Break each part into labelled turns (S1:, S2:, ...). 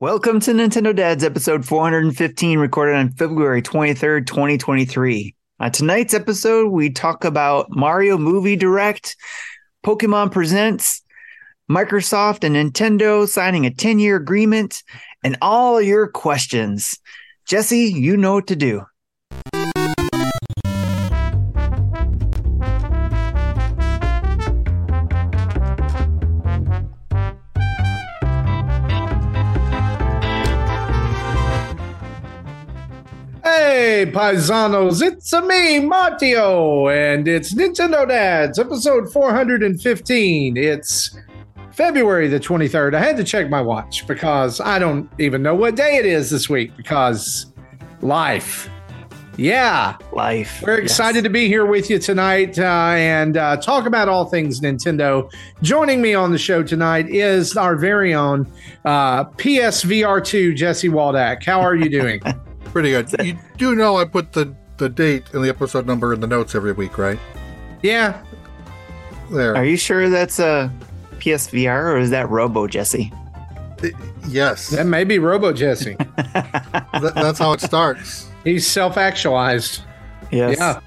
S1: Welcome to Nintendo Dads episode 415, recorded on February 23rd, 2023. On uh, tonight's episode, we talk about Mario Movie Direct, Pokemon Presents, Microsoft and Nintendo signing a 10 year agreement, and all your questions. Jesse, you know what to do.
S2: Hey, paisanos, it's me, Matteo, and it's Nintendo Dads, episode 415. It's February the 23rd. I had to check my watch because I don't even know what day it is this week because life. Yeah,
S1: Life.
S2: we're excited to be here with you tonight uh, and uh, talk about all things Nintendo. Joining me on the show tonight is our very own uh, PSVR2 Jesse Waldack. How are you doing?
S3: Pretty good. You do know I put the, the date and the episode number in the notes every week, right?
S2: yeah,
S3: There.
S1: Are you sure that's a PSVR or is that Robo Jesse?
S3: yes.
S2: that may be Robo Jesse.
S3: Th- that's how it starts.
S2: He's self-actualized.
S1: Yes.
S2: Yeah.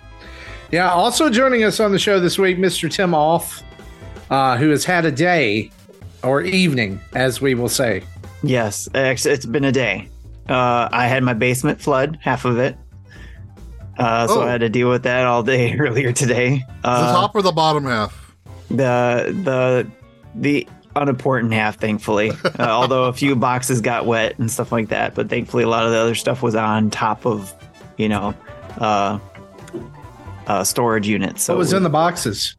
S2: Yeah. Also joining us on the show this week, Mr. Tim Off, uh, who has had a day or evening, as we will say.
S1: Yes. It's been a day. Uh, I had my basement flood, half of it. Uh, so
S3: Oh.
S1: I had to deal with that all day earlier today. Uh, the
S3: top or the bottom half?
S1: the the the unimportant half thankfully uh, although a few boxes got wet and stuff like that but thankfully a lot of the other stuff was on top of you know uh uh storage units so
S2: What was in the boxes?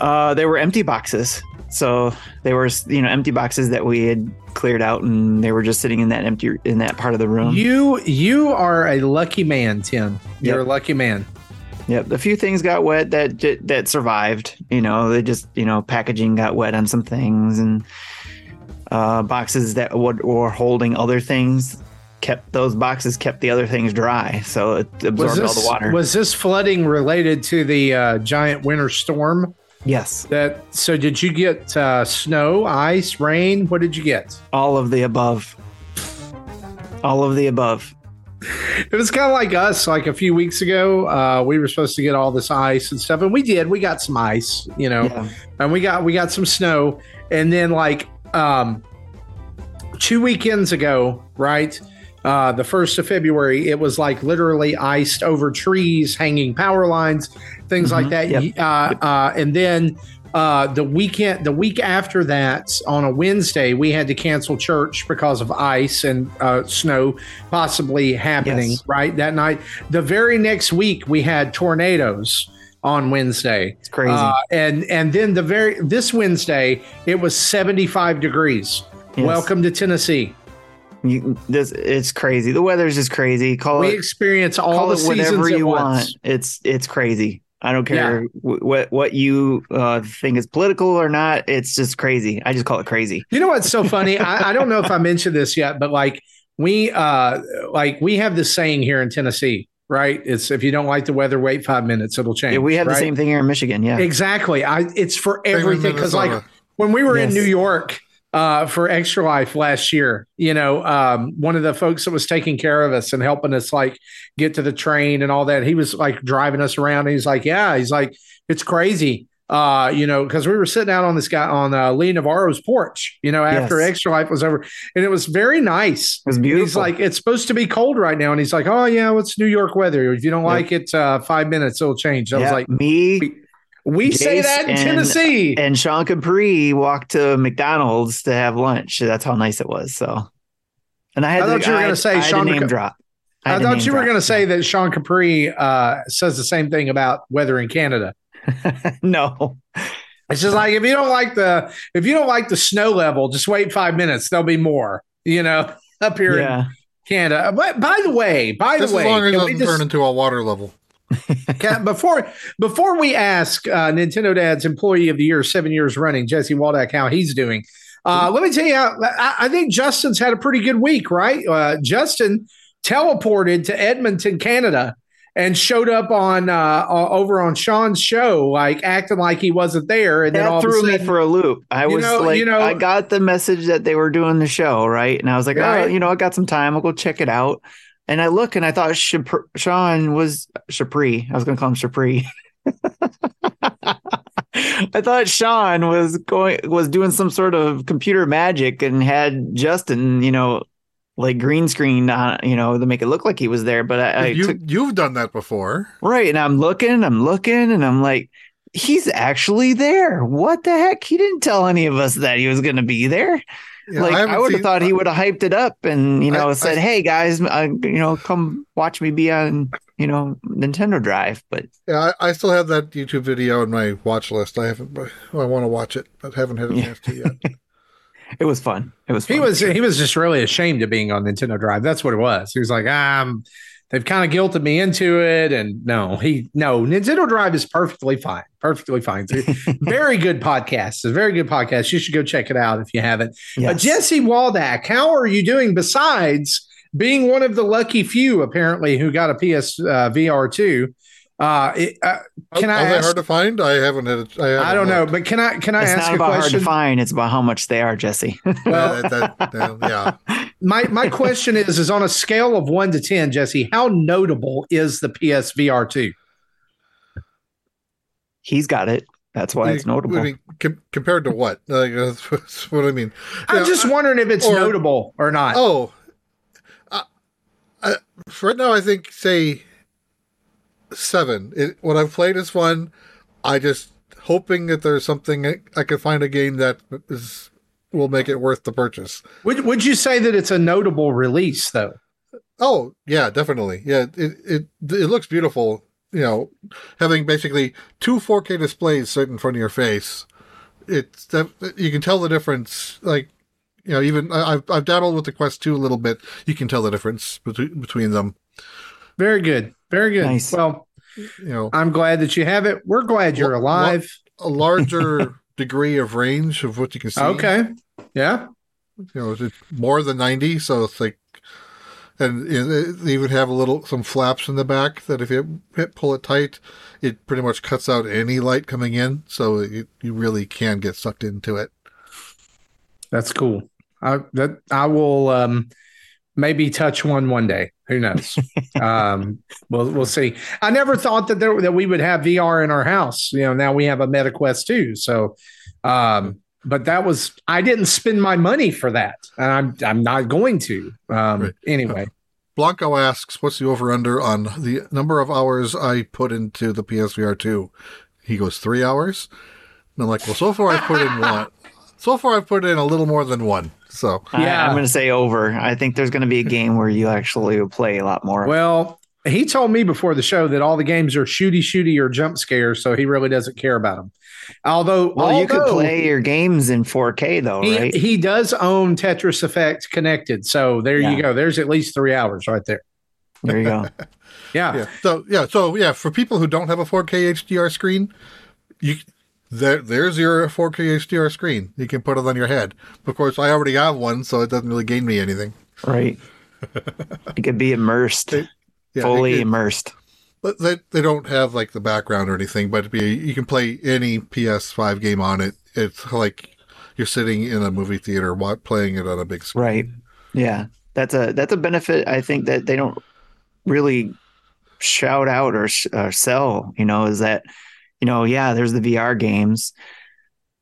S1: uh they were empty boxes so they were you know empty boxes that we had cleared out and they were just sitting in that empty in that part of the room
S2: You you are a lucky man, Tim. You're
S1: Yep.
S2: a lucky man.
S1: Yep, a few things got wet that that survived. You know, they just you know packaging got wet on some things, and uh, boxes that would, were holding other things kept those boxes kept the other things dry, so it absorbed all the water.
S2: was this flooding related to the uh, giant winter storm?
S1: Yes,
S2: That so did you get uh, snow, ice, rain? What did you get?
S1: all of the above. All of the above.
S2: It was kind of like us, like a few weeks ago. Uh, we were supposed to get all this ice and stuff, and we did. We got some ice, you know,
S1: Yeah.
S2: and we got we got some snow, and then like um, two weekends ago, right, uh, the first of February, it was like literally iced over trees, hanging power lines, things like
S1: Mhm.
S2: that.
S1: Yep.
S2: Uh, uh, and then uh, the weekend, the week after that, on a Wednesday, we had to cancel church because of ice and uh, snow possibly happening.
S1: Yes.
S2: Right that night. The very next week, we had tornadoes on Wednesday.
S1: It's crazy.
S2: Uh, and and then the very this Wednesday it was 75 degrees.
S1: Yes.
S2: Welcome to Tennessee.
S1: You, this it's crazy. The weather's just crazy. Call
S2: We
S1: it
S2: experience all
S1: call
S2: the
S1: it
S2: seasons
S1: whatever
S2: at
S1: you
S2: once.
S1: want. It's it's crazy. I don't care wh- what what you uh, think is political or not. It's just crazy. I just call it crazy.
S2: You know what's so funny? I, I don't know if I mentioned this yet, but like we uh like we have this saying here in Tennessee, right? It's if you don't like the weather, wait five minutes, it'll change.
S1: Yeah, we have
S2: right?
S1: the same thing here in Michigan. Yeah.
S2: Exactly. I it's for everything because like when we were in New York uh, for Extra Life last year, you know, um, one of the folks that was taking care of us and helping us like get to the train and all that, he was like driving us around. And he's like, "Yeah," he's like, "It's crazy." Uh, you know, because we were sitting out on this guy on uh, Lee Navarro's porch, you know, after
S1: Yes.
S2: Extra Life was over, and it was very nice.
S1: It was beautiful.
S2: He's like, it's supposed to be cold right now, and he's like, oh yeah, what's New York weather? If you don't
S1: Yep.
S2: like it, uh, five minutes it'll change. I was like,
S1: me
S2: we say that in
S1: and-
S2: Tennessee.
S1: and Sean Capri walked to McDonald's to have lunch. That's how nice it was. So, and I had
S2: I thought
S1: to,
S2: you were gonna
S1: had-
S2: say
S1: I had to
S2: Sean
S1: name
S2: Mc-
S1: drop.
S2: I,
S1: had to
S2: thought you were going to say that Sean Capri uh, says the same thing about weather in Canada.
S1: no.
S2: It's just like if you don't like the if you don't like the snow level, just wait five minutes. There'll be more. You know, up here in Canada. But by the way, by
S3: Just
S2: the
S3: as
S2: way,
S3: long as it doesn't
S2: just-
S3: turn into a water level.
S2: Before before we ask uh, Nintendo Dad's Employee of the Year seven years running, Jesse Waldeck, how he's doing. Uh, let me tell you, I, I think Justin's had a pretty good week, right? Uh, Justin teleported to Edmonton, Canada, and showed up on uh, over on Sean's show, like acting like he wasn't there, and then
S1: that
S2: all
S1: threw
S2: a
S1: me for a loop. I was
S2: know-
S1: like,
S2: you know-
S1: I got the message that they were doing the show, right? And I was like, oh, you know, I got some time. I'll go check it out. And I look and I thought Sean was Shapri. I was going to call him Shapri. I thought Sean was going was doing some sort of computer magic and had Justin, you know, like green screen, uh, you know, to make it look like he was there. But I, I
S3: you
S1: took
S3: you've done that before.
S1: Right. And I'm looking, I'm looking, and I'm like, he's actually there. What the heck? He didn't tell any of us that he was going to be there.
S3: Yeah,
S1: like, I,
S3: haven't
S1: would have thought he would have hyped it up and, you know,
S3: I-
S1: said,
S3: I-
S1: hey, guys, uh, you know, come watch me be on, you know, Nintendo Drive. But
S3: Yeah, I, I still have that YouTube video on my watch list. I haven't. I want to watch it, but haven't had a chance to yet.
S1: it was fun. It was fun.
S2: he was he was just really ashamed of being on Nintendo Drive. That's what it was. He was like, um, they've kind of guilted me into it, and no, he no Nintendo Drive is perfectly fine, perfectly fine. It's a very good podcast. It's a very good podcast. You should go check it out if you haven't. Uh,
S1: Yes.
S2: Jesse Waldack, how are you doing besides being one of the lucky few apparently who got a PS uh, VR two? Uh, it, uh, Can I
S3: Are they hard to find? I haven't had. A, I, haven't
S2: I don't know, but can I can I
S1: it's
S2: ask
S1: not
S2: a
S1: about hard to find. It's about how much they are, Jesse.
S2: Well,
S3: Yeah, that- that- that- yeah.
S2: my my question is is on a scale of one to ten, Jesse, how notable is the PSVR two?
S1: He's got it. That's why it's
S3: I
S1: notable.
S3: mean, com- compared to what? Like, that's, that's what I mean.
S2: I'm
S3: Yeah,
S2: just
S3: I-
S2: wondering if it's
S3: or-
S2: notable or not.
S3: Oh, uh, I, right now I think say seven. It, what I've played is fun. I just hoping that there's something I, I could find a game that is will make it worth the purchase.
S2: Would would you say that it's a notable release though?
S3: Oh yeah, definitely. Yeah, it it it looks beautiful. You know, having basically two 4K displays set in front of your face, it's you can tell the difference. Like, you know, even I- I've I've dabbled with the Quest 2 a little bit. You can tell the difference between between them.
S2: Very good. Very good.
S1: Nice.
S2: Well,
S3: You know,
S2: I'm glad that you have it. We're glad you're
S3: What- what-
S2: alive.
S3: a larger degree of range of what you can see.
S2: Okay. Yeah.
S3: you know, it's more than 90, so it's like, and you know, they even have a little some flaps in the back that if you hit, pull it tight, it pretty much cuts out any light coming in, so you, you really can get sucked into it.
S2: That's cool. I that I will um maybe touch one one day. Who knows? um we'll we'll see. I never thought that there that we would have VR in our house. You know, now we have a Meta Quest 2. So um but that was I didn't spend my money for that. And I'm I'm not going to. Um
S3: Right.
S2: anyway.
S3: Blanco asks, "What's the over under on the number of hours I put into the PSVR two? He goes three hours. And I'm like, well, so far I've put in one. So far I've put in a little more than one. So
S2: Yeah.
S1: I'm going to say over. I think there's going to be a game where you actually will play a lot more.
S2: Well, he told me before the show that all the games are shooty shooty or jump scares, so he really doesn't care about them. Although,
S1: well, you could play your games in 4K though,
S2: He,
S1: right?
S2: he does own Tetris Effect connected. So there
S1: Yeah.
S2: you go. There's at least three hours right there.
S1: there you go.
S2: Yeah.
S3: yeah, so yeah, so yeah, for people who don't have a 4K HDR screen, you there there's your 4K HDR screen. You can put it on your head. Of course, I already have one, so it doesn't really gain me anything.
S1: Right. You could be immersed,
S3: Yeah,
S1: fully
S3: it- it-
S1: immersed.
S3: But they, they don't have like the background or anything, but be, you can play any PS5 game on it. It's like you're sitting in a movie theater playing it on a big screen.
S1: Right. Yeah. That's a that's a benefit I think that they don't really shout out or, sh- or sell, you know, is that you know, yeah, there's the VR games,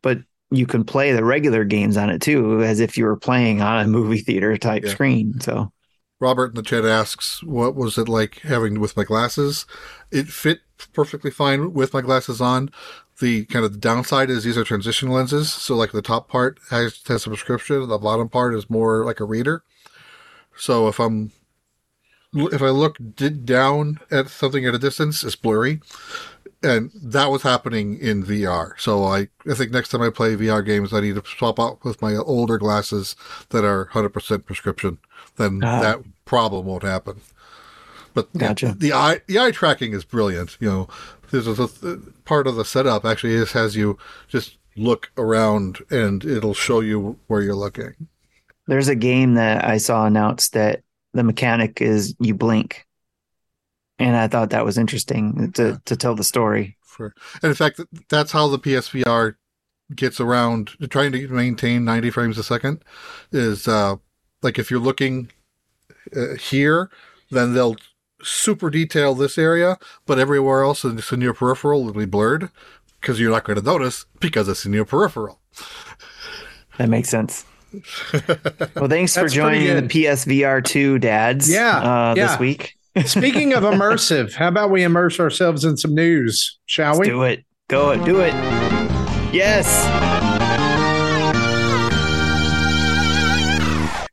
S1: but you can play the regular games on it too as if you were playing on a movie theater type
S3: Yeah.
S1: screen. So,
S3: Robert in the chat asks, "What was it like having with my glasses?" It fit perfectly fine with my glasses on. The kind of the downside is these are transition lenses, so like the top part has has a prescription, the bottom part is more like a reader. So if I'm if I look down at something at a distance, it's blurry, and that was happening in VR. So I I think next time I play VR games, I need to swap out with my older glasses that are 100% prescription. Then
S1: Ah.
S3: that problem won't happen. But
S1: Gotcha.
S3: the eye the eye tracking is brilliant. You know, there's a, a- part of the setup actually is has you just look around and it'll show you where you're looking.
S1: there's a game that I saw announced that the mechanic is you blink and I thought that was interesting to
S3: Yeah.
S1: to tell the story.
S3: For and in fact, that's how the PSVR gets around trying to maintain 90 frames a second. Is uh, like if you're looking uh, here, then they'll super detail this area, but everywhere else it's in your peripheral will be blurred because you're not going to notice because it's in your peripheral.
S1: That makes sense. well, thanks for joining the. PSVR two dads.
S2: Yeah,
S1: uh,
S2: yeah.
S1: this week.
S2: Speaking of immersive, how about we immerse ourselves in some news, shall
S1: Let's
S2: we?
S1: do it. Go it. Do it. Yes.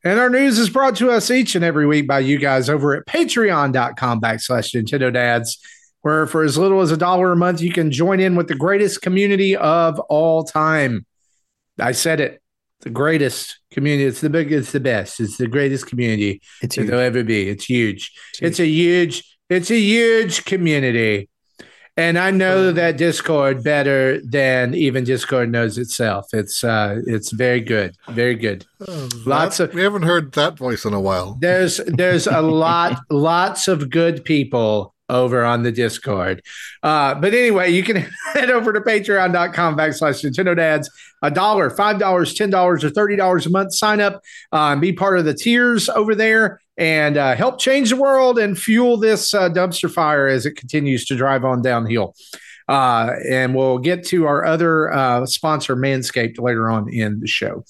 S2: And our news is brought to us each and every week by you guys over at patreon.com backslash Nintendo Dads, where for as little as a dollar a month, you can join in with the greatest community of all time. I said it. The greatest community. It's the biggest, it's the best. It's the greatest community
S1: It's
S2: that there'll ever be. It's huge. It's a huge, it's a huge community. And I know that Discord better than even Discord knows itself. It's uh it's very good. Very good. Lots
S3: That-
S2: of-
S3: we haven't heard that voice in a while.
S2: There's there's a lot lots of good people over on the Discord. Uh, but anyway, you can head over to patreon.com backslash Nintendo Dads. A dollar, five dollars, ten dollars, or thirty dollars a month. Sign up uh, and be part of the tiers over there and uh, help change the world and fuel this uh, dumpster fire as it continues to drive on downhill. Uh, and we'll get to our other uh, sponsor, Manscaped, later on in the show.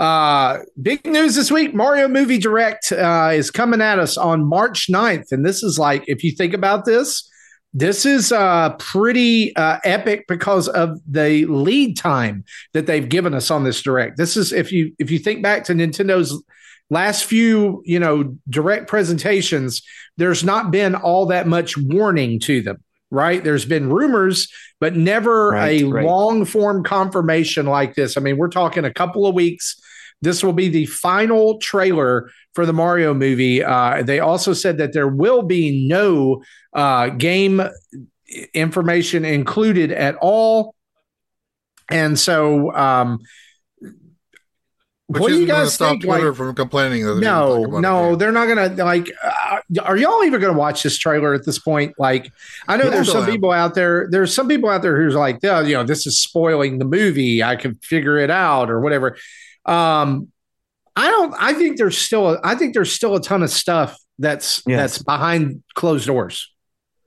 S2: Uh, big news this week Mario Movie Direct uh, is coming at us on March 9th. And this is like, if you think about this, this is uh, pretty uh, epic because of the lead time that they've given us on this direct. This is if you if you think back to Nintendo's last few you know direct presentations, there's not been all that much warning to them. Right? There's been rumors, but never
S1: Right,
S2: a
S1: right.
S2: long form confirmation like this. I mean, we're talking a couple of weeks. This will be the final trailer for the Mario movie. Uh, they also said that there will be no uh, game information included at all. And so, um,
S3: Which
S2: what do you guys
S3: stop
S2: think?
S3: Twitter
S2: Like,
S3: from complaining
S2: no, no, they're not gonna like. Uh, are y'all even gonna watch this trailer at this point? Like, I know
S3: Yeah,
S2: there's some
S3: am.
S2: people out there. There's some people out there who's like, oh, you know, this is spoiling the movie. I can figure it out or whatever. Um, I don't. I think there's still. A, I think there's still a ton of stuff that's
S1: Yes.
S2: that's behind closed doors.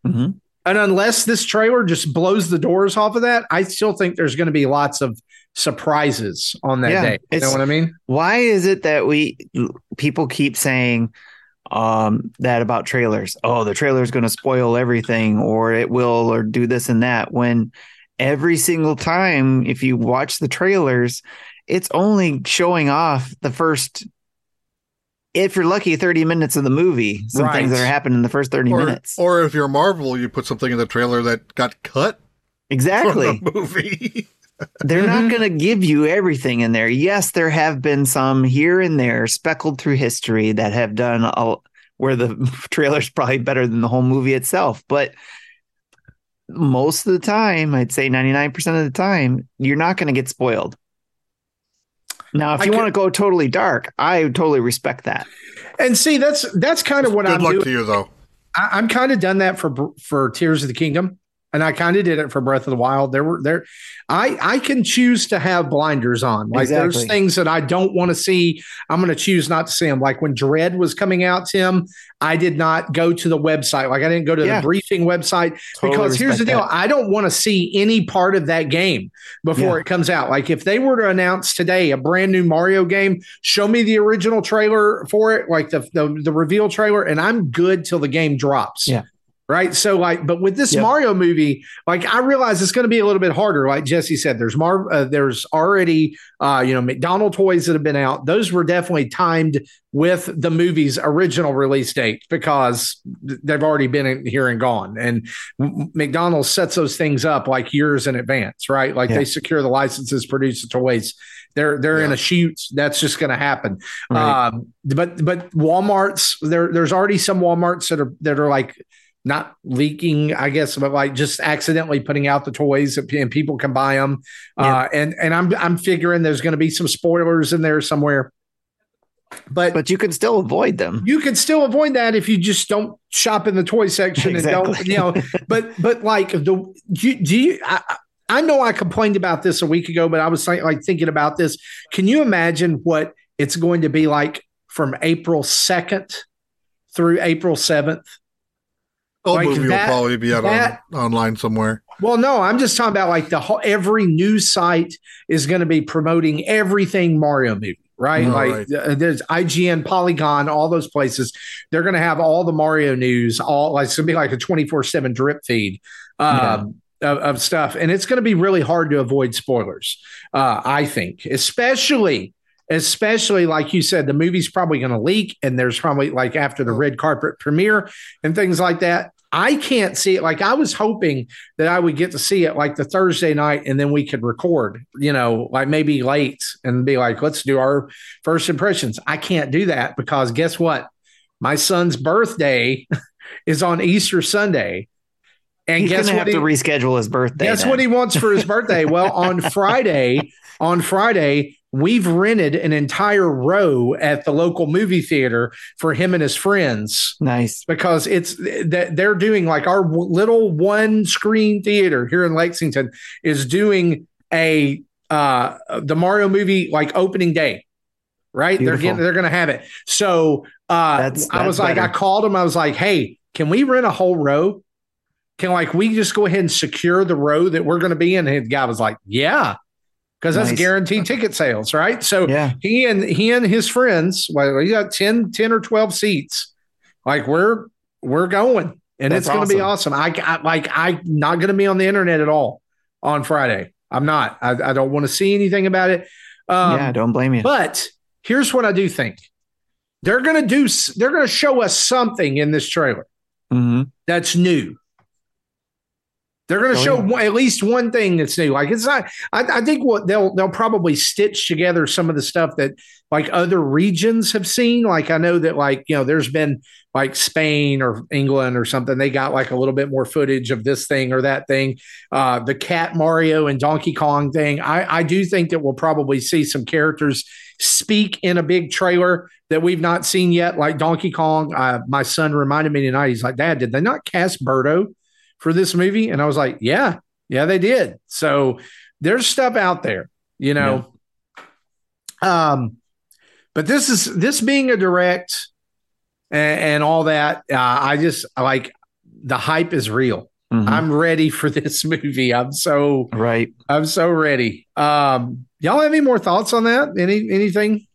S1: Mhm.
S2: And unless this trailer just blows the doors off of that, I still think there's going to be lots of surprises on that
S1: Yeah,
S2: day. You know what I mean?
S1: Why is it that we people keep saying um that about trailers? Oh, the trailer is going to spoil everything or it will or do this and that when every single time if you watch the trailers, it's only showing off the first if you're lucky 30 minutes of the movie, some
S2: Right.
S1: things that are happening in the first 30
S3: Or,
S1: minutes.
S3: or if you're Marvel, you put something in the trailer that got cut
S1: exactly.
S3: the movie.
S1: They're not going to give you everything in there. Yes, there have been some here and there speckled through history that have done a, where the trailer's probably better than the whole movie itself. But most of the time, I'd say 99% of the time, you're not going to get spoiled. Now, if
S2: I
S1: you
S2: could-
S1: want to go totally dark, I totally respect that.
S2: And see, that's that's kind of what
S3: Good
S2: I'm Good
S3: luck
S2: doing.
S3: to you, though.
S2: I, I'm kind of done that for for Tears of the Kingdom, and I kind of did it for Breath of the Wild. There were there, I I can choose to have blinders on. Like there's things that I don't want to see. I'm going to choose not to see them. Like when Dread was coming out, Tim, I did not go to the website. Like I didn't go to
S1: Yeah.
S2: the briefing website
S1: Totally
S2: because here's the deal:
S1: that.
S2: I don't want to see any part of that game before
S1: Yeah.
S2: it comes out. Like if they were to announce today a brand new Mario game, show me the original trailer for it, like the the, the reveal trailer, and I'm good till the game drops.
S1: Yeah.
S2: Right. So like, but with this
S1: Yep.
S2: Mario movie, like I realize it's going to be a little bit harder. Like Jesse said, there's Mar, uh, there's already, uh, you know, McDonald toys that have been out. Those were definitely timed with the movie's original release date because they've already been in here and gone. And McDonald's sets those things up like years in advance, right? Like
S1: Yeah.
S2: they secure the licenses, produce the toys. They're they're in a shoot. That's just going to happen.
S1: Right.
S2: Um, but but Walmart's there. There's already some Walmarts that are that are like not leaking, I guess, but like just accidentally putting out the toys and, people can buy them. Uh, and and I'm I'm figuring there's going to be some spoilers in there somewhere. But
S1: But you can still avoid them.
S2: you can still avoid that if you just don't shop in the toy section and don't, you know. But but like the do you, do you I, I- I know I complained about this a week ago, but I was like, like thinking about this. Can you imagine what it's going to be like from April second through April seventh?
S3: Old
S2: Like
S3: movie
S2: that-
S3: will probably be out
S2: that-
S3: on, online somewhere.
S2: Well, no, I'm just talking about like the whole every news site is going to be promoting everything Mario movie, right?
S3: Oh,
S2: like uh, there's IGN, Polygon, all those places. They're going to have all the Mario news, all like it's going to be like a 24 seven drip feed. Um, of, of stuff, and it's going to be really hard to avoid spoilers. Uh, I think, especially, especially like you said, the movie's probably going to leak, and there's probably like after the red carpet premiere and things like that. I can't see it. Like I was hoping that I would get to see it like the Thursday night and then we could record, you know, like maybe late and be like, let's do our first impressions. I can't do that because guess what? My son's birthday is on Easter Sunday. And
S1: He's
S2: guess
S1: gonna
S2: what?
S1: have to
S2: he-
S1: reschedule his birthday.
S2: Guess
S1: then.
S2: what he wants for his birthday? well, on Friday, on Friday, we've rented an entire row at the local movie theater for him and his friends
S1: Nice.
S2: because it's that they're doing like our little one screen theater here in Lexington is doing a uh the Mario movie like opening day. Right? They're getting they're gonna have it. So uh
S1: That's-
S2: I was
S1: that's
S2: like, I called him, I was like, hey, can we rent a whole row? Can like we just go ahead and secure the row that we're gonna be in? And the guy was like, Yeah, because that's guaranteed ticket sales, right? So
S1: Yeah.
S2: he and he and his friends, well, he got 10, 10 or 12 seats. Like we're we're going. And
S1: That's
S2: it's going to be awesome. I, I like I'm not going to be on the internet at all on Friday. I'm not. I, I don't want to see anything about it. Um,
S1: yeah, don't blame you.
S2: but here's what I do think. They're going to do they're going to show us something in this trailer
S1: Mhm.
S2: that's new. They're going to
S1: Oh,
S2: show
S1: yeah.
S2: one, at least one thing that's new. Like it's not. I, I think what they'll they'll probably stitch together some of the stuff that like other regions have seen. Like I know that like you know there's been like Spain or England or something. They got like a little bit more footage of this thing or that thing. Uh, the Cat Mario and Donkey Kong thing. I I do think that we'll probably see some characters speak in a big trailer that we've not seen yet, like Donkey Kong. Uh, my son reminded me tonight. He's like, Dad, did they not cast Birdo for this movie? And I was like, Yeah, yeah, they did. So there's stuff out there, you know. Um, but this is this being a direct and, and all that. Uh, I just like the hype is real.
S1: Mhm.
S2: I'm ready for this movie. I'm so
S1: right.
S2: I'm so ready. Um, y'all have any more thoughts on that? Any anything?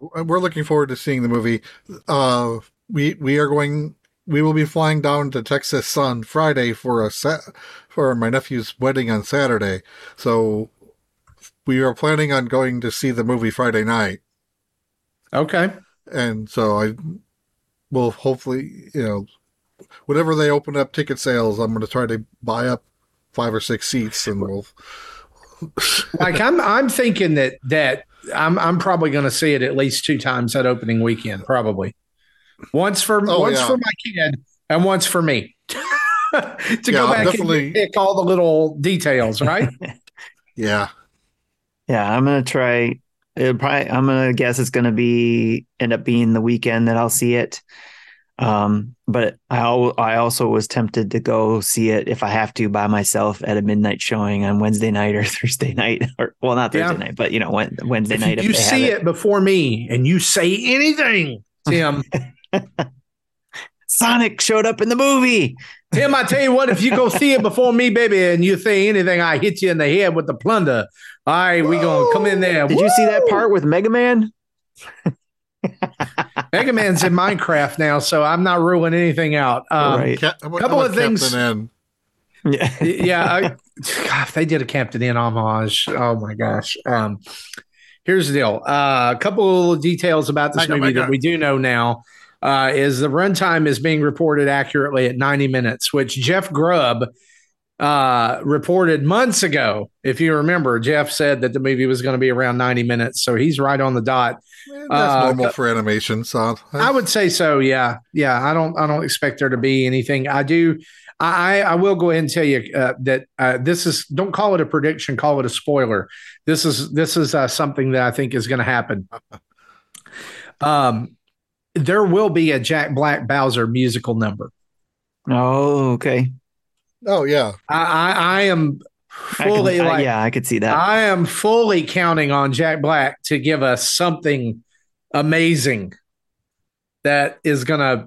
S3: We're looking forward to seeing the movie. Uh, we we are going. We will be flying down to Texas on Friday for a sa- for my nephew's wedding on Saturday. So we are planning on going to see the movie Friday night,
S2: Okay.
S3: and so I will hopefully you know whatever they open up ticket sales, I'm going to try to buy up five or six seats, and we'll.
S2: Like I'm I'm thinking that that I'm I'm probably going to see it at least two times that opening weekend, probably. Once for
S3: Oh,
S2: once
S3: yeah.
S2: for my kid and once for me. to
S3: Yeah,
S2: go back
S3: definitely.
S2: and pick all the little details, right?
S3: Yeah,
S1: Yeah, I'm gonna try. It'll probably, I'm gonna guess it's gonna be end up being the weekend that I'll see it. Um, but I al- I also was tempted to go see it if I have to by myself at a midnight showing on Wednesday night or Thursday night, or well, not Thursday
S2: Yeah.
S1: night, but you know, Wednesday
S2: if
S1: night.
S2: you
S1: if they have
S2: see it. before me and you say anything, Tim,
S1: Sonic showed up in the movie.
S2: Tim, I tell you what, if you go see it before me, baby, and you say anything, I hit you in the head with the plunder. All right, we gonna come in there.
S1: Did you see that part with Mega Man?
S2: Mega Man's in Minecraft now, so I'm not ruling anything out. Um,
S1: right.
S3: Ca- how about-
S2: couple of things-
S3: Captain N?
S1: Yeah.
S2: yeah, I, God, they did a Captain N homage. Oh my gosh. Um, here's the deal. Uh, a couple of details about this
S3: Hang
S2: movie
S3: hang
S2: that we do know now uh, is the runtime is being reported accurately at 90 minutes, which Jeff Grubb uh, reported months ago. If you remember, Jeff said that the movie was going to be around 90 minutes, so he's right on the dot.
S3: That's
S2: Uh,
S3: normal for animation. So
S2: I would say so. Yeah, yeah. I don't. I don't expect there to be anything. I do. I. I will go ahead and tell you uh, that uh, this is. Don't call it a prediction. Call it a spoiler. This is. This is uh, something that I think is going to happen. Um, there will be a Jack Black Bowser musical number.
S1: Oh, okay.
S3: Oh yeah,
S2: I I, I am
S1: I can-
S2: fully
S1: I-
S2: like
S1: yeah, I could see that.
S2: I am fully counting on Jack Black to give us something amazing that is gonna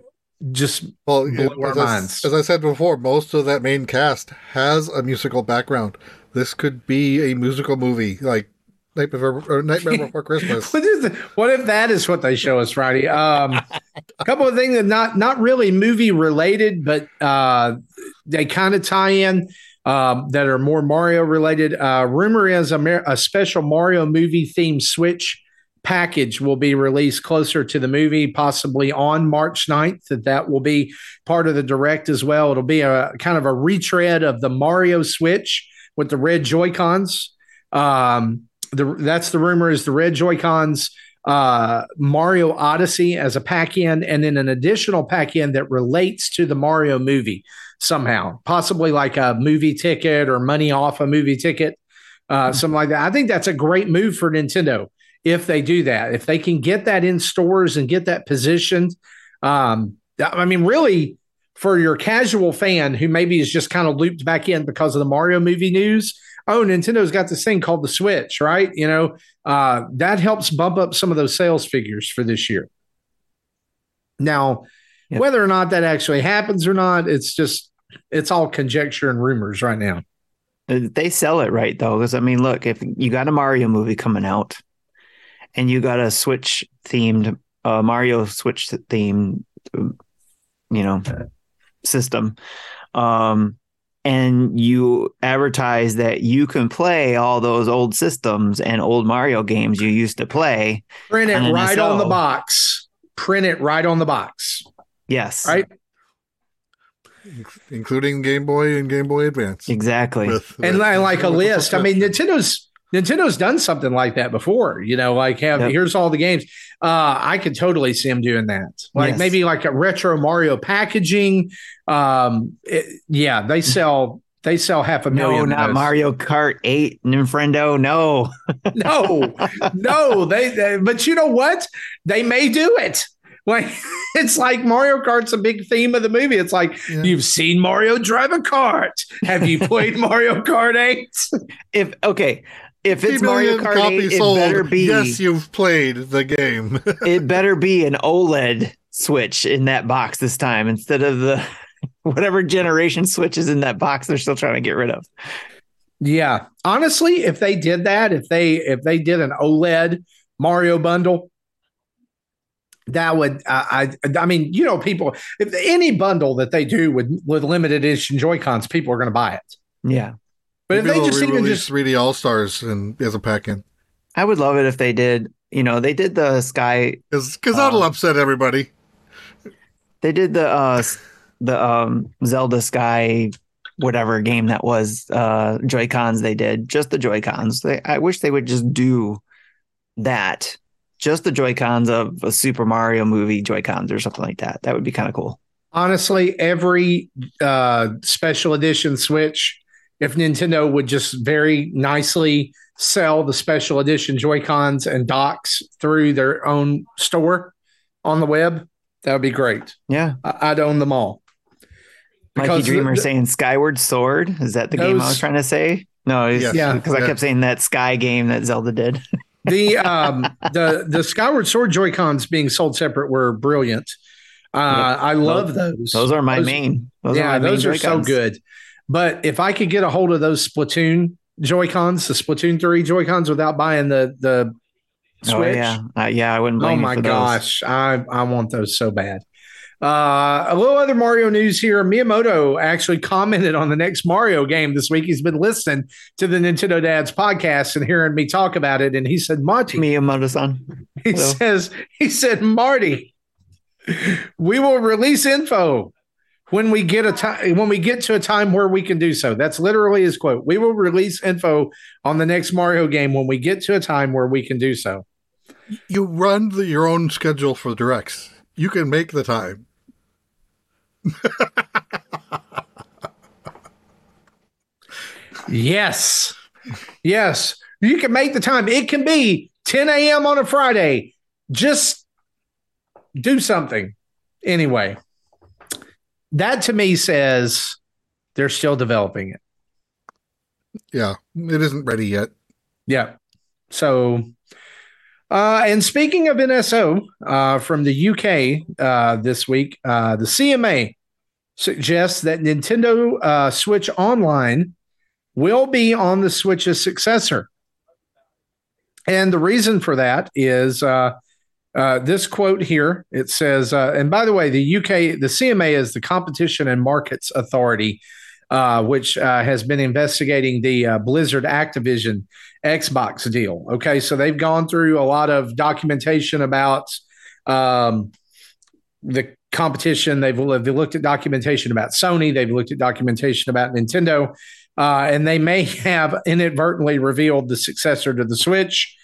S2: just
S3: well,
S2: Blow
S3: it-
S2: our
S3: as, I,
S2: minds.
S3: as I said before, most of that main cast has a musical background. This could be a musical movie, like Nightmare, or Nightmare Before Christmas.
S2: What is it? What if that is what they show us Friday? Um, a couple of things that not not really movie related, but uh, they kind of tie in um, that are more Mario related. Uh, rumor is a, Mar- a special Mario movie themed Switch package will be released closer to the movie, possibly on March 9th. That that will be part of the direct as well. It'll be a kind of a retread of the Mario Switch with the red Joy Cons. Um, the that's the rumor is the red Joy Cons, uh, Mario Odyssey as a pack in, and then an additional pack in that relates to the Mario movie somehow, possibly like a movie ticket or money off a movie ticket, uh, something like that. I think that's a great move for Nintendo if they do that. If they can get that in stores and get that positioned, um, I mean, really. For your casual fan who maybe is just kind of looped back in because of the Mario movie news, oh, Nintendo's got this thing called the Switch, right? You know, uh, that helps bump up some of those sales figures for this year. Now, whether or not that actually happens or not, it's just it's all conjecture and rumors right now.
S1: Uh, They sell it right though, because I mean, look, if you got a Mario movie coming out, and you got a Switch themed, uh, Mario Switch themed, you know, system, um, and you advertise that you can play all those old systems and old Mario games you used to play.
S2: Print it
S1: And
S2: right on the box. Print it right on the box.
S1: Yes,
S2: Right.
S3: including Game Boy and Game Boy Advance.
S1: exactly.
S3: With-
S2: and
S3: with-
S2: li- like a list. I mean. Nintendo's Nintendo's done something like that before. You know, like have
S1: Yep.
S2: here's all the games. Uh, I could totally see them doing that. Like
S1: Yes.
S2: maybe like a retro Mario packaging. Um, it- yeah, they sell they sell half a million. No,
S1: not. Mario Kart Eight, Nintendo. No,
S2: No, no, they, they. But you know what? They may do it. Like it's like Mario Kart's a big theme of the movie. It's like
S3: Yeah.
S2: you've seen Mario drive a cart. Have you played Mario Kart Eight?
S1: if okay, if it's Mario Kart
S3: copies
S1: 8, it
S3: sold.
S1: better be
S3: Yes, you've played the game.
S1: it better be an OLED switch in that box this time instead of the whatever generation switches in that box they're still trying to get rid of.
S2: Yeah, honestly, if they did that, if they if they did an OLED Mario bundle, that would I I, I mean you know people if any bundle that they do with with limited edition Joy Cons, people are going to buy it.
S1: Yeah.
S2: But if
S3: Maybe
S2: they
S3: they'll
S2: just even
S3: re-release
S2: just
S3: 3D All Stars and as a pack in,
S1: I would love it if they did, you know, they did the Sky
S3: because that'll
S1: Um,
S3: upset everybody.
S1: they did the uh the um Zelda Sky whatever game that was uh Joy-Cons they did, just the Joy-Cons. I wish they would just do that. Just the Joy-Cons of a Super Mario movie Joy-Cons or something like that. That would be kind of cool.
S2: honestly every uh special edition Switch, if Nintendo would just very nicely sell the special edition Joy Cons and docks through their own store on the web, that would be great.
S1: Yeah.
S2: I- I'd own them all.
S1: Mikey Dreamer
S2: the-
S1: saying Skyward Sword. Is that the game I was trying to say? No,
S3: Yes.
S2: Yeah.
S1: because I
S3: Yeah.
S1: kept saying that Sky game that Zelda did.
S2: the um the the Skyward Sword Joy Cons being sold separate were brilliant. Uh, I love those.
S1: Those are my
S2: Those-
S1: main. Those
S2: yeah,
S1: are my
S2: those
S1: main
S2: are so good. But if I could get a hold of those Splatoon Joy Cons, the Splatoon three Joy Cons, without buying the the Switch,
S1: Oh yeah, uh, yeah. I wouldn't
S2: oh my
S1: for those.
S2: gosh, I I want those so bad. Uh, a little other Mario news here. Miyamoto actually commented on the next Mario game this week. He's been listening to the Nintendo Dads podcast and hearing me talk about it, and he said, "Marty
S1: Miyamoto-san.
S2: he
S1: Hello.
S2: says, he said, Marty, we will release info when we get a time when we get to a time where we can do so. That's literally his quote. We will release info on the next Mario game when we get to a time where we can do so.
S3: You run the, your own schedule for directs. You can make the time.
S2: Yes. Yes. You can make the time. It can be 10 a.m. on a Friday. Just do something. Anyway, that to me says they're still developing it.
S3: Yeah, it isn't ready yet.
S2: Yeah. So, uh, and speaking of NSO uh, from the UK uh, this week, uh, the CMA suggests that Nintendo uh, Switch Online will be on the Switch's successor. And the reason for that is uh, uh, this quote here. It says, uh, and by the way, the UK, the CMA is the Competition and Markets Authority, uh, which uh, has been investigating the uh, Blizzard Activision Xbox deal. Okay, so they've gone through a lot of documentation about um, the competition. They've, they've looked at documentation about Sony. They've looked at documentation about Nintendo. And they may have inadvertently revealed the successor to the Switch.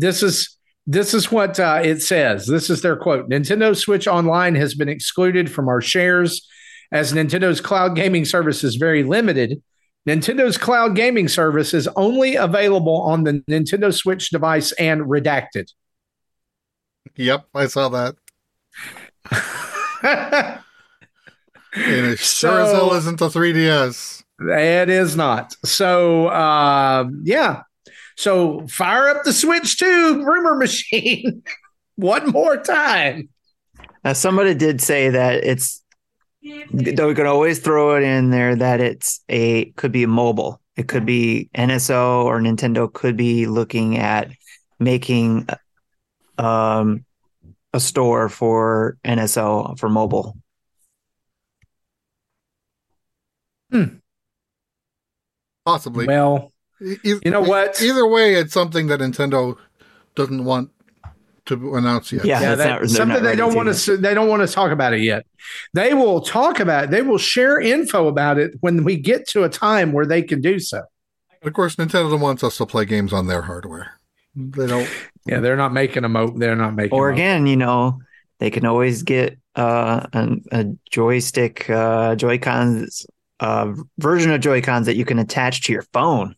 S2: This is this is what uh, it says. This is their quote: "Nintendo Switch Online has been excluded from our shares as Nintendo's cloud gaming service is very limited. Nintendo's cloud gaming service is only available on the Nintendo Switch device and redacted."
S3: Yep, I saw that. and it
S2: So-
S3: sure as hell isn't the 3DS.
S2: It is not. So, uh, yeah. So fire up the Switch 2 rumor machine one more time.
S1: Now, somebody did say that it's We can always throw it in there that it's a could be mobile. It could be NSO or Nintendo could be looking at making um a store for NSO for mobile.
S3: Possibly.
S2: Well,
S3: E- e-
S2: you know what?
S3: Either way, it's something that Nintendo doesn't want to announce yet.
S1: Yeah.
S2: yeah, that,
S1: not-
S2: something they don't want to. They don't want to talk about it yet. They will talk about. it. They will share info about it when we get to a time where they can do so.
S3: Of course, Nintendo wants us to play games on their hardware. They don't.
S2: Yeah, they're not making a mo. They're not making.
S1: Or
S2: a mo-
S1: again, you know, they can always get uh, an, a joystick, uh, Joy-Cons, uh, version of Joy-Cons that you can attach to your phone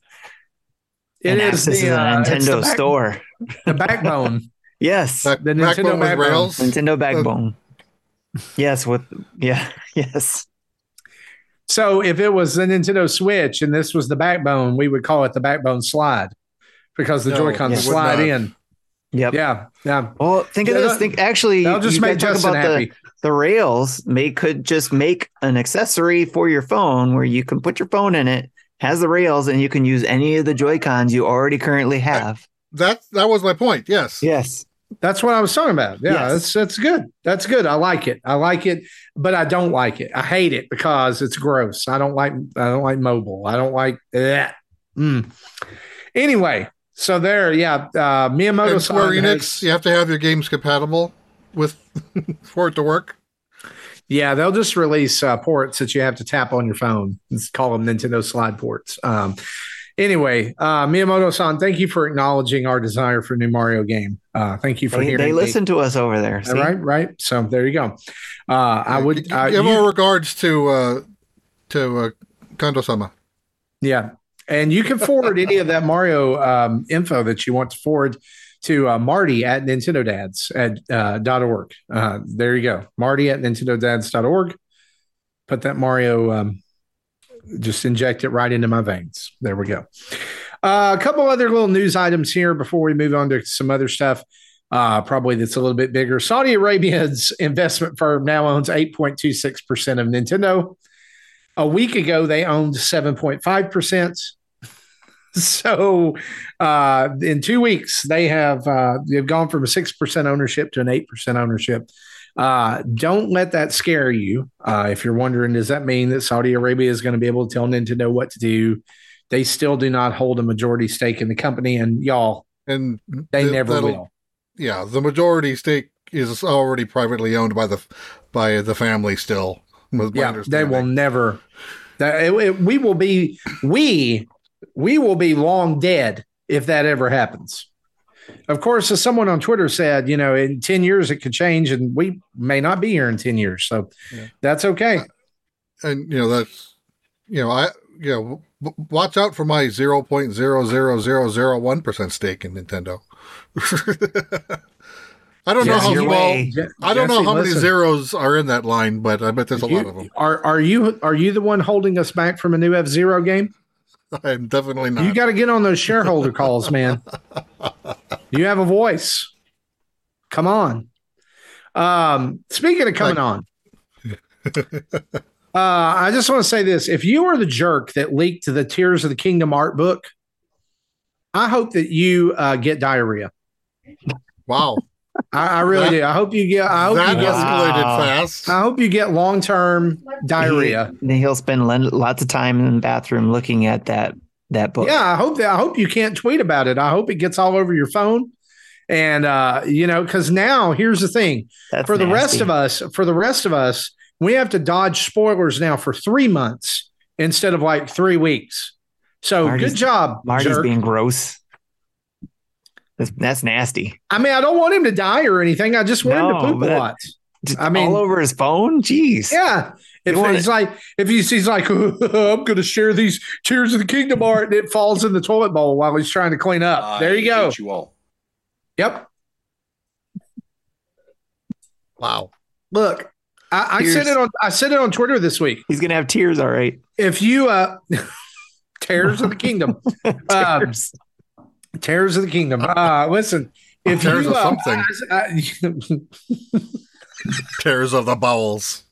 S2: it
S1: and
S2: is
S1: access
S2: the,
S1: the
S2: uh,
S1: Nintendo
S2: the back-
S1: store.
S2: the backbone.
S1: Yes,
S3: Back,
S2: The Nintendo
S3: with
S2: backbone.
S3: rails.
S1: Nintendo backbone. yes, with yeah, yes.
S2: So if it was the Nintendo Switch and this was the backbone, we would call it the backbone slide because the
S3: No,
S2: Joy-Cons
S1: it would
S2: slide in.
S1: Yep.
S2: Yeah, yeah.
S1: Well, think of this. Think actually,
S2: That'll just make
S1: talk
S2: Justin
S1: about
S2: happy.
S1: the the rails. May could just make an accessory for your phone where you can put your phone in it, has the rails, and you can use any of the Joy Cons you already currently have.
S3: That that was my point. Yes.
S1: Yes.
S2: That's what I was talking about. Yeah,
S1: Yes.
S2: that's that's good. That's good. I like it. I like it, but I don't like it. I hate it because it's gross. I don't like I don't like mobile. I don't like that. Mm. Anyway, so there, yeah. Uh Miyamoto
S3: And Square Enix,
S2: has-
S3: you have to have your games compatible with for it to work.
S2: Yeah, they'll just release uh, ports that you have to tap on your phone. Let's call them Nintendo Slide ports. Um, anyway, uh, Miyamoto-san, thank you for acknowledging our desire for a new Mario game. Uh, thank you for
S1: They,
S2: hearing.
S1: they listen to us over there.
S2: All
S1: see?
S2: right, right. So there you go. Uh, I would.
S3: G-
S2: Uh,
S3: give
S2: you-
S3: our regards to uh, to uh, Kondo-sama.
S2: yeah, and you can forward any of that Mario um, info that you want to forward to uh, Marty at Nintendo Dads at uh, dot org. Uh, there you go, Marty at Nintendo Dads dot org. Put that Mario. Um, just inject it right into my veins. There we go. Uh, a couple other little news items here before we move on to some other stuff. Uh, probably that's a little bit bigger. Saudi Arabia's investment firm now owns 8.26% of Nintendo. A week ago, they owned 7.5%. So uh, in two weeks, they have uh, they've gone from a 6% ownership to an 8% ownership. Uh, don't let that scare you. Uh, if you're wondering, does that mean that Saudi Arabia is going to be able to tell Nintendo what to do? They still do not hold a majority stake in the company, and y'all,
S3: And
S2: they
S3: th-
S2: never
S3: that'll- Yeah, the majority stake is already privately owned by the by the family still.
S2: Yeah, they will never. That it, it- we will be we we will be long dead if that ever happens. Of course, as someone on Twitter said, you know, in ten years it could change, and we may not be here in ten years, so
S3: Yeah.
S2: that's okay.
S3: and you know that's you know I you know w- watch out for my zero point zero zero zero zero one percent stake in Nintendo. I don't know how well.
S2: Je-
S3: I don't know
S2: Jesse,
S3: how many
S2: listen,
S3: zeros are in that line, but I bet there's a
S2: you-
S3: lot of them.
S2: Are are you are you the one holding us back from a new F Zero game?
S3: I'm definitely not.
S2: You got to get on those shareholder calls, man. You have a voice. Come on. Um, speaking of coming
S3: Like-
S2: on, uh, I just want to say this: if you are the jerk that leaked the Tears of the Kingdom art book, I hope that you uh, get diarrhea.
S3: wow,
S2: I, I really
S3: That-
S2: do. I hope you get. I hope
S3: that
S2: you get.
S3: escalated
S1: Wow.
S3: fast.
S2: I hope you get long term diarrhea.
S1: He, will spend lots of time in the bathroom looking at that that book.
S2: Yeah, I hope that. I hope you can't tweet about it. I hope it gets all over your phone. And uh, you know, because now here's the thing:
S1: That's
S2: for the rest of us, for the rest of us, we have to dodge spoilers now for three months instead of like three weeks. So
S1: Marty's-
S2: good job,
S1: Marty's
S2: jerk.
S1: being gross. That's, that's nasty.
S2: I mean, I don't want him to die or anything. I just want him to poop
S1: but
S2: a lot. I mean-
S1: all over his phone. Jeez.
S2: Yeah. If
S1: You want
S2: he's like, if he's, he's like, I'm going to share these Tears of the Kingdom art, and it falls in the toilet bowl while he's trying to clean up. there you
S4: I
S2: go.
S4: hate You all.
S2: Yep.
S3: Wow.
S2: Look, I, I said it on I said it on Twitter this week.
S1: He's gonna have tears. All right.
S2: If you uh Tears of the Kingdom. Um,
S1: Tears.
S2: Tears of the Kingdom. Uh listen, if
S3: Tears
S2: you
S3: of
S2: uh,
S3: something.
S2: I-
S3: Tears of the bowels.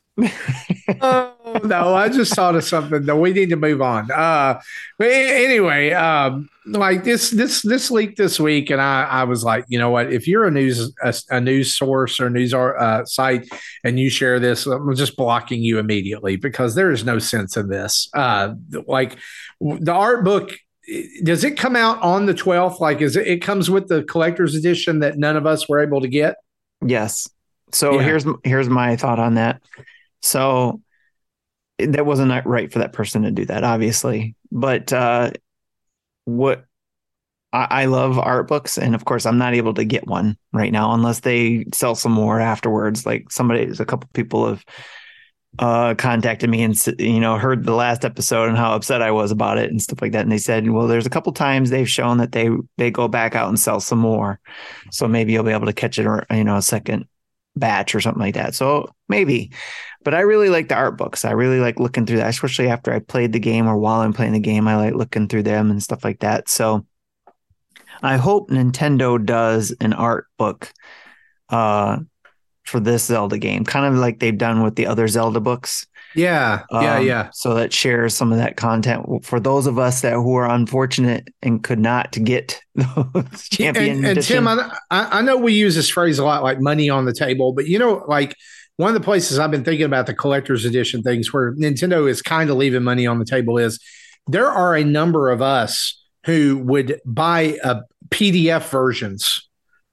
S2: oh no, I just thought of something that we need to move on. Uh but anyway, um like this this this leak this week and I I was like, you know what, if you're a news a, a news source or news uh, site and you share this, I'm just blocking you immediately because there is no sense in this. Uh like the art book does it come out on the 12th like is it it comes with the collector's edition that none of us were able to get
S1: Yes. So
S2: Yeah.
S1: here's here's my thought on that. So that wasn't right for that person to do that, obviously. But uh, what I, I love art books, and of course, I'm not able to get one right now unless they sell some more afterwards. Like somebody, a couple people have uh, contacted me and you know heard the last episode and how upset I was about it and stuff like that. And they said, well, there's a couple times they've shown that they they go back out and sell some more, so maybe you'll be able to catch it or you know a second batch or something like that. So maybe, but I really like the art books. I really like looking through that, especially after I played the game or while I'm playing the game. I like looking through them and stuff like that. So I hope Nintendo does an art book uh, for this Zelda game, kind of like they've done with the other Zelda books.
S2: yeah yeah
S1: Um,
S2: yeah
S1: So that shares some of that content for those of us that who are unfortunate and could not get those champion
S2: and, and. Tim, I, I know we use this phrase a lot, like money on the table, but you know, like one of the places I've been thinking about the collector's edition things where Nintendo is kind of leaving money on the table is there are a number of us who would buy uh, PDF versions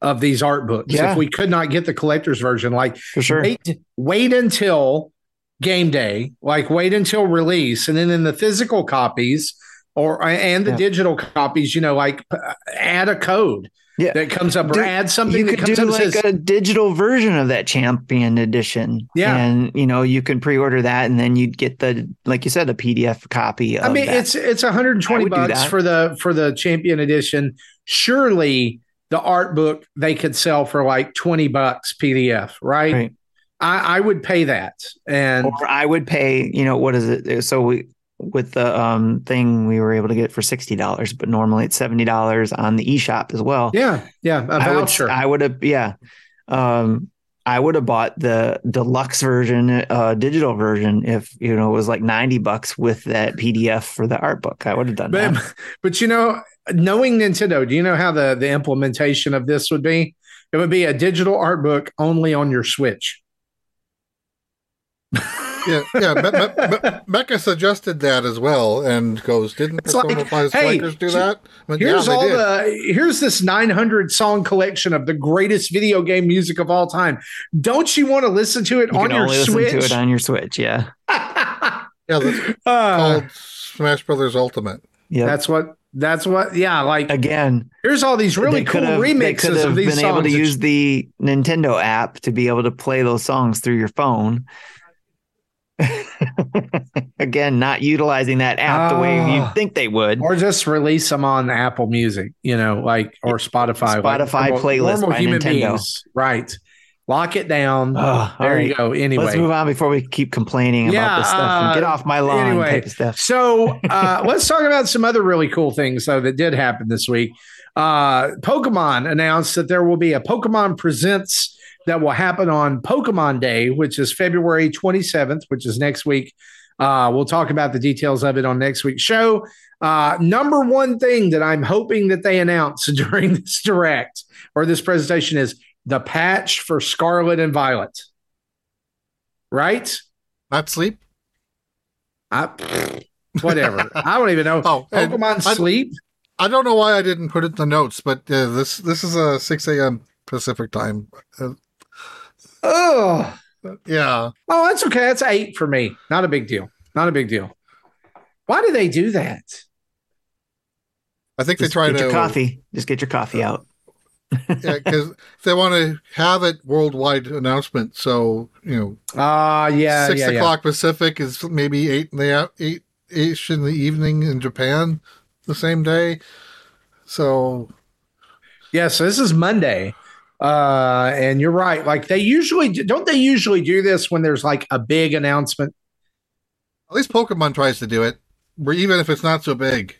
S2: of these art books
S1: Yeah.
S2: if we could not get the collector's version. Like,
S1: for sure.
S2: wait, wait until game day, like wait until release, and then in the physical copies or uh, and the
S1: Yeah.
S2: digital copies, you know, like uh, add a code
S1: Yeah.
S2: that comes up or
S1: Do-
S2: add something
S1: you
S2: that
S1: could
S2: comes
S1: do
S2: up
S1: like
S2: says,
S1: a digital version of that champion edition.
S2: Yeah.
S1: And you know, you can pre-order that and then you'd get the like you said, a PDF copy of
S2: I mean,
S1: that.
S2: it's it's 120
S1: I would do
S2: bucks for the for the champion edition. Surely the art book they could sell for like 20 bucks PDF, right?
S1: Right.
S2: I, I would pay that. And
S1: or I would pay, you know, what is it? So we with the um thing we were able to get for sixty dollars, but normally it's seventy dollars on the eShop as well.
S2: yeah, yeah, a
S1: I would,
S2: voucher.
S1: I would have, yeah. Um, I would have bought the deluxe version, uh, digital version, if you know it was like ninety bucks with that PDF for the art book. I would have done
S2: But,
S1: that.
S2: but you know, knowing Nintendo, do you know how the, the implementation of this would be? It would be a digital art book only on your Switch.
S3: Yeah, yeah. Me- Me- Me- Mecca suggested that as well, and goes, "Didn't
S2: It's
S3: Persona
S2: like,
S3: 5
S2: hey,
S3: Strikers do that?" I went,
S2: Here's
S3: yeah,
S2: all
S3: did.
S2: the here's this 900 song collection of the greatest video game music of all time. Don't you want to listen to it
S1: You
S2: on
S1: can
S2: your
S1: only listen
S2: Switch?
S1: to it on your Switch. Yeah,
S3: Yeah, that's
S2: Uh,
S3: called Smash Brothers Ultimate.
S1: yeah.
S2: that's what that's what yeah, like
S1: Again,
S2: here's all these really
S1: they could
S2: cool
S1: have they could
S2: remixes
S1: have
S2: of these
S1: been
S2: songs.
S1: able to use the Nintendo app to be able to play those songs through your phone. again, not utilizing that app the way
S2: Ah.
S1: you'd think they would.
S2: Or just release them on Apple Music, you know, like or Spotify. like
S1: Spotify
S2: normal-
S1: playlist
S2: normal
S1: by
S2: human
S1: Nintendo.
S2: beings. Right. Lock it down.
S1: Oh,
S2: there you go. Anyway.
S1: Let's move on before we keep complaining
S2: Yeah,
S1: about this stuff and
S2: uh,
S1: get off my lawn
S2: anyway,
S1: type of stuff.
S2: So uh, let's talk about some other really cool things though that did happen this week. Uh, Pokemon announced that there will be a Pokemon Presents that will happen on Pokemon Day, which is February 27th, which is next week. Uh, we'll talk about the details of it on next week's show. Uh, number one thing that I'm hoping that they announce during this direct or this presentation is the patch for Scarlet and Violet. Right?
S3: Not sleep.
S2: I, whatever. I don't even know.
S3: Oh,
S2: Pokemon
S3: I-
S2: Sleep.
S3: I don't know why I didn't put it in the notes, but uh, this this is a six a.m. Pacific time. Uh,
S2: Oh,
S3: yeah,
S2: oh, that's okay. That's eight for me. Not a big deal. Not a big deal. Why do they do that?
S3: I think they try
S1: get
S3: to
S1: your coffee. Just get your coffee out.
S3: yeah, because they want to have it worldwide announcement. So you know,
S2: Ah, yeah,
S3: six
S2: yeah, yeah.
S3: o'clock Pacific is maybe eight in the eight eight in the evening in Japan the same day. So
S2: Yeah, so this is Monday. Uh, and you're right. Like they usually do, don't they usually do this when there's like a big announcement?
S3: at least Pokemon tries to do it, even if it's not so big.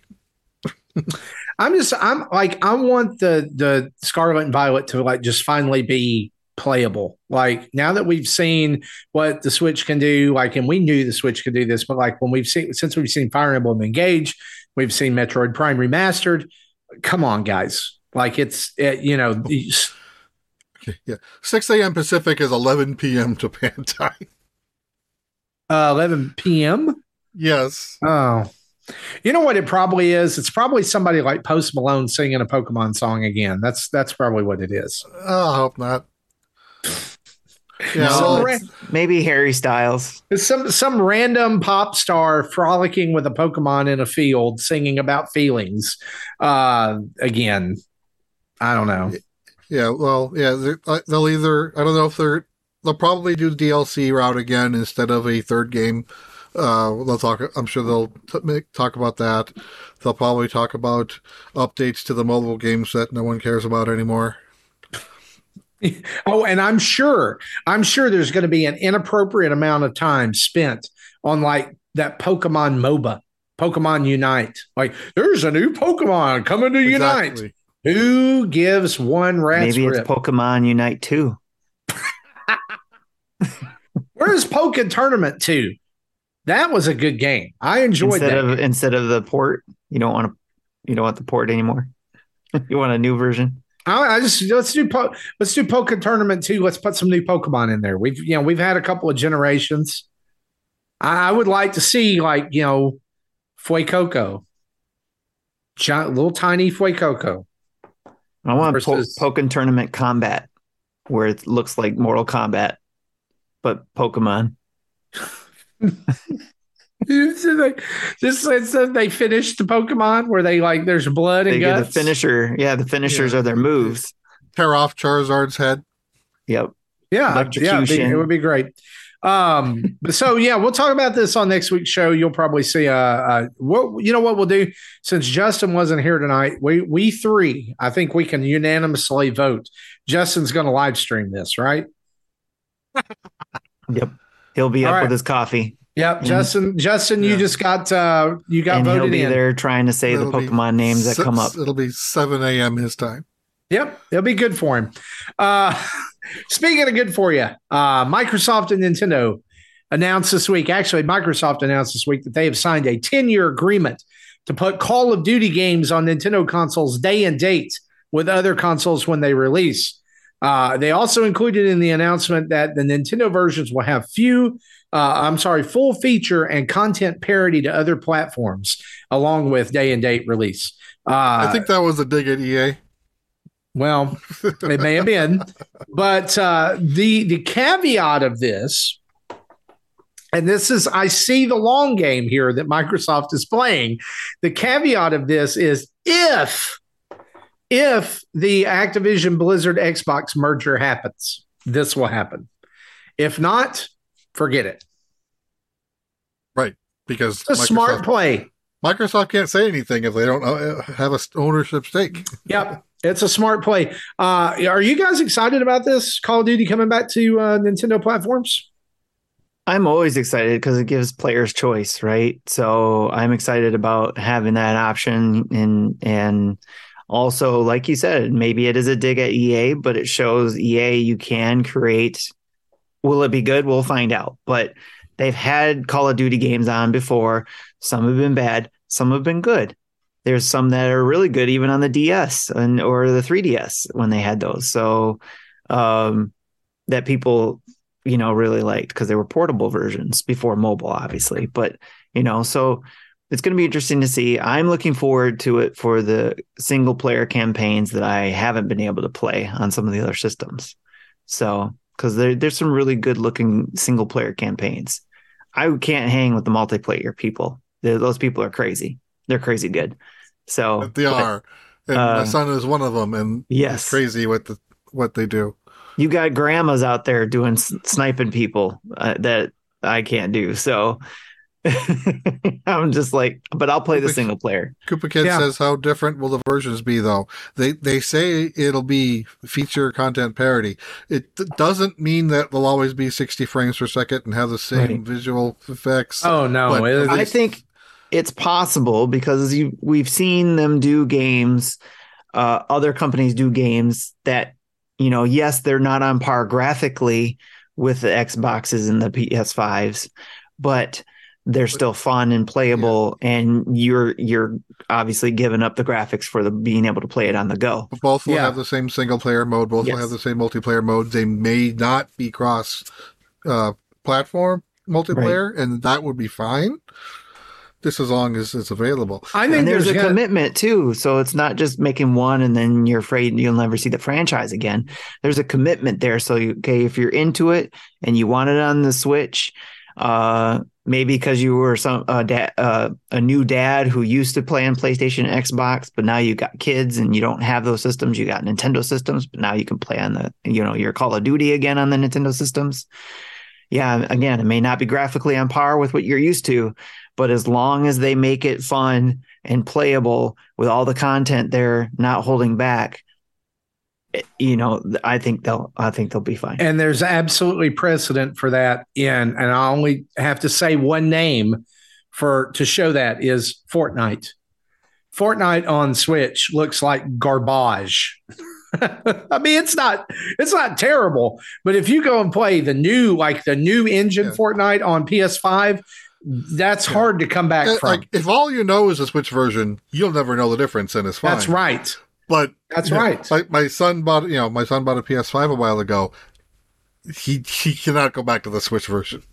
S2: I'm just I'm like I want the the Scarlet and Violet to like just finally be playable. Like now that we've seen what the Switch can do, like and we knew the Switch could do this, but like when we've seen since we've seen Fire Emblem Engage, we've seen Metroid Prime remastered. Come on, guys! Like it's it, you know these-
S3: Yeah, six a.m. Pacific is eleven p.m. Japan time.
S2: uh, 11 p.m.
S3: Yes.
S2: Oh, you know what it probably is? It's probably somebody like Post Malone singing a Pokemon song again. That's that's probably what it is.
S3: Oh, I hope not. Yeah,
S2: Some ra-
S1: Maybe Harry Styles.
S2: It's some some random pop star frolicking with a Pokemon in a field, singing about feelings. Uh, again, I don't know.
S3: Yeah. Well, yeah. uh, They'll either I don't know if they're they'll probably do the DLC route again instead of a third game. Uh, they'll talk. I'm sure they'll t- make, talk about that. They'll probably talk about updates to the mobile games that no one cares about anymore.
S2: Oh, and I'm sure, I'm sure there's going to be an inappropriate amount of time spent on like that Pokemon MOBA, Pokemon Unite. Like, there's a new Pokemon coming to Unite. Who gives one rat's
S1: Maybe
S2: rip?
S1: it's Pokemon Unite 2.
S2: Where's Pokken Tournament 2? That was a good game. I enjoyed
S1: Instead
S2: that.
S1: of instead of the port, you don't want to you don't want the port anymore. you want a new version.
S2: I, I just let's do po- let's do Pokken Tournament two. Let's put some new Pokemon in there. We've you know we've had a couple of generations. I, I would like to see like you know Fuecoco, giant, little tiny Fuecoco.
S1: I want po-
S2: Versus-
S1: Pokken Tournament Combat, where it looks like Mortal Kombat, but Pokemon.
S2: It's like- Just it's they finished the Pokemon where they like there's blood and
S1: They get the finisher. Yeah, the finishers
S3: Yeah.
S1: are their moves.
S3: Tear off Charizard's head.
S1: Yep.
S2: Yeah, yeah, it'd be- it would be great. Um, so yeah, we'll talk about this on next week's show. You'll probably see. Uh, uh, what you know what we'll do since Justin wasn't here tonight. We we three, I think we can unanimously vote. Justin's going to live stream this, right?
S1: Yep. He'll be
S2: All
S1: up
S2: right.
S1: with his coffee.
S2: Yep. Justin. Justin, you just got uh, you got
S1: and he'll
S2: voted
S1: be
S2: in.
S1: there trying to say the
S3: It'll be
S1: Pokemon names that come up.
S3: It'll be seven a.m. his time.
S2: Yep, it'll be good for him. Uh, speaking of good for you, uh, Microsoft and Nintendo announced this week. Actually, Microsoft announced this week that they have signed a 10 year agreement to put Call of Duty games on Nintendo consoles day and date with other consoles when they release. Uh, they also included in the announcement that the Nintendo versions will have few, uh, I'm sorry, full feature and content parity to other platforms, along with day and date release. Uh,
S3: I think that was a dig at EA.
S2: Well, it may have been, but uh, the the caveat of this, and this is I see the long game here that Microsoft is playing. The caveat of this is if if the Activision Blizzard Xbox merger happens, this will happen. If not, forget it.
S3: Right. because
S2: It's a smart play.
S3: Microsoft can't say anything if they don't uh, have a ownership stake.
S2: Yep. It's a smart play. Uh, are you guys excited about this Call of Duty coming back to uh, Nintendo platforms?
S1: I'm always excited because it gives players choice, right? So I'm excited about having that option and and also, like you said, maybe it is a dig at EA, but it shows EA you can create. Will it be good? We'll find out. But they've had Call of Duty games on before. Some have been bad, some have been good. There's some that are really good, even on the DS and or the 3DS when they had those. So um, that people you know really liked because they were portable versions before mobile obviously but you know so it's going to be interesting to see. I'm looking forward to it for the single player campaigns that i haven't been able to play on some of the other systems. So because there, there's some really good looking single player campaigns. I can't hang with the multiplayer people. They're, those people are crazy they're crazy good so
S3: they
S1: but
S3: are, and my
S1: uh,
S3: son is one of them, and
S1: yes
S3: it's crazy what the what they do.
S1: you got grandmas out there doing sniping people uh, that I can't do. So I'm just like, but I'll play the single player.
S3: Koopa Kid
S2: Yeah.
S3: says, "How different will the versions be, though? They they say it'll be feature content parity. It d- doesn't mean that they'll always be 60 frames per second and have the same
S1: Right.
S3: visual effects.
S2: Oh no!
S3: But
S1: I think it's possible because you we've seen them do games. Uh, other companies do games that you know. Yes, they're not on par graphically with the Xboxes and the PS5s, but they're still fun and playable. And you're you're obviously giving up the graphics for the being able to play it on the go.
S3: Both will
S2: Yeah.
S3: have the same single player mode. Both
S1: Yes.
S3: will have the same multiplayer mode. They may not be cross uh, platform multiplayer, and that would be fine. Just as long as it's available.
S2: I think
S1: and there's, a
S2: gonna-
S1: commitment too. So it's not just making one and then you're afraid you'll never see the franchise again. There's a commitment there. So you, okay, if you're into it and you want it on the Switch, uh, maybe because you were some uh, da- uh, a new dad who used to play on PlayStation, and Xbox, but now you've got kids and you don't have those systems. You got Nintendo systems, but now you can play on the you know your Call of Duty again on the Nintendo systems. Yeah, again, it may not be graphically on par with what you're used to, but as long as they make it fun and playable with all the content they're not holding back eh, you know i think they'll i think they'll be fine.
S2: And there's absolutely precedent for that in and i only have to say one name for to show that is fortnite. Fortnite on switch looks like garbage i mean it's not it's not terrible but if you go and play the new like the new engine
S3: Yeah.
S2: fortnite on ps5 that's
S3: Yeah.
S2: hard to come back
S3: Uh,
S2: from
S3: Like, if all you know is the Switch version, you'll never know the difference, and it's fine.
S2: that's right
S3: But
S2: that's
S3: you know,
S2: right
S3: Like my son bought, you know, my son bought a PS5 a while ago. He he cannot go back to the Switch version.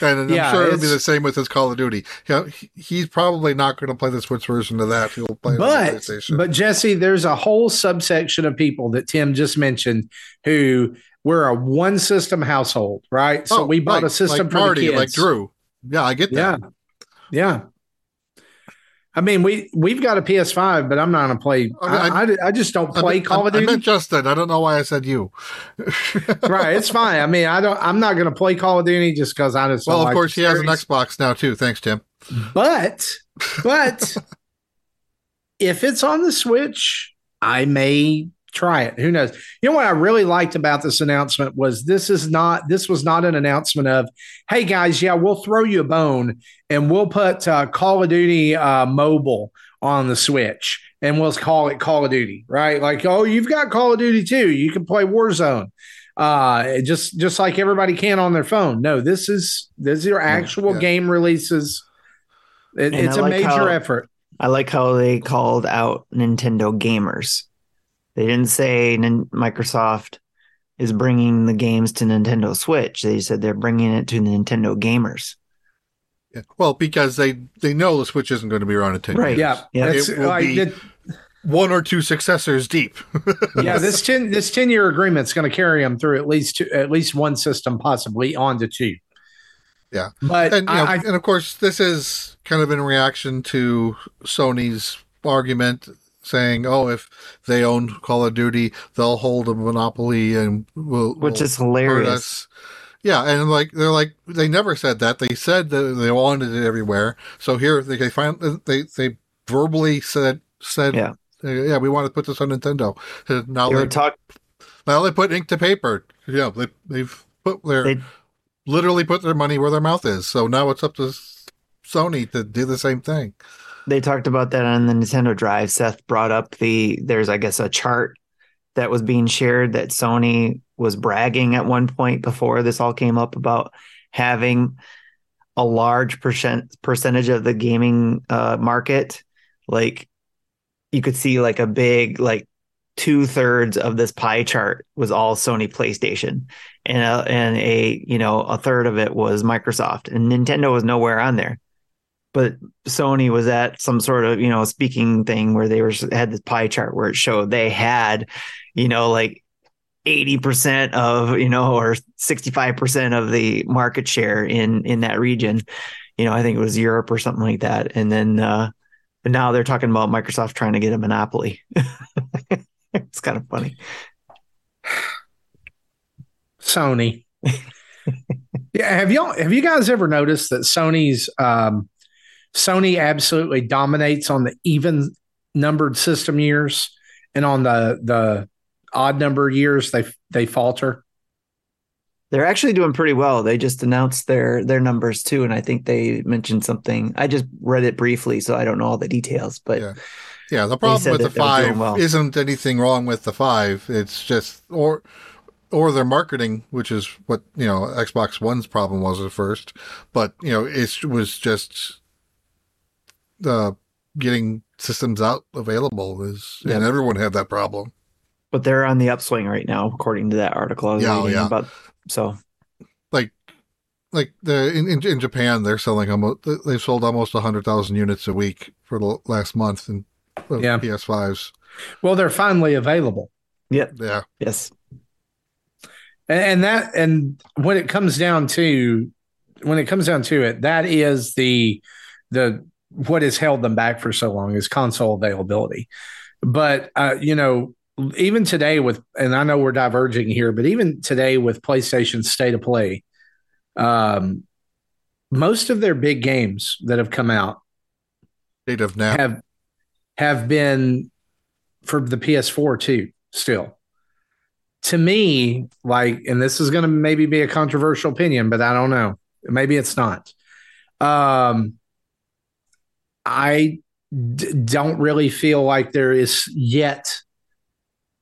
S3: And I'm sure it'll be the same with his Call of Duty. He, he's probably not going to play the Switch version of that. He'll play it on the
S2: but
S3: PlayStation.
S2: but Jesse, there's a whole subsection of people that Tim just mentioned who we're a one system household, right? So
S3: Oh,
S2: we bought a system
S3: like
S2: for
S3: Marty,
S2: the kids.
S3: like Drew. Yeah, I get
S2: Yeah,
S3: that.
S2: yeah. I mean, we we've got a PS5, but I'm not going to play.
S3: I mean,
S2: I, I, I just don't play
S3: meant-
S2: Call of
S3: Duty. I meant Justin. I don't know why I said you.
S2: right, it's fine. I mean, I don't. I'm not going to play Call of Duty just because I just.
S3: well, of
S2: like
S3: course, he has an. Xbox now too. Thanks, Tim.
S2: But but if it's on the Switch, I may try it. Who knows? You know what I really liked about this announcement was this is not this was not an announcement of, hey guys, yeah, we'll throw you a bone and we'll put uh, Call of Duty uh, mobile on the Switch and we'll call it Call of Duty, right? Like, oh, you've got Call of Duty too. You can play Warzone. Uh, just just like everybody can on their phone. No, this is these are actual
S3: Yeah.
S2: game releases. It, it's
S1: I
S2: a
S1: like
S2: major
S1: how-
S2: effort.
S1: i like how they called out nintendo gamers they didn't say microsoft is bringing the games to nintendo switch they said they're bringing it to nintendo gamers
S3: Yeah. Well, because they they know the Switch isn't going to be around in ten
S1: Right.
S3: years.
S2: Yeah,
S1: Yeah.
S2: That's,
S3: It will
S2: like,
S3: be-
S2: that-
S3: One or two successors deep.
S2: yeah. This ten this ten year agreement is going to carry them through at least two, at least one system, possibly on to two.
S3: Yeah.
S2: but
S3: and you know,
S2: I, I,
S3: and of course this is kind of in reaction to Sony's argument saying, "Oh, if they own Call of Duty, they'll hold a monopoly and will
S1: which
S3: will
S1: is hilarious
S3: us." Yeah, and like they're like they never said that. They said that they wanted it everywhere. So here they, they find they they verbally said said
S1: Yeah.
S3: uh, yeah we want to put this on Nintendo. And now
S1: They
S3: they
S1: talk.
S3: now they put ink to paper. Yeah, they they've put their
S1: They
S3: literally put their money where their mouth is. So now it's up to Sony to do the same thing.
S1: They talked about that on the Nintendo Drive. Seth brought up the there's I guess a chart that was being shared that Sony was bragging at one point before this all came up about having a large percent percentage of the gaming uh, market. Like you could see like a big like two thirds of this pie chart was all Sony PlayStation, and a, and a you know a third of it was Microsoft, and Nintendo was nowhere on there but Sony was at some sort of you know speaking thing where they were had this pie chart where it showed they had you know like 80% of you know or 65% of the market share in in that region. You know i think it was europe or something like that. And then uh but now they're talking about microsoft trying to get a monopoly. It's kind of funny.
S2: Sony. yeah, have y'all have you guys ever noticed that Sony's um, Sony absolutely dominates on the even numbered system years, and on the the odd number years they they falter.
S1: they're actually doing pretty well they just announced their their numbers too and i think they mentioned something i just read it briefly so i don't know all the details but
S3: Yeah. Yeah, the problem with the
S1: that they were doing
S3: five
S1: well.
S3: isn't anything wrong with the five. It's just or or their marketing, which is what you know Xbox One's problem was at first. But you know, it was just uh, getting systems out available is, and everyone had that problem.
S1: but they're on the upswing right now, according to that article I was
S3: Yeah,
S1: reading
S3: yeah.
S1: about. So
S3: Like like the in, in in Japan, they're selling almost they've sold almost hundred thousand units a week for the last month and
S2: Yeah.
S3: PS5s.
S2: Well, they're finally available.
S1: yeah,
S3: Yeah,
S1: yes,
S2: And, and that and when it comes down to when it comes down to it, that is the the what has held them back for so long is console availability. But uh, you know, even today with and I know we're diverging here, but even today with PlayStation State of Play, um, most of their big games that have come out
S3: state of now.
S2: have have been for the PS4 too. Still, to me, like, and this is going to maybe be a controversial opinion, but I don't know. Maybe it's not. Um, I d- don't really feel like there is yet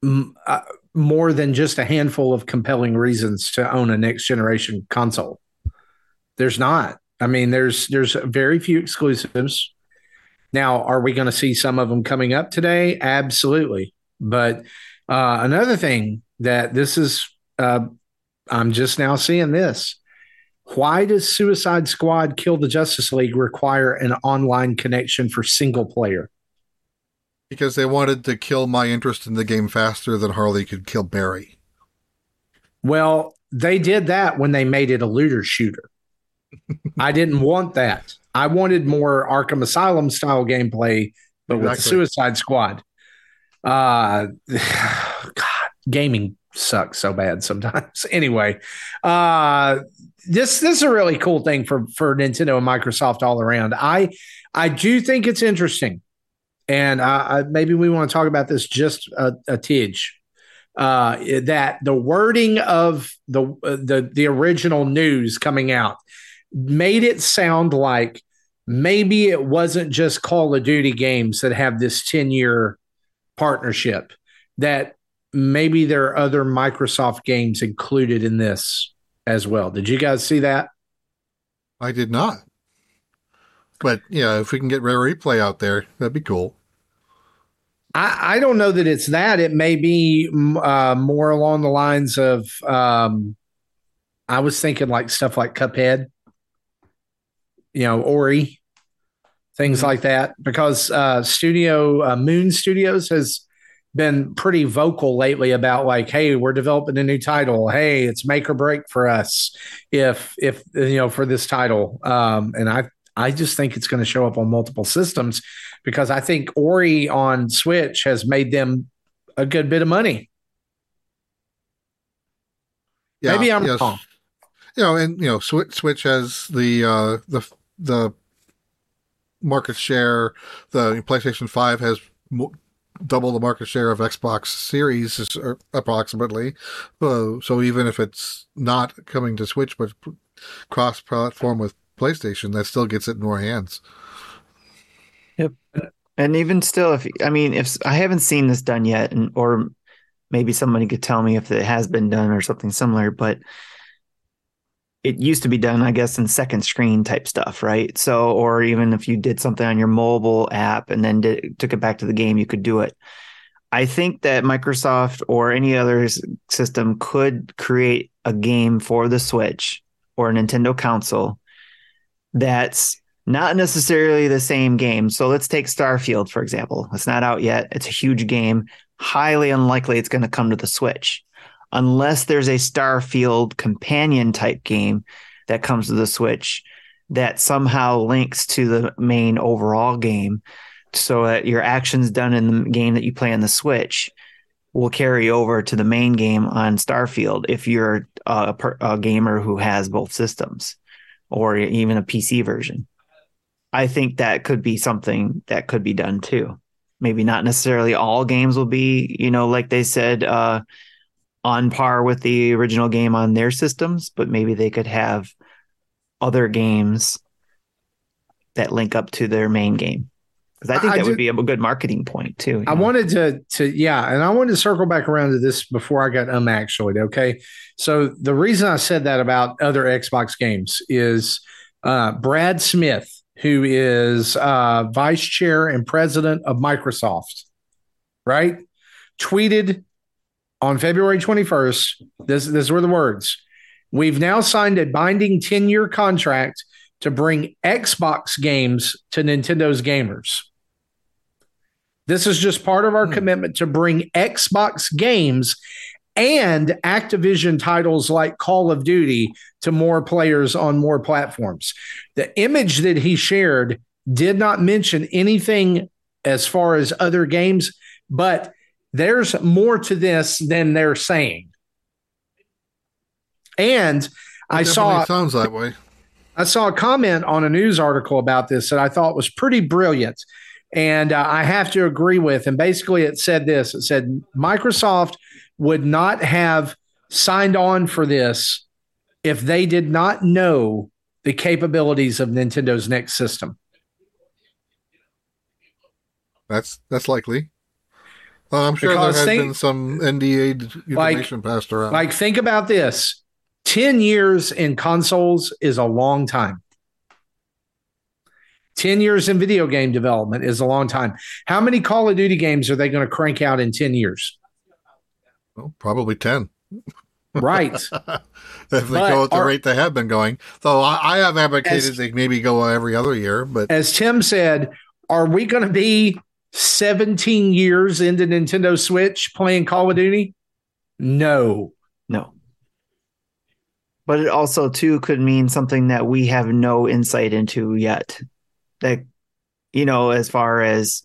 S2: m- uh, more than just a handful of compelling reasons to own a next generation console. There's not. I mean, there's there's very few exclusives. Now, are we going to see some of them coming up today? Absolutely. But uh, another thing that this is, uh, I'm just now seeing this. Why does Suicide Squad Kill the Justice League require an online connection for single player?
S3: Because they wanted to kill my interest in the game faster than Harley could kill Barry.
S2: Well, they did that when they made it a looter shooter. I didn't want that. I wanted more Arkham Asylum style gameplay, but with Suicide Squad. Uh, God, gaming sucks so bad sometimes. anyway, uh, this this is a really cool thing for for Nintendo and Microsoft all around. I I do think it's interesting, and I, I, maybe we want to talk about this just a, a tidge uh, that the wording of the uh, the the original news coming out made it sound like maybe it wasn't just Call of Duty games that have this ten year partnership. That maybe there are other Microsoft games included in this as well. Did you guys see that?
S3: I did not. But yeah, if we can get Rare Replay out there, that'd be cool.
S2: I, I don't know that it's that. It may be uh, more along the lines of um, I was thinking like stuff like Cuphead, you know, Ori, things like that, because uh, Studio uh, Moon Studios has been pretty vocal lately about like, hey, we're developing a new title. Hey, it's make or break for us if if you know for this title. Um, and I I just think it's going to show up on multiple systems because I think Ori on Switch has made them a good bit of money.
S3: Yeah,
S2: Maybe I'm
S3: yes.
S2: wrong.
S3: you know, and you know, Switch, Switch has the uh, the the market share. The PlayStation Five has double the market share of Xbox Series, uh, approximately. Uh, so even if it's not coming to Switch, but cross-platform with PlayStation, that still gets it in more hands.
S1: Yep. And even still, if I mean, if I haven't seen this done yet, and or maybe somebody could tell me if it has been done or something similar, but it used to be done, I guess, in second screen type stuff, right? So, or even if you did something on your mobile app and then did, took it back to the game, you could do it. I think that Microsoft or any other system could create a game for the Switch or a Nintendo console that's not necessarily the same game. So let's take Starfield, for example. It's not out yet. It's a huge game. Highly unlikely it's going to come to the Switch unless there's a Starfield companion type game that comes to the Switch that somehow links to the main overall game so that your actions done in the game that you play on the Switch will carry over to the main game on Starfield if you're a, a gamer who has both systems or even a PC version. I think that could be something that could be done too. Maybe not necessarily all games will be, you know, like they said, uh, on par with the original game on their systems, but maybe they could have other games that link up to their main game. Because I think that I would be a good marketing point too.
S2: I know? wanted to to yeah, and I wanted to circle back around to this before I got um actually. Okay. So the reason I said that about other Xbox games is uh, Brad Smith, who is uh, vice chair and president of Microsoft, right? Tweeted on February 21st, this, this were the words. We've now signed a binding 10 year contract to bring Xbox games to Nintendo's gamers. This is just part of our hmm. commitment to bring Xbox games and Activision titles like Call of Duty to more players on more platforms. The image that he shared did not mention anything as far as other games, but there's more to this than they're saying. And it I saw
S3: sounds that way.
S2: I saw a comment on a news article about this that I thought was pretty brilliant. And uh, I have to agree with. And basically, it said this it said Microsoft would not have signed on for this if they did not know the capabilities of Nintendo's next system.
S3: That's that's likely. Uh, I'm sure because there has think, been some NDA information
S2: like,
S3: passed around.
S2: Like, think about this 10 years in consoles is a long time. 10 years in video game development is a long time. How many Call of Duty games are they going to crank out in 10 years?
S3: Well, probably 10.
S2: Right.
S3: if they but go at the are, rate they have been going. Though I, I have advocated as, they maybe go every other year. But
S2: as Tim said, are we going to be 17 years into Nintendo Switch playing Call of Duty? No.
S1: No. But it also too could mean something that we have no insight into yet. That you know, as far as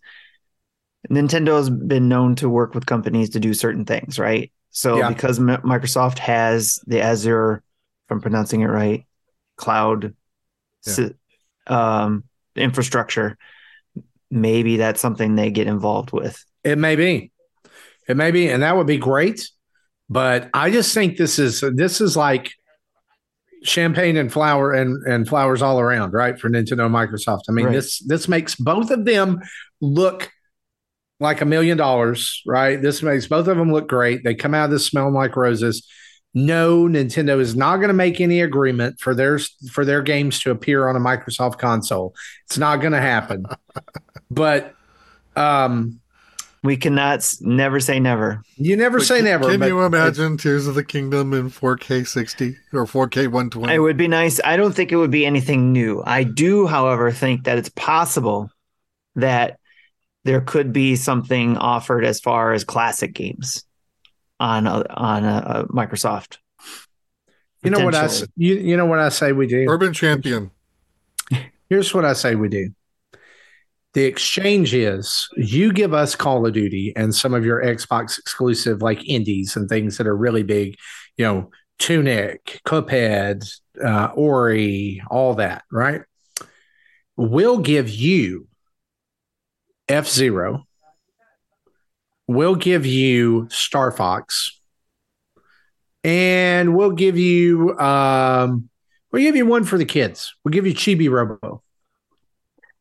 S1: Nintendo's been known to work with companies to do certain things, right? So yeah. because M- Microsoft has the Azure, if I'm pronouncing it right, cloud yeah. um, infrastructure, maybe that's something they get involved with.
S2: It may be. It may be, and that would be great. But I just think this is this is like champagne and flower and, and flowers all around, right? For Nintendo and Microsoft. I mean, right. this this makes both of them look like a million dollars, right? This makes both of them look great. They come out of this smelling like roses. No, Nintendo is not going to make any agreement for their for their games to appear on a Microsoft console. It's not going to happen. but um,
S1: we cannot never say never.
S2: You never but say
S3: can,
S2: never.
S3: Can you imagine Tears of the Kingdom in 4K 60 or 4K 120?
S1: It would be nice. I don't think it would be anything new. I do, however, think that it's possible that there could be something offered as far as classic games on a, on a, a Microsoft.
S2: You know what I you, you know what I say we do.
S3: Urban Champion.
S2: Here's what I say we do. The exchange is you give us Call of Duty and some of your Xbox exclusive like indies and things that are really big, you know, Tunic, Cuphead, uh, Ori, all that, right? We'll give you F Zero. We'll give you Star Fox, and we'll give you um, we'll give you one for the kids. We'll give you Chibi Robo.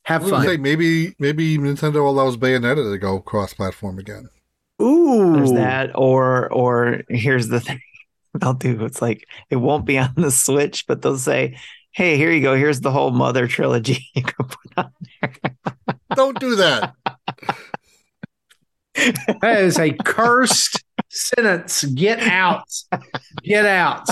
S2: Have
S3: I say
S2: fun.
S3: maybe maybe Nintendo allows Bayonetta to go cross-platform again.
S2: Ooh,
S1: There's that, or or here's the thing they'll do. It's like it won't be on the Switch, but they'll say, "Hey, here you go. Here's the whole Mother trilogy you can put on there."
S3: Don't do that.
S2: That is a cursed sentence. Get out. Get out.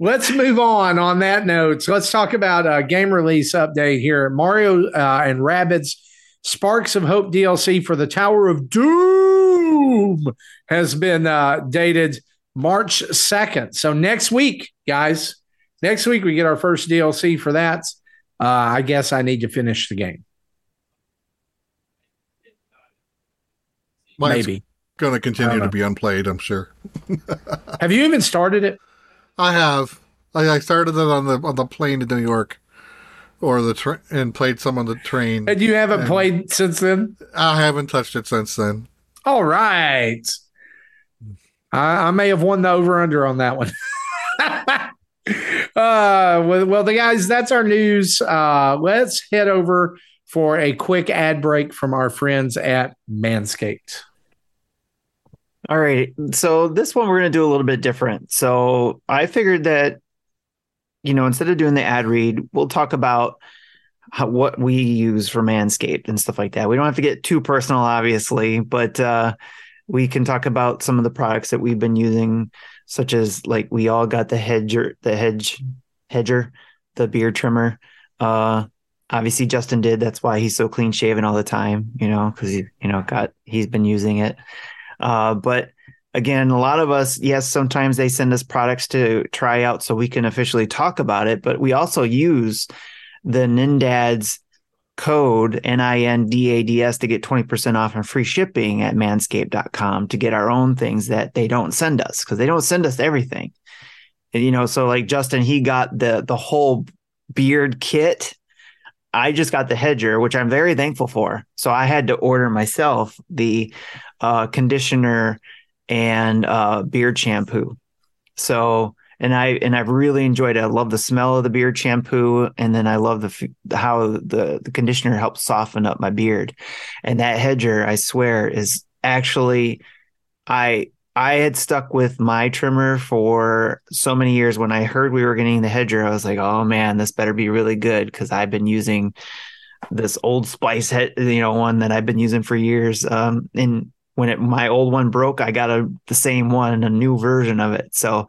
S2: Let's move on on that note. So let's talk about a game release update here. Mario uh, and Rabbids Sparks of Hope DLC for the Tower of Doom has been uh, dated March 2nd. So next week, guys, next week we get our first DLC for that. Uh, I guess I need to finish the game.
S3: Mine's
S2: Maybe.
S3: going to continue to be unplayed. I'm sure.
S2: Have you even started it?
S3: I have. I, I started it on the on the plane to New York, or the tra- and played some on the train.
S2: And you haven't
S3: And-
S2: played since then?
S3: I haven't touched it since then.
S2: All right. I, I may have won the over under on that one. uh, well, well, the guys, that's our news. Uh, let's head over for a quick ad break from our friends at Manscaped.
S1: All right. So this one we're going to do a little bit different. So I figured that, you know, instead of doing the ad read, we'll talk about how, what we use for Manscaped and stuff like that. We don't have to get too personal, obviously, but uh, we can talk about some of the products that we've been using, such as like we all got the hedger, the hedge, hedger, the beard trimmer. Uh, obviously Justin did. That's why he's so clean shaven all the time, you know, because he, you know, got he's been using it. Uh, but again, a lot of us, yes, sometimes they send us products to try out so we can officially talk about it, but we also use the Nindads code N-I-N-D-A-D-S to get 20% off and free shipping at manscaped.com to get our own things that they don't send us because they don't send us everything. And, you know, so like Justin, he got the the whole beard kit. I just got the hedger, which I'm very thankful for. So I had to order myself the uh, conditioner and uh, beard shampoo. So and I and I've really enjoyed it. I love the smell of the beard shampoo, and then I love the how the the conditioner helps soften up my beard. And that hedger, I swear, is actually I I had stuck with my trimmer for so many years. When I heard we were getting the hedger, I was like, oh man, this better be really good because I've been using this old spice head, you know, one that I've been using for years. Um, and when it my old one broke, I got a the same one, a new version of it. So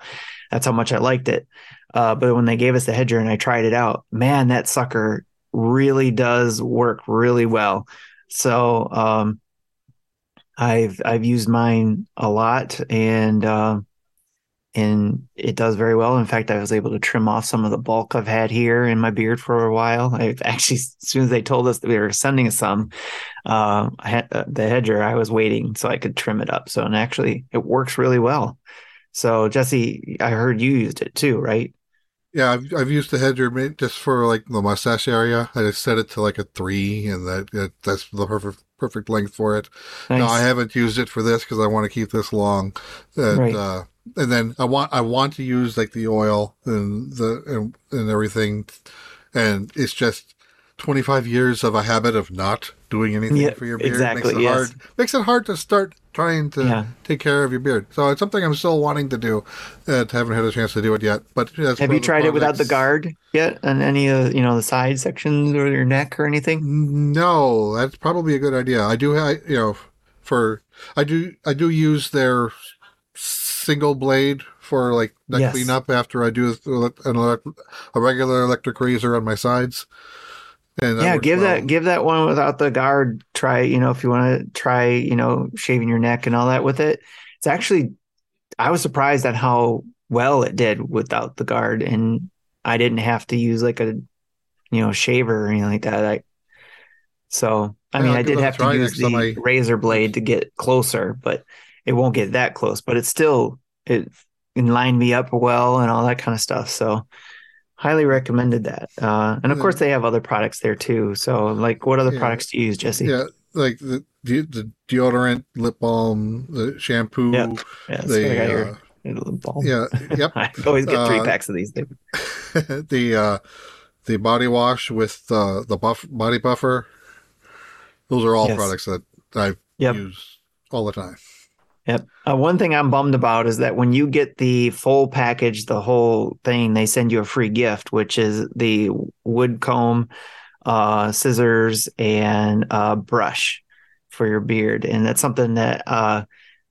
S1: that's how much I liked it. Uh, but when they gave us the hedger and I tried it out, man, that sucker really does work really well. So um, I've I've used mine a lot and uh, and it does very well. In fact, I was able to trim off some of the bulk I've had here in my beard for a while. I've actually, as soon as they told us that we were sending some, uh, uh, the hedger, I was waiting so I could trim it up. So, and actually, it works really well. So, Jesse, I heard you used it too, right?
S3: Yeah, I've, I've used the hedger just for like the mustache area. I just set it to like a three, and that, that that's the perfect perfect length for it.
S1: Nice.
S3: No, I haven't used it for this because I want to keep this long. And,
S1: Right.
S3: uh, and then I want I want to use like the oil and the and, and everything, and it's just 25 years of a habit of not doing anything
S1: Yeah,
S3: for your beard
S1: exactly,
S3: makes it
S1: yes.
S3: hard makes it hard to start trying to
S1: Yeah.
S3: take care of your beard. So it's something I'm still wanting to do. Uh, haven't had a chance to do it yet. But
S1: Have you tried it without the guard yet on any of you know the side sections or your neck or anything?
S3: No, that's probably a good idea. I do, ha- you know, for I do I do use their single blade for like neck
S1: Yes.
S3: cleanup after I do an a regular electric razor on my sides.
S1: Yeah, give
S3: well.
S1: that give that one without the guard. Try you know if you want to try you know shaving your neck and all that with it. It's actually I was surprised at how well it did without the guard, and I didn't have to use like a you know shaver or anything like that. I so I
S3: Yeah,
S1: mean
S3: I'll
S1: I did have to use the
S3: I-
S1: razor blade to get closer, but it won't get that close. But it's still it and lined me up well and all that kind of stuff. So highly recommended that. Uh, and of
S3: Yeah.
S1: course, they have other products there too. So, like, what other
S3: Yeah.
S1: products do you use, Jesse?
S3: Yeah, like the the, the deodorant, lip balm, the shampoo.
S1: Yep. Yeah, that's what I got
S3: The
S1: here.
S3: uh,
S1: Little ball.
S3: yeah, yep.
S1: I always get three
S3: Uh,
S1: packs of these.
S3: The uh, the body wash with uh, the buff body buffer. Those are all
S1: Yes.
S3: products that I
S1: Yep.
S3: use all the time.
S1: Yep. Uh, one thing I'm bummed about is that when you get the full package, the whole thing, they send you a free gift, which is the wood comb, uh, scissors, and uh, brush for your beard. And that's something that uh,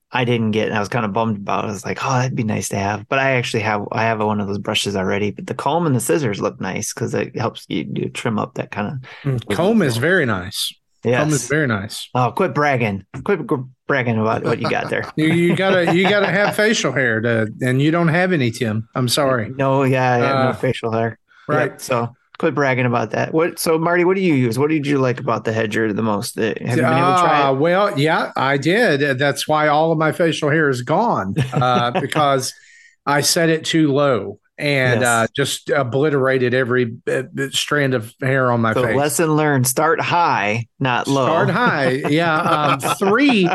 S1: I didn't get. And I was kind of bummed about. I was like, oh, that'd be nice to have. But I actually have I have one of those brushes already. But the comb and the scissors look nice because it helps you, you trim up that kind of.
S2: Mm, Comb is very nice. Comb is very nice.
S1: Oh, quit bragging! Quit bragging about what you got there.
S2: You, you gotta you gotta have facial hair to, and you don't have any, Tim. I'm sorry.
S1: No, yeah, I have no
S2: Uh,
S1: facial hair.
S2: Right.
S1: Yeah, so quit bragging about that. What? So, Marty, what do you use? What did you like about the Hedger the most? Uh, Have you been able to try
S2: Uh,
S1: it?
S2: well, yeah, I did. That's why all of my facial hair is gone uh, because I set it too low and
S1: Yes.
S2: uh, just obliterated every uh, strand of hair on my
S1: So,
S2: face.
S1: lesson learned: start high, not low.
S2: Start high. Yeah. Um, three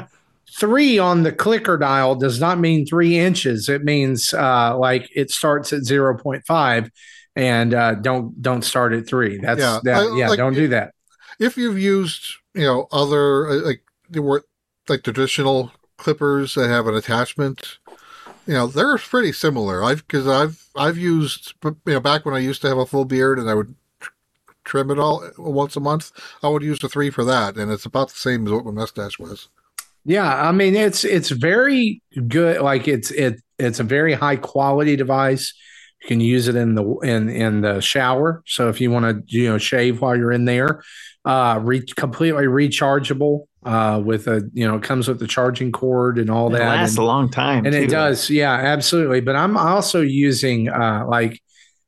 S2: three on the clicker dial does not mean three inches. It means uh, like it starts at 0.5 and uh, don't don't start at three. That's
S3: Yeah,
S2: that,
S3: I-
S2: yeah,
S3: like-
S2: don't do that.
S3: If you've used, you know, other uh, like they were like traditional clippers that have an attachment, you know, they're pretty similar. I've because I've I've used you know back when I used to have a full beard and I would trim it all once a month. I would use the three for that, and it's about the same as what my mustache was.
S2: Yeah, I mean it's it's very good. Like it's it it's a very high quality device. You can use it in the in in the shower. So if you want to you know shave while you're in there, uh, re- completely rechargeable. Uh, with a you know it comes with the charging cord and all
S1: It
S2: that.
S1: lasts
S2: and-
S1: a long time,
S2: and it does yeah absolutely but i'm also using uh like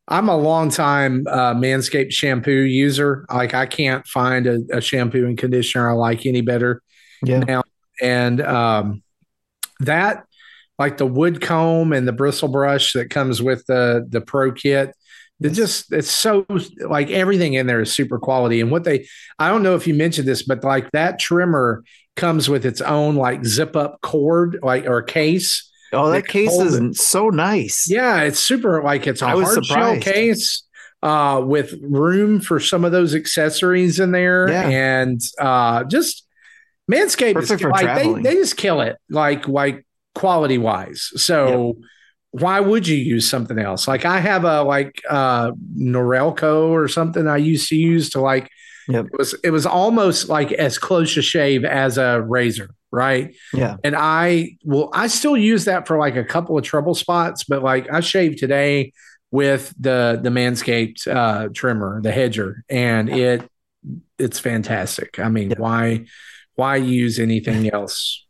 S2: i'm a long time uh manscaped shampoo user like i can't find a, a shampoo and conditioner i like any better
S1: Yeah,
S2: now and um that like the wood comb and the bristle brush that comes with the the pro kit it just it's so like everything in there is super quality and what they i don't know if you mentioned this but like that trimmer comes with its own like zip up cord like or case
S1: Oh,
S2: They
S1: that case is
S2: it.
S1: so nice.
S2: yeah it's super like it's a hard shell case uh with room for some of those accessories in there
S1: Yeah.
S2: and uh just manscaped is,
S1: Perfect for
S2: like they, they just kill it like like quality wise. So why would you use something else? Like i have a like uh norelco or something i used to use to like
S1: Yep.
S2: it was it was almost like as close to shave as a razor right?
S1: Yeah,
S2: and I will I still use that for like a couple of trouble spots, but like I shaved today with the the Manscaped uh trimmer, the hedger, and it it's fantastic. I mean,
S1: Yep.
S2: why why use anything else?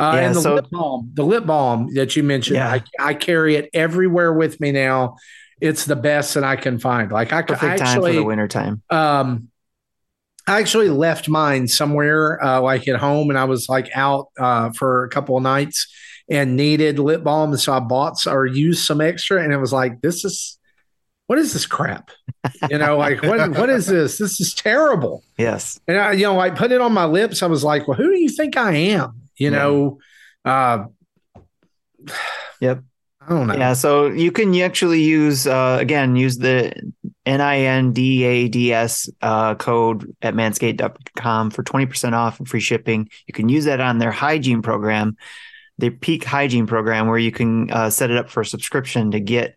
S2: Uh,
S1: Yeah,
S2: and the
S1: so-
S2: lip balm, the lip balm that you mentioned,
S1: Yeah.
S2: I, I carry it everywhere with me now. It's the best that I can find. Like I, I
S1: perfect time
S2: actually,
S1: for the winter time.
S2: um, I actually left mine somewhere, uh, like at home, and I was like out uh, for a couple of nights and needed lip balm, and so I bought or used some extra, and it was like, this is what is this crap? You know, like what what is this? This is terrible.
S1: Yes.
S2: And I, you know, I put it on my lips. I was like, well, who do you think I am? You
S1: Yeah.
S2: know, uh,
S1: Yep.
S2: I don't know.
S1: Yeah, so you can actually use uh, again use the NINDADS uh, code at manscaped.com for 20% off and free shipping. You can use that on their hygiene program, their peak hygiene program, where you can uh, set it up for a subscription to get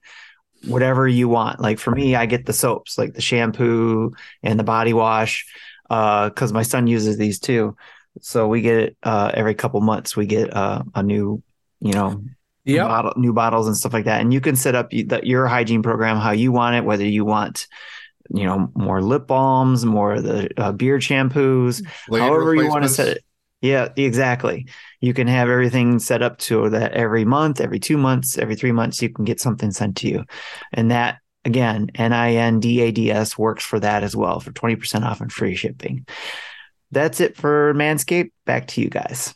S1: whatever you want. Like for me, I get the soaps, like the shampoo and the body wash, Uh, because my son uses these too. So we get it uh, every couple months. We get uh, a new, you know,
S2: Yep.
S1: bottle, new bottles and stuff like that. And you can set up the, your hygiene program how you want it, whether you want, you know, more lip balms, more of the uh, beard shampoos,
S3: Blade
S1: however you want to set it. Yeah, exactly. You can have everything set up to that every month, every two months, every three months, you can get something sent to you. And that, again, N I N D A D S works for that as well for 20% off and free shipping. That's it for Manscaped. Back to you guys.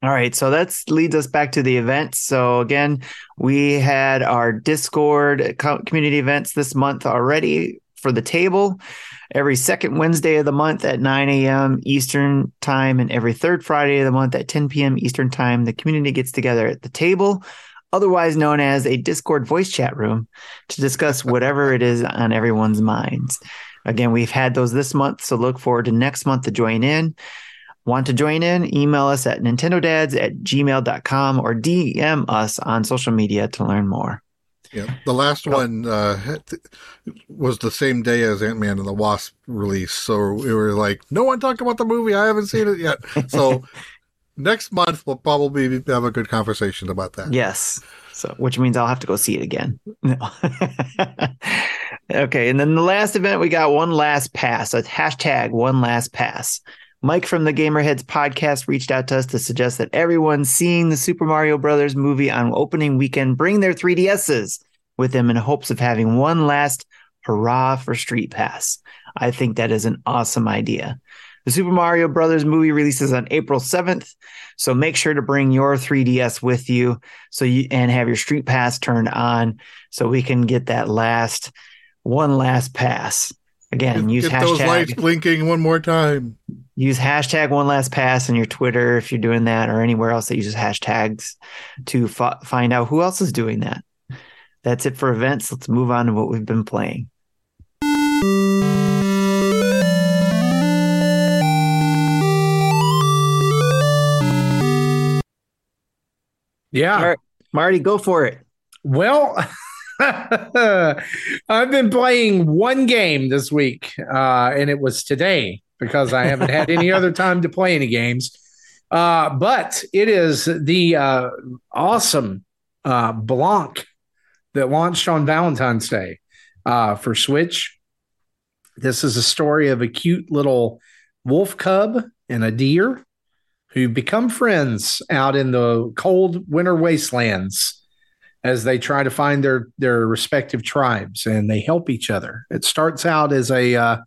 S1: All right, so that leads us back to the events. So again, we had our Discord community events this month already for the table every second Wednesday of the month at 9 a.m. Eastern time and every third Friday of the month at 10 p.m. Eastern time. The community gets together at the table, otherwise known as a Discord voice chat room, to discuss whatever it is on everyone's minds. Again, we've had those this month, so look forward to next month to join in. Want to join in? Email us at nintendodads at gmail.com or DM us on social media to learn more.
S3: Yeah, the last one uh, was the same day as Ant Man and the Wasp release, so we were like, "No one talked about the movie. I haven't seen it yet." So next month we'll probably have a good conversation about that.
S1: Yes, so which means I'll have to go see it again. No. okay, and then the last event we got one last pass. A hashtag one last pass. Mike from the Gamerheads podcast reached out to us to suggest that everyone seeing the Super Mario Brothers movie on opening weekend bring their 3DSs with them in hopes of having one last hurrah for Street Pass. I think that is an awesome idea. The Super Mario Brothers movie releases on April 7th, so make sure to bring your 3DS with you so you and have your Street Pass turned on so we can get that last one last pass. Again,
S3: get,
S1: use
S3: get
S1: hashtag
S3: those lights blinking one more time.
S1: Use hashtag one last pass on your Twitter if you're doing that, or anywhere else that uses hashtags to f- find out who else is doing that. That's it for events. Let's move on to what we've been playing.
S2: Yeah.
S1: Marty, go for it.
S2: Well, I've been playing one game this week, uh, and it was today because I haven't had any other time to play any games. Uh, but it is the uh, awesome uh, Blanc that launched on Valentine's Day uh, for Switch. This is a story of a cute little wolf cub and a deer who become friends out in the cold winter wastelands as they try to find their their respective tribes and they help each other. It starts out as a uh,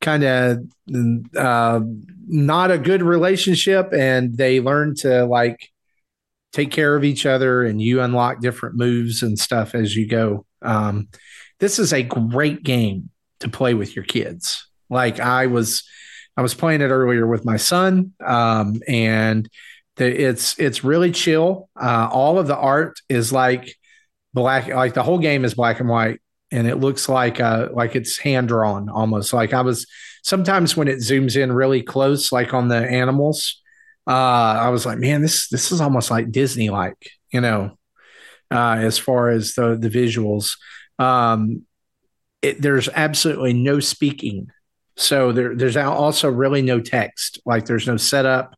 S2: kind of uh, not a good relationship, and they learn to like take care of each other, and you unlock different moves and stuff as you go. Um, this is a great game to play with your kids. Like I was, I was playing it earlier with my son, um, and it's it's really chill. Uh, all of the art is like black, like the whole game is black and white, and it looks like uh, like it's hand drawn almost. Like I was sometimes when it zooms in really close, like on the animals, uh, I was like, man, this this is almost like Disney like, you know, uh, as far as the the visuals. Um, it, there's absolutely no speaking so there, there's also really no text. Like there's no setup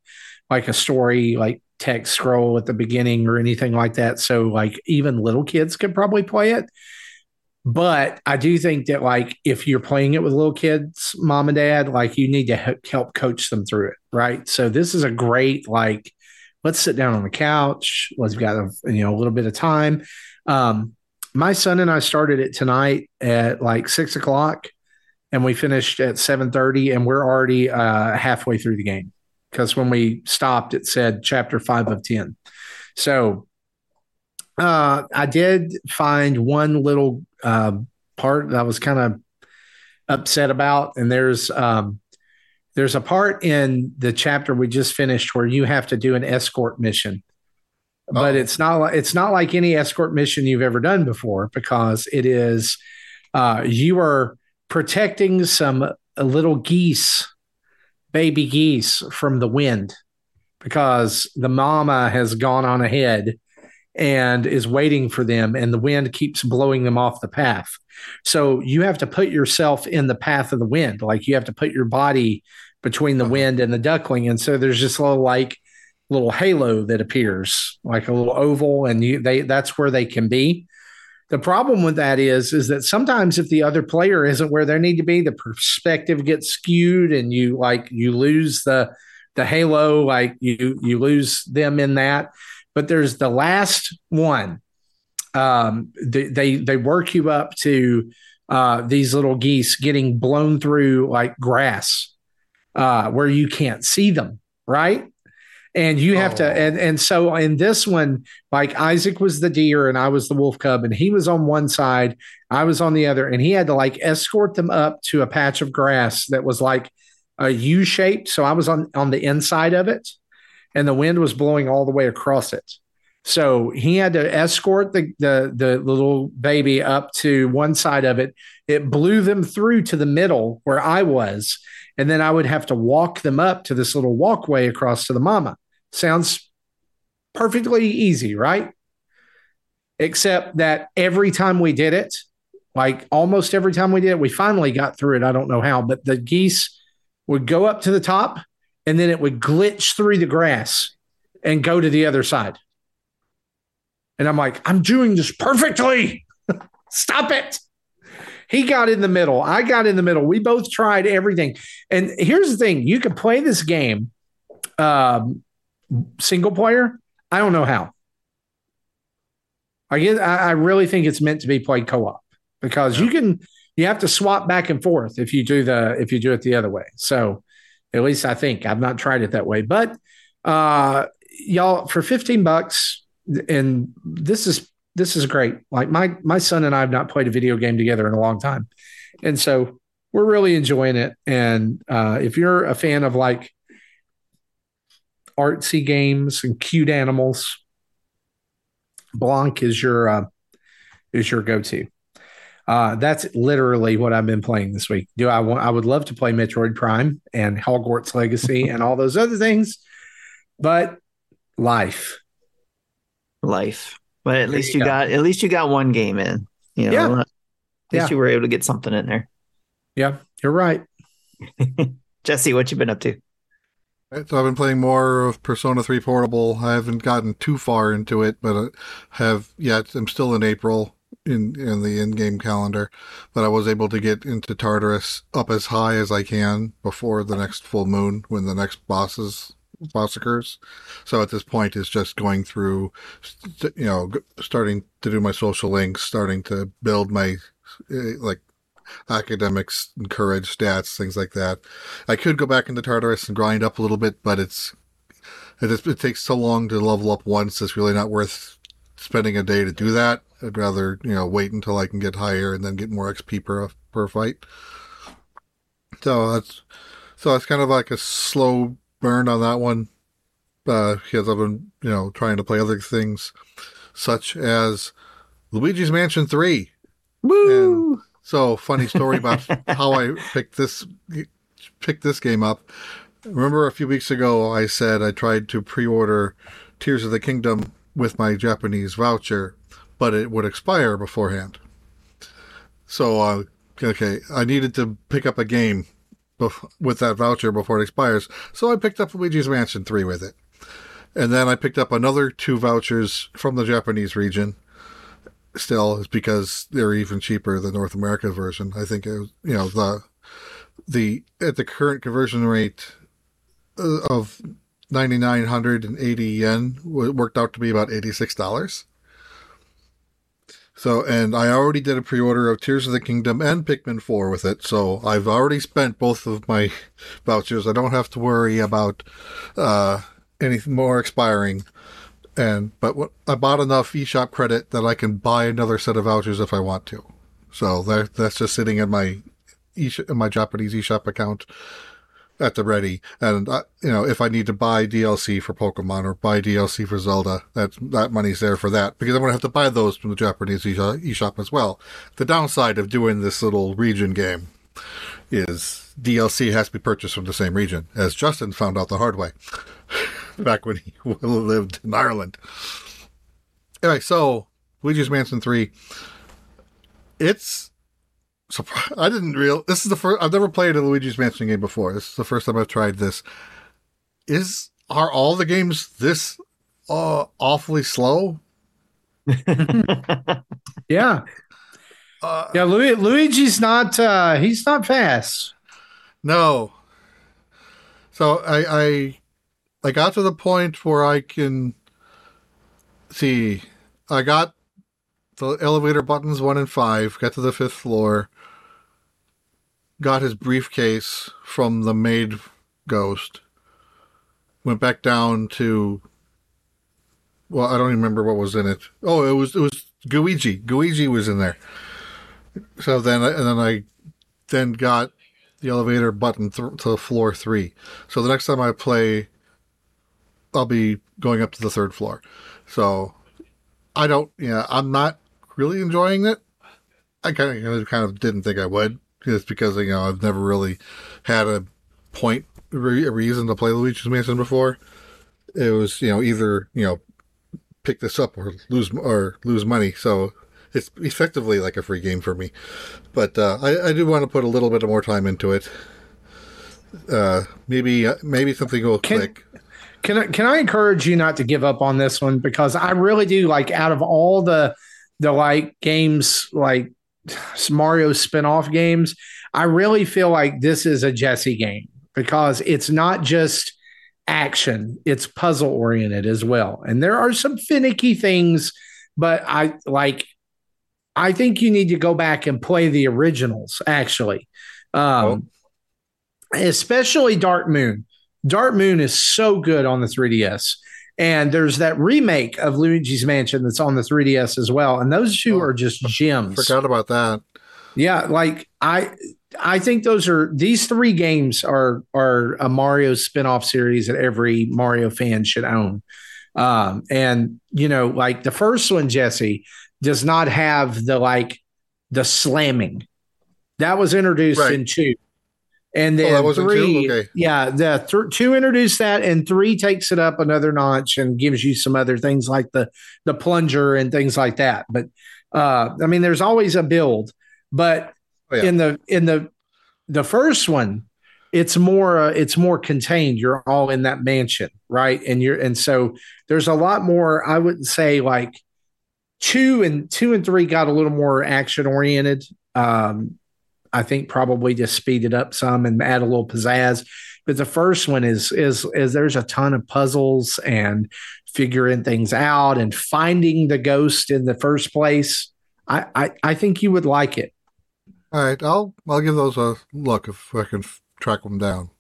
S2: like a story like text scroll at the beginning or anything like that. So like even little kids could probably play it. But I do think that like if you're playing it with little kids, mom and dad, like you need to help coach them through it, right? So this is a great like let's sit down on the couch. Let's got a, you know a little bit of time. Um, my son and I started it tonight at like six o'clock, and we finished at seven thirty, and we're already uh, halfway through the game because when we stopped, it said chapter five of 10. So uh, I did find one little uh, part that I was kind of upset about. And there's, um, there's a part in the chapter we just finished where you have to do an escort mission. Oh. But it's not like it's not like any escort mission you've ever done before because it is uh, you are protecting some little geese baby geese from the wind because the mama has gone on ahead and is waiting for them and the wind keeps blowing them off the path. So you have to put yourself in the path of the wind. Like you have to put your body between the wind and the duckling. And so there's just a little like little halo that appears like a little oval and you they that's where they can be the problem with that is, is that sometimes if the other player isn't where they need to be, the perspective gets skewed, and you like you lose the the halo, like you you lose them in that. But there's the last one. Um, they they, they work you up to uh, these little geese getting blown through like grass, uh, where you can't see them, right? And you have to
S3: Oh.
S2: and and so in this one like isaac was the deer and i was the wolf cub and he was on one side i was on the other and he had to like escort them up to a patch of grass that was like a u shaped so i was on on the inside of it and the wind was blowing all the way across it so he had to escort the the, the little baby up to one side of it it blew them through to the middle where i was and then I would have to walk them up to this little walkway across to the mama. Sounds perfectly easy, right? Except that every time we did it, like almost every time we did it, we finally got through it. I don't know how, but the geese would go up to the top and then it would glitch through the grass and go to the other side. And I'm like, I'm doing this perfectly. Stop it. He got in the middle. I got in the middle. We both tried everything. And here's the thing you can play this game um, single player. I don't know how. I I, I really think it's meant to be played co-op because you can you have to swap back and forth if you do the if you do it the other way. So at least I think I've not tried it that way. But uh y'all for 15 bucks and this is this is great. Like my my son and I have not played a video game together in a long time. And so we're really enjoying it. And uh if you're a fan of like artsy games and cute animals, Blanc is your uh, is your go to. Uh, that's literally what I've been playing this week. Do I want? I would love to play Metroid Prime and Hogwarts Legacy and all those other things, but life.
S1: Life. But at
S2: There
S1: least
S2: you go.
S1: got at least you got one game in. You know,
S2: Yeah.
S1: at least
S2: Yeah.
S1: you were able to get something in there.
S2: Yeah, you're right.
S1: Jesse, what you been up to?
S3: Right, So I've been playing more of Persona 3 Portable. I haven't gotten too far into it, but I have yet. I'm still in April in in the in-game calendar, but I was able to get into Tartarus up as high as I can before the next full moon when the next bosses boss occurs. So at this point, it's just going through, you know, starting to do my social links, starting to build my uh, like academics and courage stats, things like that. I could go back into Tartarus and grind up a little bit, but it's it, just, it takes so long to level up once. It's really not worth spending a day to do that. I'd rather you know wait until I can get higher and then get more XP per per fight. So that's so it's kind of like a slow burn on that one, uh, because I've been you know trying to play other things, such as Luigi's Mansion Three.
S1: Woo!
S3: So funny story about how I picked this picked this game up. Remember a few weeks ago I said I tried to pre-order Tears of the Kingdom with my Japanese voucher, but it would expire beforehand. So uh, okay, I needed to pick up a game bef- with that voucher before it expires. So I picked up Luigi's Mansion 3 with it. And then I picked up another two vouchers from the Japanese region still is because they're even cheaper than North America version. I think it you know the the at the current conversion rate uh, of ninety nine hundred and eighty yen w- worked out to be about eighty six dollars. So, and I already did a pre-order of Tears of the Kingdom and Pikmin 4 with it, so I've already spent both of my vouchers. I don't have to worry about uh, anything more expiring and but what, I bought enough eShop credit that I can buy another set of vouchers if I want to. So that that's just sitting in my eShop, in my Japanese eShop account at the ready. And I, you know, if I need to buy DLC for Pokemon or buy DLC for Zelda, that that money's there for that because I'm gonna have to buy those from the Japanese eShop eShop as well. The downside of doing this little region game is DLC has to be purchased from the same region, as Justin found out the hard way back when he lived in Ireland. Anyway, so Luigi's Mansion 3. It's. I didn't real. This is the first. I've never played a Luigi's Mansion game before. This is the first time I've tried this. Is are all the games this uh, awfully slow?
S2: Yeah,
S3: Uh,
S2: yeah. Lu- Luigi's not. uh He's not fast.
S3: No. So I I I got to the point where I can see I got the elevator buttons one and five, got to the fifth floor, got his briefcase from the maid ghost, went back down to. Well, I don't remember what was in it. Oh, it was it was Gooigi. Gooigi was in there. So then, and then I then got the elevator button th- to floor three. So the next time I play, I'll be going up to the third floor. So I don't, yeah, I'm not really enjoying it. I kind of kind of didn't think I would, just because you know I've never really had a point a reason to play Luigi's Mansion before. It was you know either you know pick this up or lose or lose money. So it's effectively like a free game for me. But uh, I, I do want to put a little bit more time into it. Uh, maybe uh, maybe something will
S2: Can-
S3: click.
S2: Can I can I encourage you not to give up on this one because I really do like out of all the the like games like Mario spin-off games, I really feel like this is a Jesse game because it's not just action, it's puzzle oriented as well. And there are some finicky things, but I like I think you need to go back and play the originals actually. Um especially Dark Moon. Dark Moon is so good on the 3DS. And there's that remake of Luigi's Mansion that's on the 3DS as well. And those two
S3: Oh,
S2: are just gems.
S3: Forgot about that.
S2: Yeah, like I I think those are these three games are are a Mario spin-off series that every Mario fan should own. Um, and you know, like the first one, Jesse, does not have the like the slamming. That was introduced
S3: Right.
S2: in two. And then
S3: Oh, in two?
S2: three,
S3: Okay.
S2: yeah, the th- two introduced that, and three takes it up another notch and gives you some other things like the the plunger and things like that. But uh, I mean, there's always a build, but
S3: Oh, yeah.
S2: in the in the the first one, it's more uh, it's more contained. You're all in that mansion, right? And you're and so there's a lot more. I wouldn't say like two and two and three got a little more action oriented. Um, I think probably just speed it up some and add a little pizzazz. But the first one is is is there's a ton of puzzles and figuring things out and finding the ghost in the first place. I I, I think you would like it.
S3: All right, I'll I'll give those a look if I can track them down.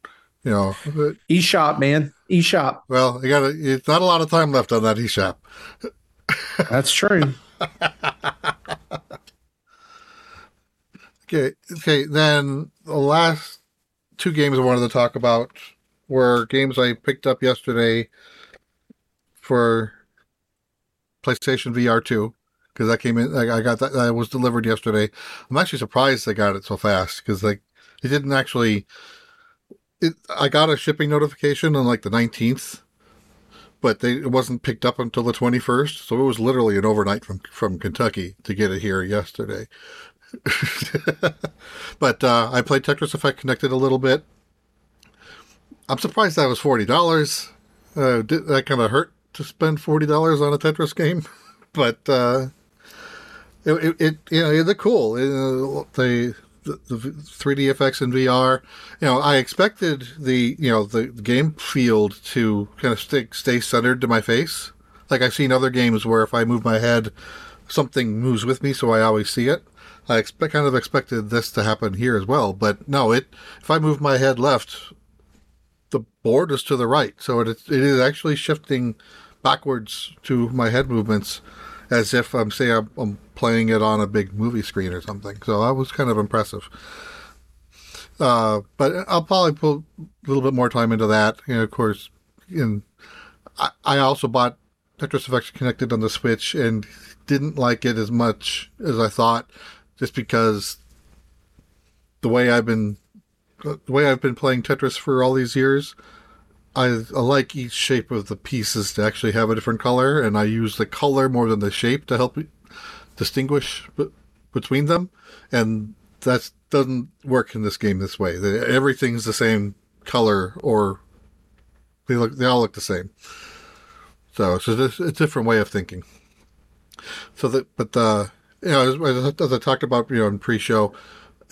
S3: You know, but-
S2: eShop, man. eShop.
S3: well, you got It's not a lot of time left on that eShop.
S2: That's true.
S3: Okay, okay. Then the last two games I wanted to talk about were games I picked up yesterday for PlayStation VR two because that came in. I I got that. That was delivered yesterday. I'm actually surprised they got it so fast because like it didn't actually. It, I got a shipping notification on like the 19th, but they it wasn't picked up until the 21st. So it was literally an overnight from from Kentucky to get it here yesterday. but uh, I played Tetris Effect Connected a little bit. I'm surprised that was forty dollars. Uh, that kind of hurt to spend forty dollars on a Tetris game, but uh, it, it, it you know they're cool. Uh, they the, the 3D effects in VR. You know, I expected the you know the, the game field to kind of stay stay centered to my face. Like I've seen other games where if I move my head, something moves with me, so I always see it. I expect kind of expected this to happen here as well, but no. It if I move my head left, the board is to the right, so it it is actually shifting backwards to my head movements, as if I'm say I'm, I'm playing it on a big movie screen or something. So that was kind of impressive. Uh, but I'll probably put a little bit more time into that. And of course, in I, I also bought Tetris Effect Connected on the Switch and didn't like it as much as I thought, just because the way I've been the way I've been playing Tetris for all these years, I, I like each shape of the pieces to actually have a different color, and I use the color more than the shape to help distinguish b- between them, and that doesn't work in this game this way. Everything's the same color, or they look they all look the same. So it's a, it's a different way of thinking. So that, but uh, you know, as, as I talked about, you know, in pre-show,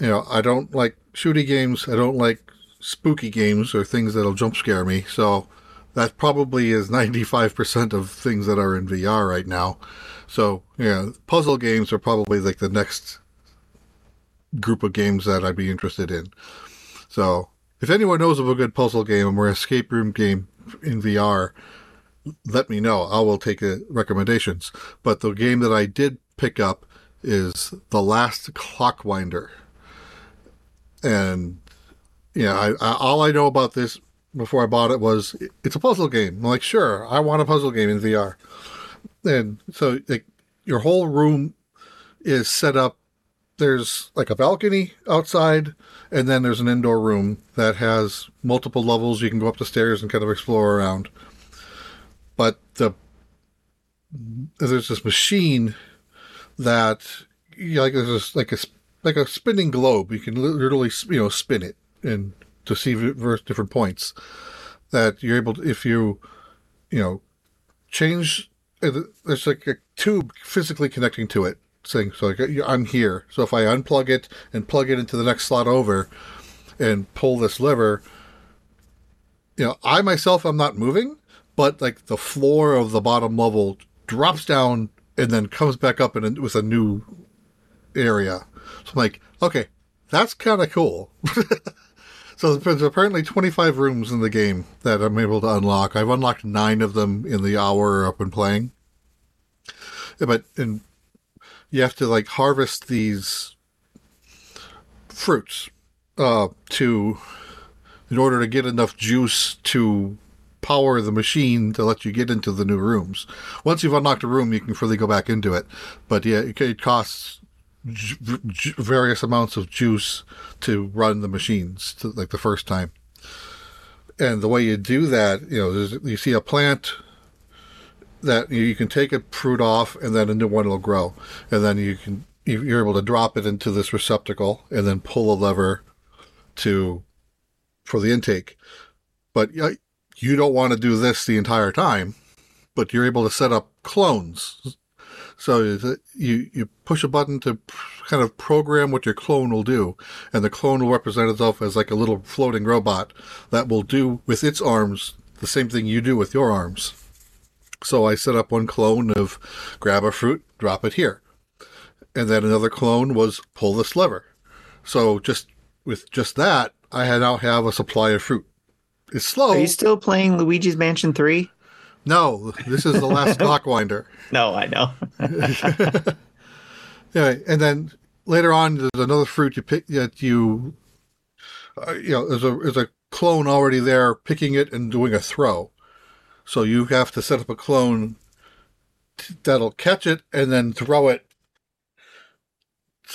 S3: you know, I don't like shooty games. I don't like spooky games or things that'll jump scare me. So that probably is 95% of things that are in VR right now. So, yeah, puzzle games are probably like the next group of games that I'd be interested in. So, if anyone knows of a good puzzle game or escape room game, in VR, let me know. I will take uh, recommendations. But the game that I did pick up is The Last Clockwinder. And yeah, I, I, all I know about this before I bought it was it's a puzzle game. I'm like, sure, I want a puzzle game in VR. And so like your whole room is set up. There's like a balcony outside, and then there's an indoor room that has multiple levels. You can go up the stairs and kind of explore around. But the there's this machine that you know, like there's this, like a like a spinning globe. You can literally you know spin it and to see different points that you're able to if you you know change uh, there's like a tube physically connecting to it saying so like i'm here so if i unplug it and plug it into the next slot over and pull this lever you know i myself i'm not moving but like the floor of the bottom level drops down and then comes back up and with a new area so i'm like okay that's kind of cool So there's apparently 25 rooms in the game that I'm able to unlock. I've unlocked nine of them in the hour I've been playing. But and you have to like harvest these fruits uh, to in order to get enough juice to power the machine to let you get into the new rooms. Once you've unlocked a room, you can freely go back into it. But yeah, it, costs various amounts of juice to run the machines to, like the first time. And the way you do that, you know, you see a plant that you can take a fruit off and then a new one will grow. And then you can, you're able to drop it into this receptacle and then pull a lever to, for the intake. But you don't want to do this the entire time, but you're able to set up clones so you you push a button to kind of program what your clone will do, and the clone will represent itself as like a little floating robot that will do with its arms the same thing you do with your arms. So I set up one clone of grab a fruit, drop it here, and then another clone was pull this lever. So just with just that, I now have a supply of fruit. It's slow.
S1: Are you still playing Luigi's Mansion Three?
S3: No, this is the last clockwinder.
S1: No, I know.
S3: yeah, and then later on, there's another fruit you pick that you, uh, you know, there's a there's a clone already there picking it and doing a throw. So you have to set up a clone that'll catch it and then throw it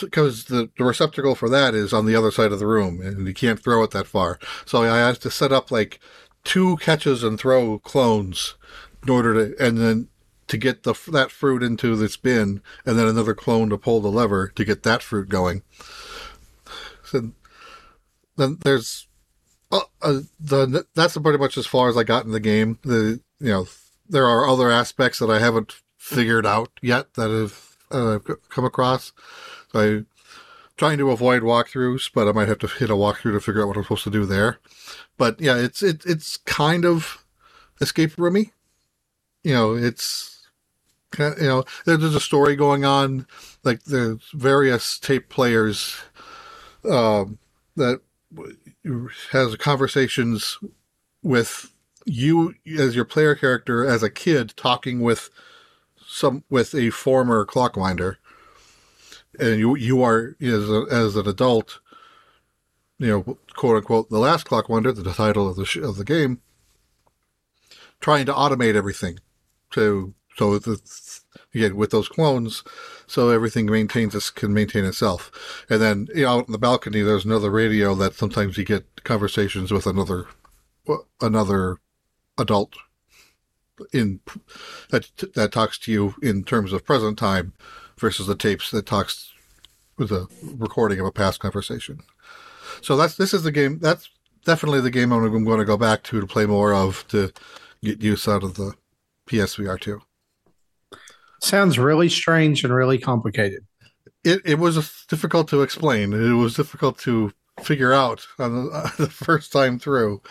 S3: because the, the receptacle for that is on the other side of the room and you can't throw it that far. So I had to set up like two catches and throw clones in order to, and then to get the that fruit into this bin, and then another clone to pull the lever to get that fruit going. So then there's uh, uh, the that's pretty much as far as I got in the game. The you know there are other aspects that I haven't figured out yet that have uh, come across. So I trying to avoid walkthroughs, but I might have to hit a walkthrough to figure out what I'm supposed to do there. But yeah, it's it, it's kind of escape roomy you know, it's kind of, you know, there's a story going on. Like there's various tape players um, that has conversations with you as your player character as a kid talking with some with a former clockwinder and you you are as a, as an adult you know quote unquote the last clockwinder the title of the sh- of the game trying to automate everything to so the, again with those clones, so everything maintains can maintain itself. And then you know, out on the balcony, there's another radio that sometimes you get conversations with another another adult in that that talks to you in terms of present time versus the tapes that talks with a recording of a past conversation. So that's this is the game. That's definitely the game I'm going to go back to to play more of to get use out of the PSVR 2.
S2: Sounds really strange and really complicated.
S3: It, it was difficult to explain. It was difficult to figure out on the, uh, the first time through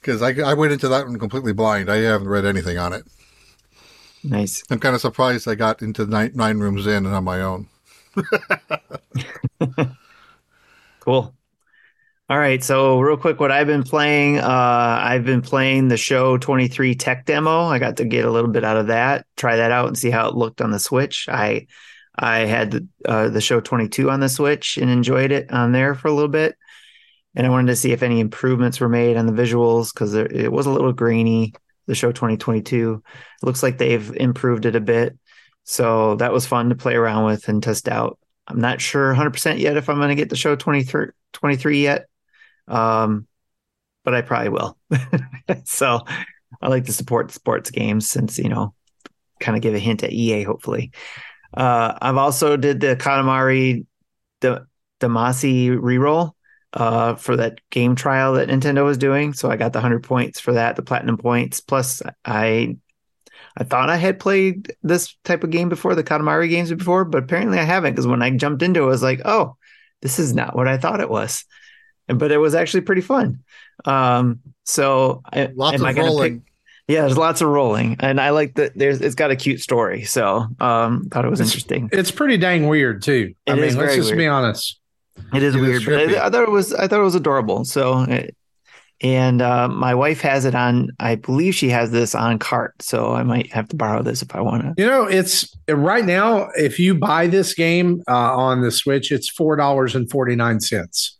S3: because I, I went into that one completely blind. I haven't read anything on it.
S1: Nice.
S3: I'm kind of surprised I got into nine, nine rooms in and on my own.
S1: cool. All right, so real quick, what I've been playing, uh, I've been playing the show 23 tech demo. I got to get a little bit out of that, try that out, and see how it looked on the Switch. I I had uh, the show 22 on the Switch and enjoyed it on there for a little bit, and I wanted to see if any improvements were made on the visuals because it was a little grainy. The show 2022 it looks like they've improved it a bit, so that was fun to play around with and test out. I'm not sure 100% yet if I'm going to get the show 23, 23 yet um, but I probably will. so I like to support sports games since, you know, kind of give a hint at EA, hopefully. Uh, I've also did the Katamari D- Damacy reroll uh, for that game trial that Nintendo was doing. So I got the 100 points for that, the platinum points. Plus, I I thought I had played this type of game before, the Katamari games before, but apparently I haven't because when I jumped into it, I was like, oh, this is not what I thought it was but it was actually pretty fun. Um, so
S3: lots am of I gonna rolling. Pick,
S1: yeah, there's lots of rolling, and I like that. There's it's got a cute story, so um, thought it was
S2: it's,
S1: interesting.
S2: It's pretty dang weird too. It I mean, let's just weird. be honest.
S1: It is it weird, but I, I, thought it was I thought it was adorable. So, and uh, my wife has it on. I believe she has this on cart, so I might have to borrow this if I want to.
S2: You know, it's right now. If you buy this game uh, on the Switch, it's four dollars and forty nine cents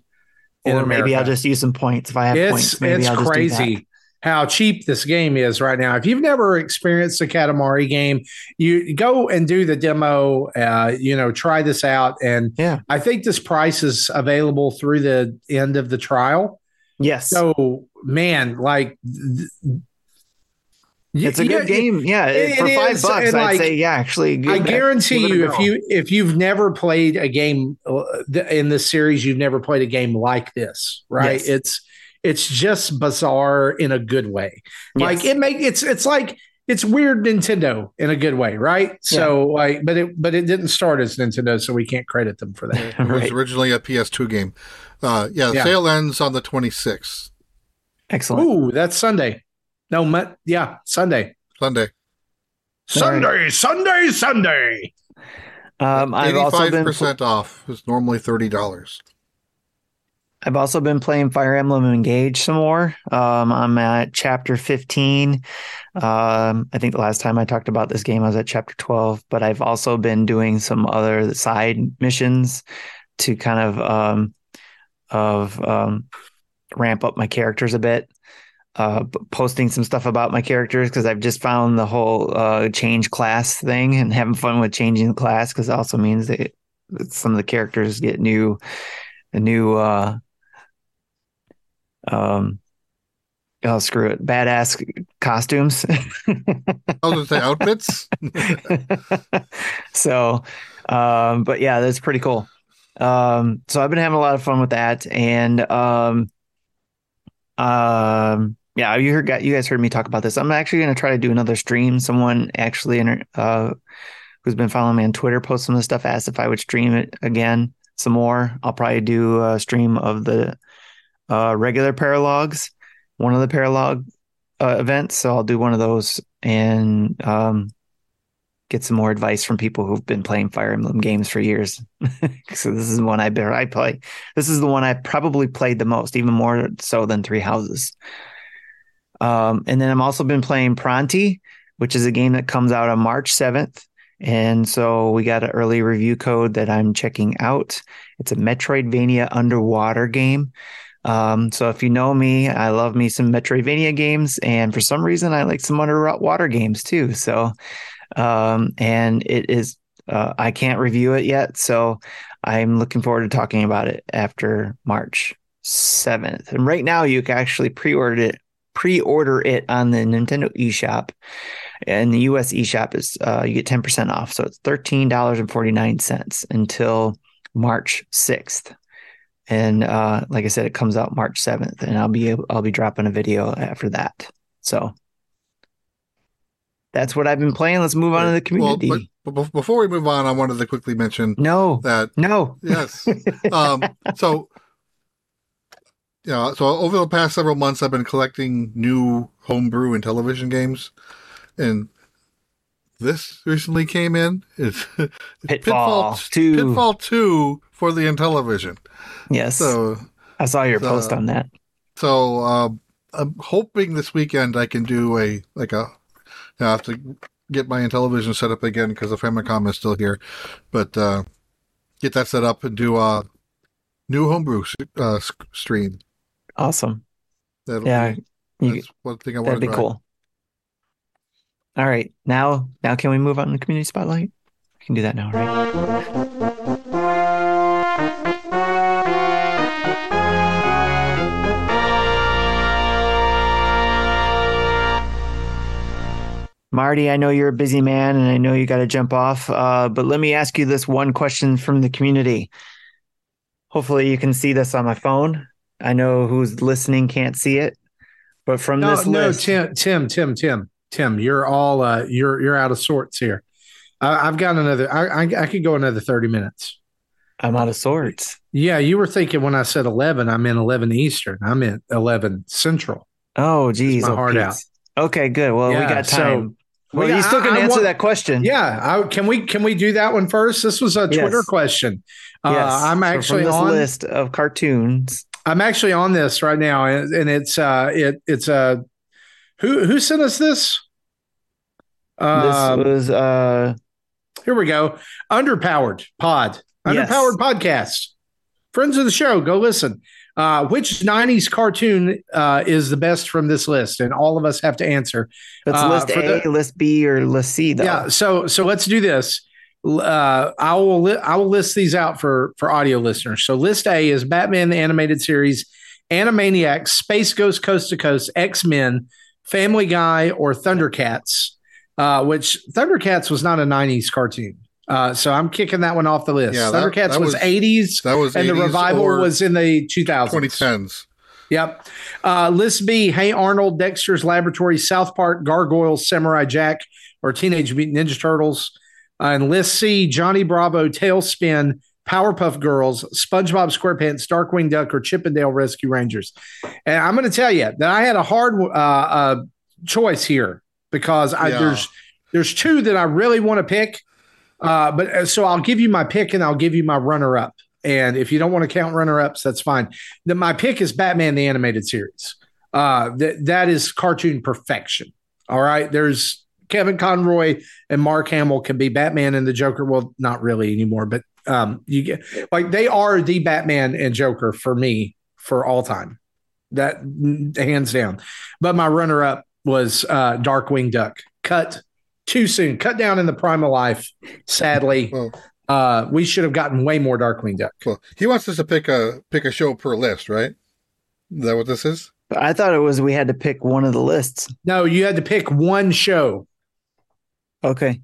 S1: or maybe I'll just use some points if I have
S2: it's,
S1: points. Maybe
S2: it's
S1: I'll
S2: crazy how cheap this game is right now. If you've never experienced a Katamari game, you go and do the demo. Uh, you know, try this out, and
S1: yeah,
S2: I think this price is available through the end of the trial.
S1: Yes.
S2: So, man, like. Th-
S1: it's a good game. Yeah, it, for five is, bucks, I'd like, say yeah. Actually,
S2: I guarantee you, if you if you've never played a game uh, in this series, you've never played a game like this, right? Yes. It's it's just bizarre in a good way. Yes. Like it make it's it's like it's weird Nintendo in a good way, right? So like, but it but it didn't start as Nintendo, so we can't credit them for that.
S3: it was originally a PS2 game. Uh, yeah, the yeah. sale ends on the 26th.
S1: Excellent.
S2: Ooh, that's Sunday. No, yeah, Sunday.
S3: Sunday.
S2: Sunday, right. Sunday, Sunday.
S1: Um, I've also been
S3: percent off. is normally thirty dollars.
S1: I've also been playing Fire Emblem Engage some more. Um, I'm at chapter 15. Um, I think the last time I talked about this game, I was at chapter 12, but I've also been doing some other side missions to kind of um, of um, ramp up my characters a bit uh, posting some stuff about my characters because I've just found the whole uh, change class thing and having fun with changing the class because it also means that some of the characters get new, new, uh, um, oh screw it, badass costumes.
S3: I was gonna say outfits.
S1: so, um, but yeah, that's pretty cool. Um, so I've been having a lot of fun with that, and um, um yeah, you heard you guys heard me talk about this. I'm actually going to try to do another stream. Someone actually uh, who's been following me on Twitter posted some of the stuff asked if I would stream it again some more. I'll probably do a stream of the uh, regular paralogs, one of the paralog uh, events. So I'll do one of those and um, get some more advice from people who've been playing Fire Emblem games for years. so this is the one I bear I play. This is the one I probably played the most, even more so than Three Houses. Um, and then I'm also been playing Pronty, which is a game that comes out on March 7th. And so we got an early review code that I'm checking out. It's a Metroidvania underwater game. Um, so if you know me, I love me some Metroidvania games, and for some reason, I like some underwater games too. So, um, and it is, uh, I can't review it yet, so I'm looking forward to talking about it after March 7th. And right now, you can actually pre-order it pre-order it on the Nintendo eShop. And the US eShop is uh, you get 10% off. So it's $13.49 until March 6th. And uh, like I said, it comes out March 7th, and I'll be able, I'll be dropping a video after that. So that's what I've been playing. Let's move on to the community. Well,
S3: but, but before we move on, I wanted to quickly mention
S1: no
S3: that
S1: no
S3: yes. um, so yeah, so over the past several months, I've been collecting new homebrew Intellivision games, and this recently came in. It's
S1: Pitfall, Pitfall Two.
S3: Pitfall Two for the Intellivision.
S1: Yes.
S3: So
S1: I saw your
S3: So-
S1: post on that.
S3: So uh, I'm hoping this weekend I can do a like a. I have to get my Intellivision set up again because the Famicom is still here, but uh, get that set up and do a new homebrew uh, stream.
S1: Awesome.
S3: That'll
S1: Yeah,
S3: be,
S1: you,
S3: that's one thing I want
S1: that'd
S3: to
S1: be
S3: try.
S1: cool. All right, now now can we move on to the community spotlight? We can do that now, right? Marty, I know you're a busy man and I know you got to jump off, uh, but let me ask you this one question from the community. Hopefully, you can see this on my phone. I know who's listening can't see it, but from
S2: No,
S1: this
S2: no,
S1: list,
S2: Tim, Tim, Tim, Tim, Tim. You're all uh, you're you're out of sorts here. I, I've got another. I, I I could go another thirty minutes.
S1: I'm out of sorts.
S2: Yeah, you were thinking when I said eleven, I meant eleven Eastern. I meant eleven Central.
S1: Oh, geez.
S2: my
S1: oh,
S2: heart out.
S1: Okay, good. Well, we
S2: Yeah,
S1: got
S2: so-
S1: time. Well,
S2: we-
S1: you still
S2: I-
S1: can
S2: I
S1: answer
S2: want-
S1: that question.
S2: Yeah, I, can we can we do that one first? This was a Twitter
S1: Yes.
S2: question. Uh,
S1: Yes.
S2: I'm
S1: So
S2: actually
S1: this
S2: on.
S1: list of cartoons.
S2: I'm actually on this right now, and, and it's uh it it's uh who who sent us this? Um,
S1: this was uh
S2: Here we go. Underpowered Pod.
S1: Yes.
S2: Underpowered Podcast. Friends of the show, go listen. Uh, which 90s cartoon uh, is the best from this list? And all of us have to answer.
S1: that's
S2: uh,
S1: list A,
S2: the-
S1: list B, or list C though.
S2: Yeah, so so let's do this. Uh, I will li- I will list these out for for audio listeners. So list A is Batman the animated series, Animaniacs, Space Ghost Coast to Coast, X Men, Family Guy, or Thundercats. Uh, which Thundercats was not a '90s cartoon. Uh, so I'm kicking that one off the list.
S3: Yeah,
S2: Thundercats
S3: that
S2: was,
S3: was-
S2: '80s,
S3: That was
S2: and the revival was in the 2000s.
S3: 2010s.
S2: Yep. Uh, list B: Hey Arnold, Dexter's Laboratory, South Park, Gargoyles, Samurai Jack, or Teenage Mutant Ninja Turtles. Uh, and list C: Johnny Bravo, TaleSpin, Powerpuff Girls, SpongeBob SquarePants, Darkwing Duck, or Chip 'n Dale Rescue Rangers. And I'm going to tell you that I had a hard uh, uh, choice here because I,
S3: Yeah.
S2: there's there's two that I really want to pick. Uh, but uh, so I'll give you my pick and I'll give you my runner up. And if you don't want to count runner ups, that's fine. My pick is Batman the animated series. Uh, that that is cartoon perfection. All right, there's Kevin Conroy and Mark Hamill can be Batman and the Joker. Well, not really anymore, but um, you get like they are the Batman and Joker for me for all time. That hands down. But my runner up was uh, Darkwing Duck. Cut too soon. Cut down in the prime of life. Sadly,
S3: Well,
S2: uh, we should have gotten way more Darkwing Duck.
S3: well, he wants us to pick a pick a show per list, right? Is that what this is?
S1: I thought it was we had to pick one of the lists.
S2: No, you had to pick one show.
S1: Okay.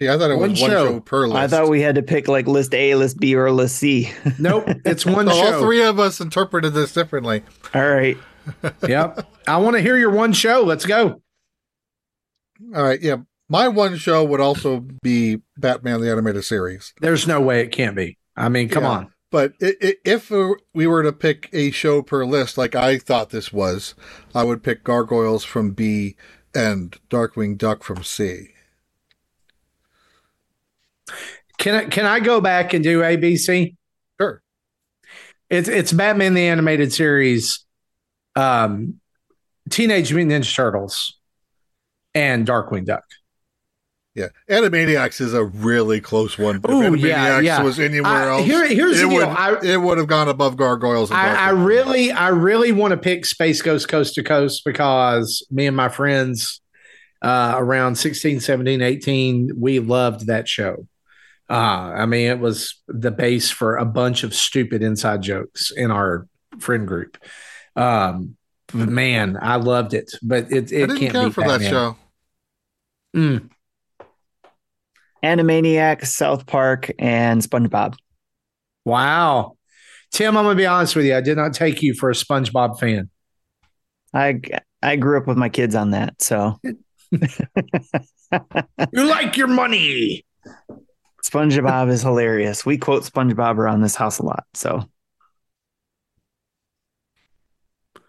S3: Yeah, I thought it
S2: One
S3: was one
S2: show.
S3: show per list.
S1: I thought we had to pick like list A, list B, or list C.
S2: Nope, it's one
S3: So
S2: show.
S3: all three of us interpreted this differently.
S1: All right.
S2: Yep. I want to hear your one show. Let's go.
S3: All right, yeah. My one show would also be Batman the Animated Series.
S2: There's no way it can't be. I mean, come
S3: Yeah.
S2: on.
S3: But i i if we were to pick a show per list, like I thought this was, I would pick Gargoyles from B and Darkwing Duck from C.
S2: Can I can I go back and do ABC?
S3: Sure.
S2: It's it's Batman the animated series, um, Teenage Mutant Ninja Turtles, and Darkwing Duck.
S3: Yeah. Animaniacs is a really close one. If
S2: Ooh,
S3: Animaniacs
S2: yeah, yeah.
S3: was anywhere
S2: I-
S3: else,
S2: here- here's
S3: it
S2: the
S3: would
S2: deal. I-
S3: it would have gone above Gargoyles and
S2: I, I really, I really want to pick Space Ghost Coast to Coast because me and my friends uh, around 16, 17, 18, we loved that show. Uh, I mean, it was the base for a bunch of stupid inside jokes in our friend group. Um, but man, I loved it, but it, it
S3: didn't
S2: can't be
S3: for that show.
S2: Mm.
S1: Animaniacs, South Park, and SpongeBob.
S2: Wow. Tim, I'm going to be honest with you. I did not take you for a SpongeBob fan.
S1: I I grew up with my kids on that, so
S2: You like your money.
S1: SpongeBob is hilarious. We quote SpongeBob around this house a lot. So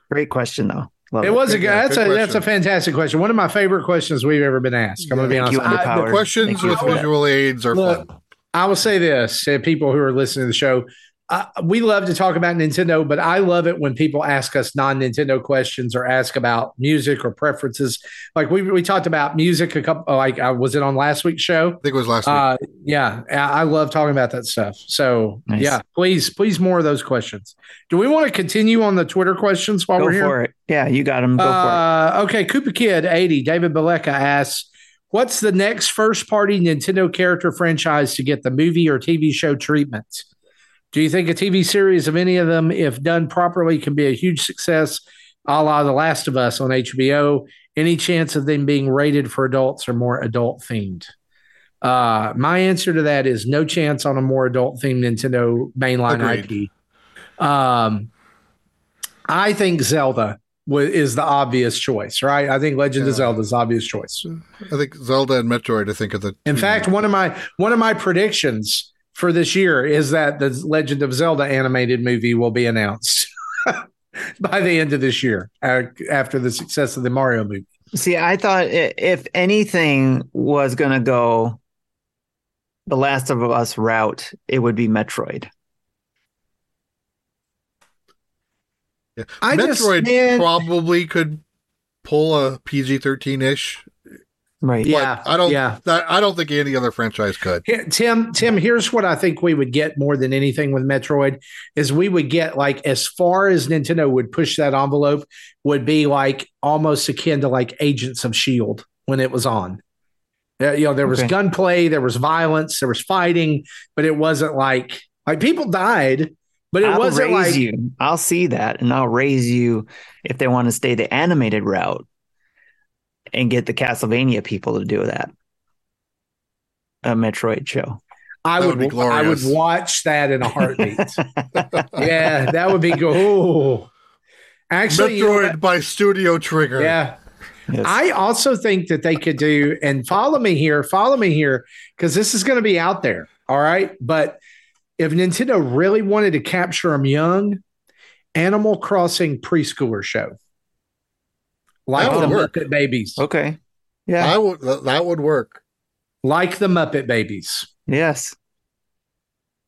S1: great question though. Love
S2: It was a good.
S3: Yeah,
S2: That's
S3: good
S2: a that's a fantastic question. One of my favorite questions we've ever been asked. I'm going to be
S1: Thank
S2: honest.
S1: you,
S2: I,
S3: The questions with visual aids are
S2: Look,
S3: fun.
S2: I will say this: to people who are listening to the show, uh, we love to talk about Nintendo, but I love it when people ask us non Nintendo questions or ask about music or preferences. Like we we talked about music a couple. Like uh, was it on last week's show?
S3: I think it was last week.
S2: Uh, yeah, I I love talking about that stuff. So
S1: Nice.
S2: yeah, please, please more of those questions. Do we want to continue on the Twitter questions while
S1: Go
S2: we're here?
S1: Go for it. Yeah, you got him. Go for
S2: Uh, okay, Koopa Kid 80, David Baleka asks, What's the next first party Nintendo character franchise to get the movie or TV show treatment? Do you think a TV series of any of them, if done properly, can be a huge success, a la The Last of Us on HBO? Any chance of them being rated for adults or more adult themed? Uh, my answer to that is no chance on a more adult themed Nintendo mainline
S3: Agreed.
S2: IP. Um, I think Zelda wa- is the obvious choice, right? I think Legend of
S3: Yeah.
S2: Zelda is the obvious choice.
S3: I think Zelda and Metroid. I think are the.
S2: In fact, one of my one of my predictions for this year is that the Legend of Zelda animated movie will be announced by the end of this year uh, after the success of the Mario movie.
S1: See, I thought if anything was going to go the Last of Us route, it would be Metroid.
S3: yeah.
S2: I just-
S3: Metroid
S2: man-
S3: probably could pull a PG thirteen ish.
S1: Right.
S2: Yeah,
S3: I don't.
S2: yeah.
S3: I don't think any other franchise could.
S2: Here, Tim, Tim, here's what I think we would get more than anything with Metroid is we would get like as far as Nintendo would push that envelope would be like almost akin to like Agents of Shield when it was on. You know, there was
S1: Okay.
S2: gunplay, there was violence, there was fighting, but it wasn't like like people died, but it
S1: I'll
S2: wasn't
S1: raise
S2: like
S1: you. I'll see that, and I'll raise you if they want to stay the animated route and get the Castlevania people to do that. A Metroid show.
S2: I would,
S3: would be
S2: I would watch that in a heartbeat. yeah, that would be cool. Actually, you know
S3: Metroid
S2: what?
S3: by Studio Trigger.
S2: yeah.
S1: Yes.
S2: I also think that they could do, and follow me here, follow me here, because this is going to be out there. All right. But if Nintendo really wanted to capture them young, Animal Crossing preschooler show. Like
S3: That
S2: the
S3: would work.
S2: Muppet Babies.
S1: okay. Yeah.
S3: I would. That, that would work.
S2: Like the Muppet Babies.
S1: yes.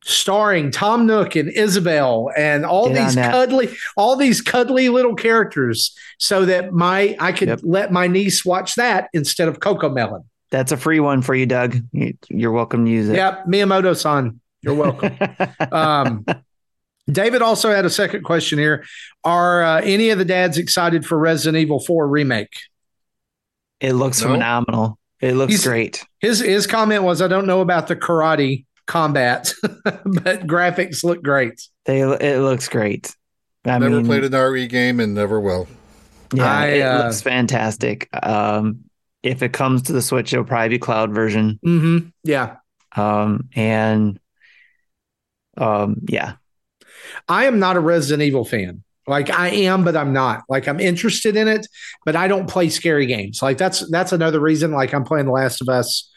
S2: starring Tom Nook and Isabelle and all
S1: Get
S2: these cuddly, all these cuddly little characters, so that my I could
S1: Yep.
S2: let my niece watch that instead of Cocomelon.
S1: That's a free one for you, Doug. You- You're welcome to use it.
S2: Yep, Miyamoto-san, you're welcome. um, David also had a second question here. Are uh, any of the dads excited for Resident Evil 4 remake?
S1: it looks
S3: No.
S1: phenomenal. It looks
S2: He's-
S1: great.
S2: His his comment was, "I don't know about the karate combat, but graphics look great."
S1: They it looks great. I
S3: Never
S1: mean,
S3: played an RE game and never will.
S1: Yeah,
S2: I,
S1: it
S2: uh,
S1: looks fantastic. Um, if it comes to the Switch, it'll probably be cloud version.
S2: Mm-hmm. Yeah,
S1: Um, and um, yeah,
S2: I am not a Resident Evil fan. Like I am, but I'm not. Like I'm interested in it, but I don't play scary games. Like that's that's another reason. Like I'm playing The Last of Us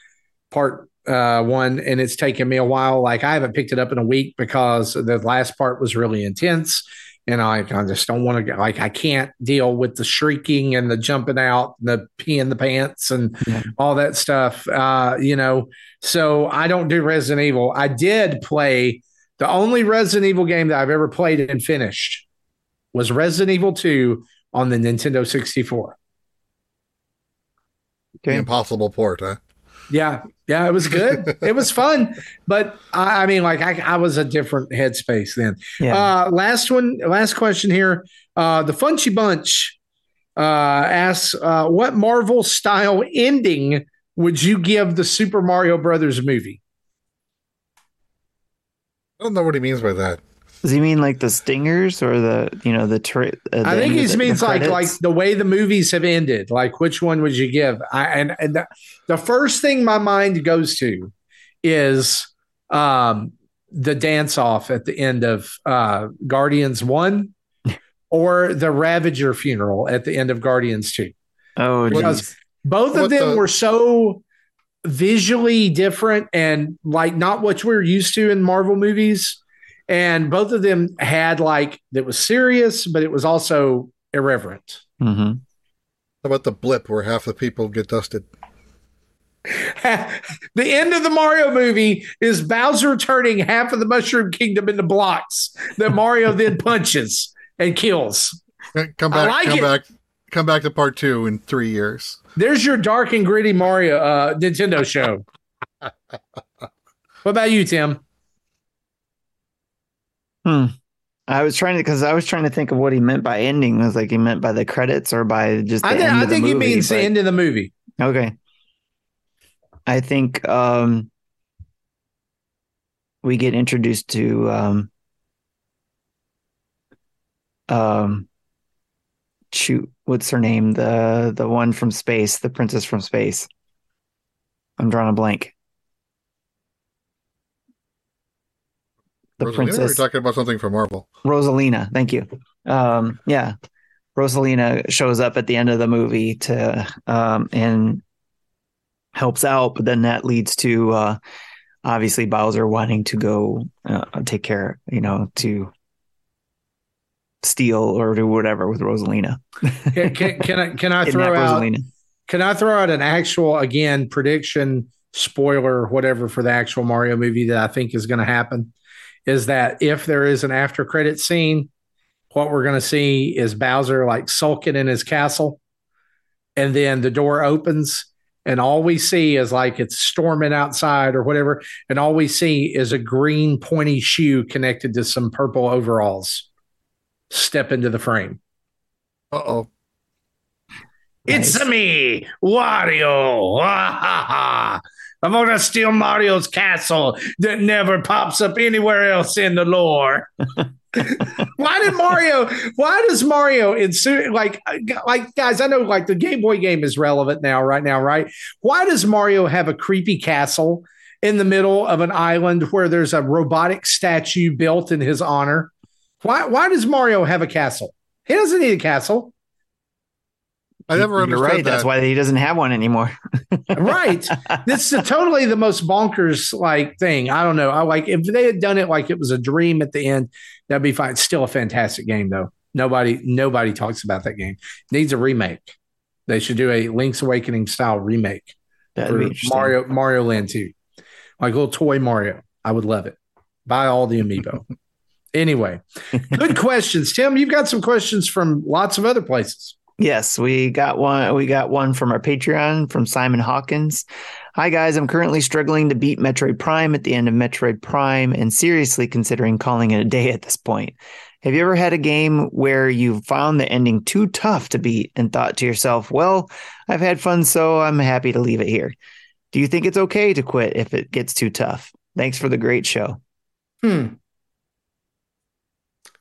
S2: Part uh, One, and it's taken me a while. Like I haven't picked it up in a week because the last part was really intense, and I, I just don't want to get like I can't deal with the shrieking and the jumping out, and the pee in the pants, and
S1: Yeah.
S2: all that stuff. Uh, you know, so I don't do Resident Evil. I did play the only Resident Evil game that I've ever played and finished was Resident Evil 2 on the Nintendo 64.
S3: The impossible port, huh?
S2: Yeah, yeah, it was good. it was fun, but I, I mean, like I, I was a different headspace then.
S1: Yeah,
S2: Uh, last one, last question here. Uh, the Funchy Bunch uh, asks, uh, "What Marvel style ending would you give the Super Mario Brothers movie?"
S3: I don't know what he means by that.
S1: does he mean like the stingers or the you know the? Tra- uh,
S2: I think he
S1: the-
S2: means
S1: the
S2: like like the way the movies have ended. Like which one would you give? I and, and the, the first thing my mind goes to is um the dance off at the end of uh Guardians 1 or the Ravager funeral at the end of Guardians 2.
S1: oh,
S2: because-
S1: geez.
S2: Both of
S3: What
S2: them
S3: the-
S2: were so visually different and like not what we're used to in Marvel movies. And both of them had like that was serious, but it was also irreverent.
S1: Mhm.
S3: How about the blip where half the people get dusted?
S2: the end of the Mario movie is Bowser turning half of the Mushroom Kingdom into blocks that Mario then punches and kills.
S3: Come back,
S2: like
S3: come
S2: it.
S3: back, come back to part two in three years.
S2: There's your dark and gritty Mario uh, Nintendo show. what about you, Tim?
S1: Hmm. I was trying to because I was trying to think of what he meant by ending. Was like he meant by the credits or by just the
S2: I,
S1: end
S2: I think he
S1: movie,
S2: means the end of the movie.
S1: Okay. I think um we get introduced to um um shoot, what's her name? The the one from space, the princess from space. I'm drawing a blank. The
S3: Rosalina,
S1: princess
S3: We're talking about something from Marvel.
S1: Rosalina, thank you. Um, yeah, Rosalina shows up at the end of the movie to um, and helps out, but then that leads to uh, obviously Bowser wanting to go uh, take care, you know, to steal or do whatever with Rosalina.
S2: Can, can, can I can I throw out
S1: Rosalina.
S2: can I throw out an actual again prediction spoiler whatever for the actual Mario movie that I think is going to happen is that if there is an after credit scene, what we're going to see is Bowser like sulking in his castle, and then the door opens. And all we see is like it's storming outside or whatever. And all we see is a green pointy shoe connected to some purple overalls step into the frame.
S3: Uh oh.
S2: It's
S1: Nice.
S2: me, Wario. Ha, ha, ha. I'm gonna steal Mario's castle that never pops up anywhere else in the lore. why did Mario? Why does Mario insu- like like guys? I know like the Game Boy game is relevant now, right now, right? Why does Mario have a creepy castle in the middle of an island where there's a robotic statue built in his honor? Why? Why does Mario have a castle? He doesn't need a castle.
S3: I never
S1: You're
S3: understood
S1: right.
S3: that.
S1: That's why he doesn't have one anymore.
S2: right this is totally the most bonkers like thing i don't know i like if they had done it like it was a dream at the end that'd be fine It's still a fantastic game though nobody nobody talks about that game needs a remake they should do a link's awakening style remake
S1: That'd
S2: for
S1: be
S2: mario mario land 2 like little toy mario i would love it buy all the amiibo anyway good questions tim you've got some questions from lots of other places
S1: Yes, we got one. We got one from our Patreon from Simon Hawkins. Hi guys, I'm currently struggling to beat Metroid Prime at the end of Metroid Prime, and seriously considering calling it a day at this point. Have you ever had a game where you found the ending too tough to beat and thought to yourself, "Well, I've had fun, so I'm happy to leave it here." Do you think it's okay to quit if it gets too tough? Thanks for the great show.
S2: Hmm.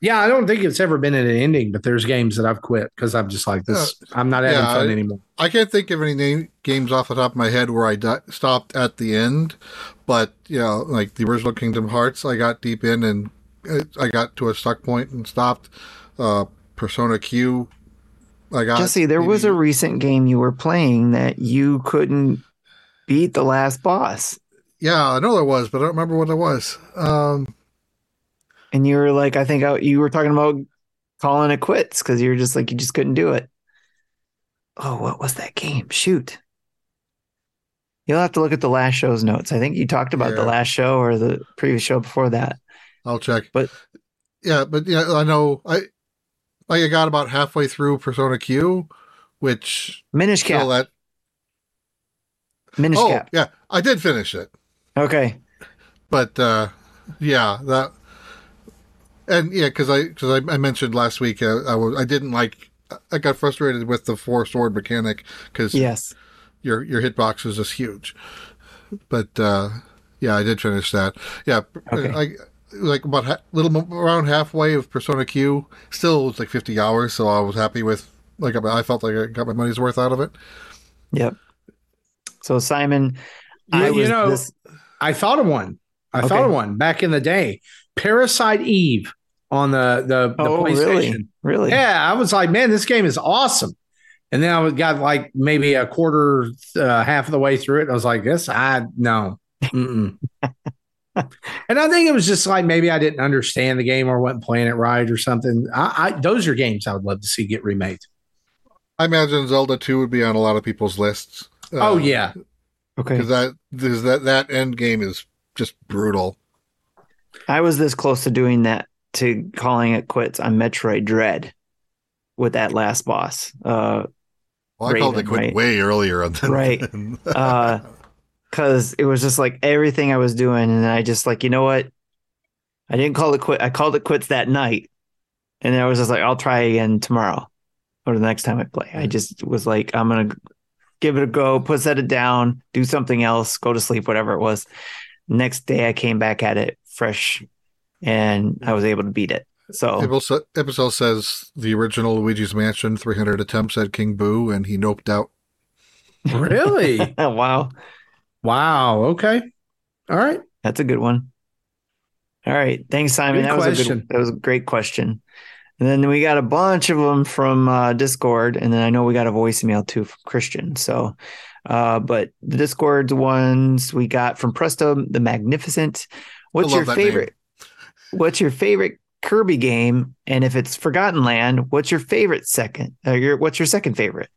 S2: Yeah, I don't think it's ever been at an ending, but there's games that I've quit because I'm just like this. I'm not having
S3: yeah,
S2: fun
S3: I-
S2: anymore.
S3: I can't think of any name, games off the top of my head where I di- stopped at the end, but you know, like the original Kingdom Hearts, I got deep in and uh, I got to a stuck point and stopped. Uh, Persona Q, I got.
S1: Jesse, there was a recent game you were playing that you couldn't beat the last boss.
S3: yeah, I know there was, but I don't remember what it was. Um,
S1: and you were like, I think I, you were talking about calling it quits because you were just like, you just couldn't do it. Oh, what was that game? Shoot. You'll have to look at the last show's notes. I think you talked about the last show or the previous show before that.
S3: I'll check.
S1: But-
S3: yeah, but yeah, I know. I like I got about halfway through Persona Q, which
S1: Minish Cap.
S3: that.
S1: Minish
S3: Oh,
S1: Cap.
S3: yeah, I did finish it.
S1: Okay.
S3: but uh yeah that and yeah because i because I, I mentioned last week uh, i was i didn't like i got frustrated with the four sword mechanic because
S1: Yes.
S3: your your hitbox is just huge but uh yeah i did finish that yeah
S1: Okay.
S3: i like about ha- little around halfway of persona q still was like 50 hours so i was happy with like i felt like i got my money's worth out of it
S1: Yep. So Simon,
S2: You-
S1: I
S2: you know,
S1: this,
S2: I thought of one. I
S1: Okay.
S2: thought of one back in the day. Parasite Eve on the the, the
S1: oh,
S2: PlayStation.
S1: really? Really?
S2: Yeah, I was like, man, this game is awesome. And then I was- got like maybe a quarter, uh, half of the way through it. I was like, this, I no. And I think it was just like maybe I didn't understand the game or wasn't playing it right or something. I, I those are games I would love to see get remade.
S3: i imagine zelda 2 would be on a lot of people's lists Uh,
S2: oh yeah,
S1: Okay.
S3: because that there's that that end game is just brutal.
S1: I was this close to doing that to calling it quits on Metroid Dread with that last boss. Uh
S3: Well, I called it
S1: Raven,
S3: quit
S1: right.
S3: way earlier on that.
S1: Right. uh because it was just like everything I was doing, and I just like, you know what? I didn't call it quit. I called it quits that night. And then I was just like, I'll try again tomorrow or the next time I play. I just was like, I'm gonna give it a go, put set it down, do something else, go to sleep, whatever it was. Next day I came back at it fresh and I was able to beat it. So
S3: Episode, episode says the original Luigi's Mansion 300 attempts at King Boo, and he noped out.
S2: Really?
S1: wow.
S2: wow. Okay. All right.
S1: That's a good one. All right. Thanks, Simon.
S2: Good
S1: that was a
S2: question.
S1: good that was a great question. And then we got a bunch of them from uh, Discord, and then I know we got a voicemail too from Christian. So, uh, but the Discord ones we got from Presto the Magnificent. What's your
S3: favorite? name.
S1: What's your favorite Kirby game? And if it's Forgotten Land, what's your favorite second? Uh, your what's your second favorite?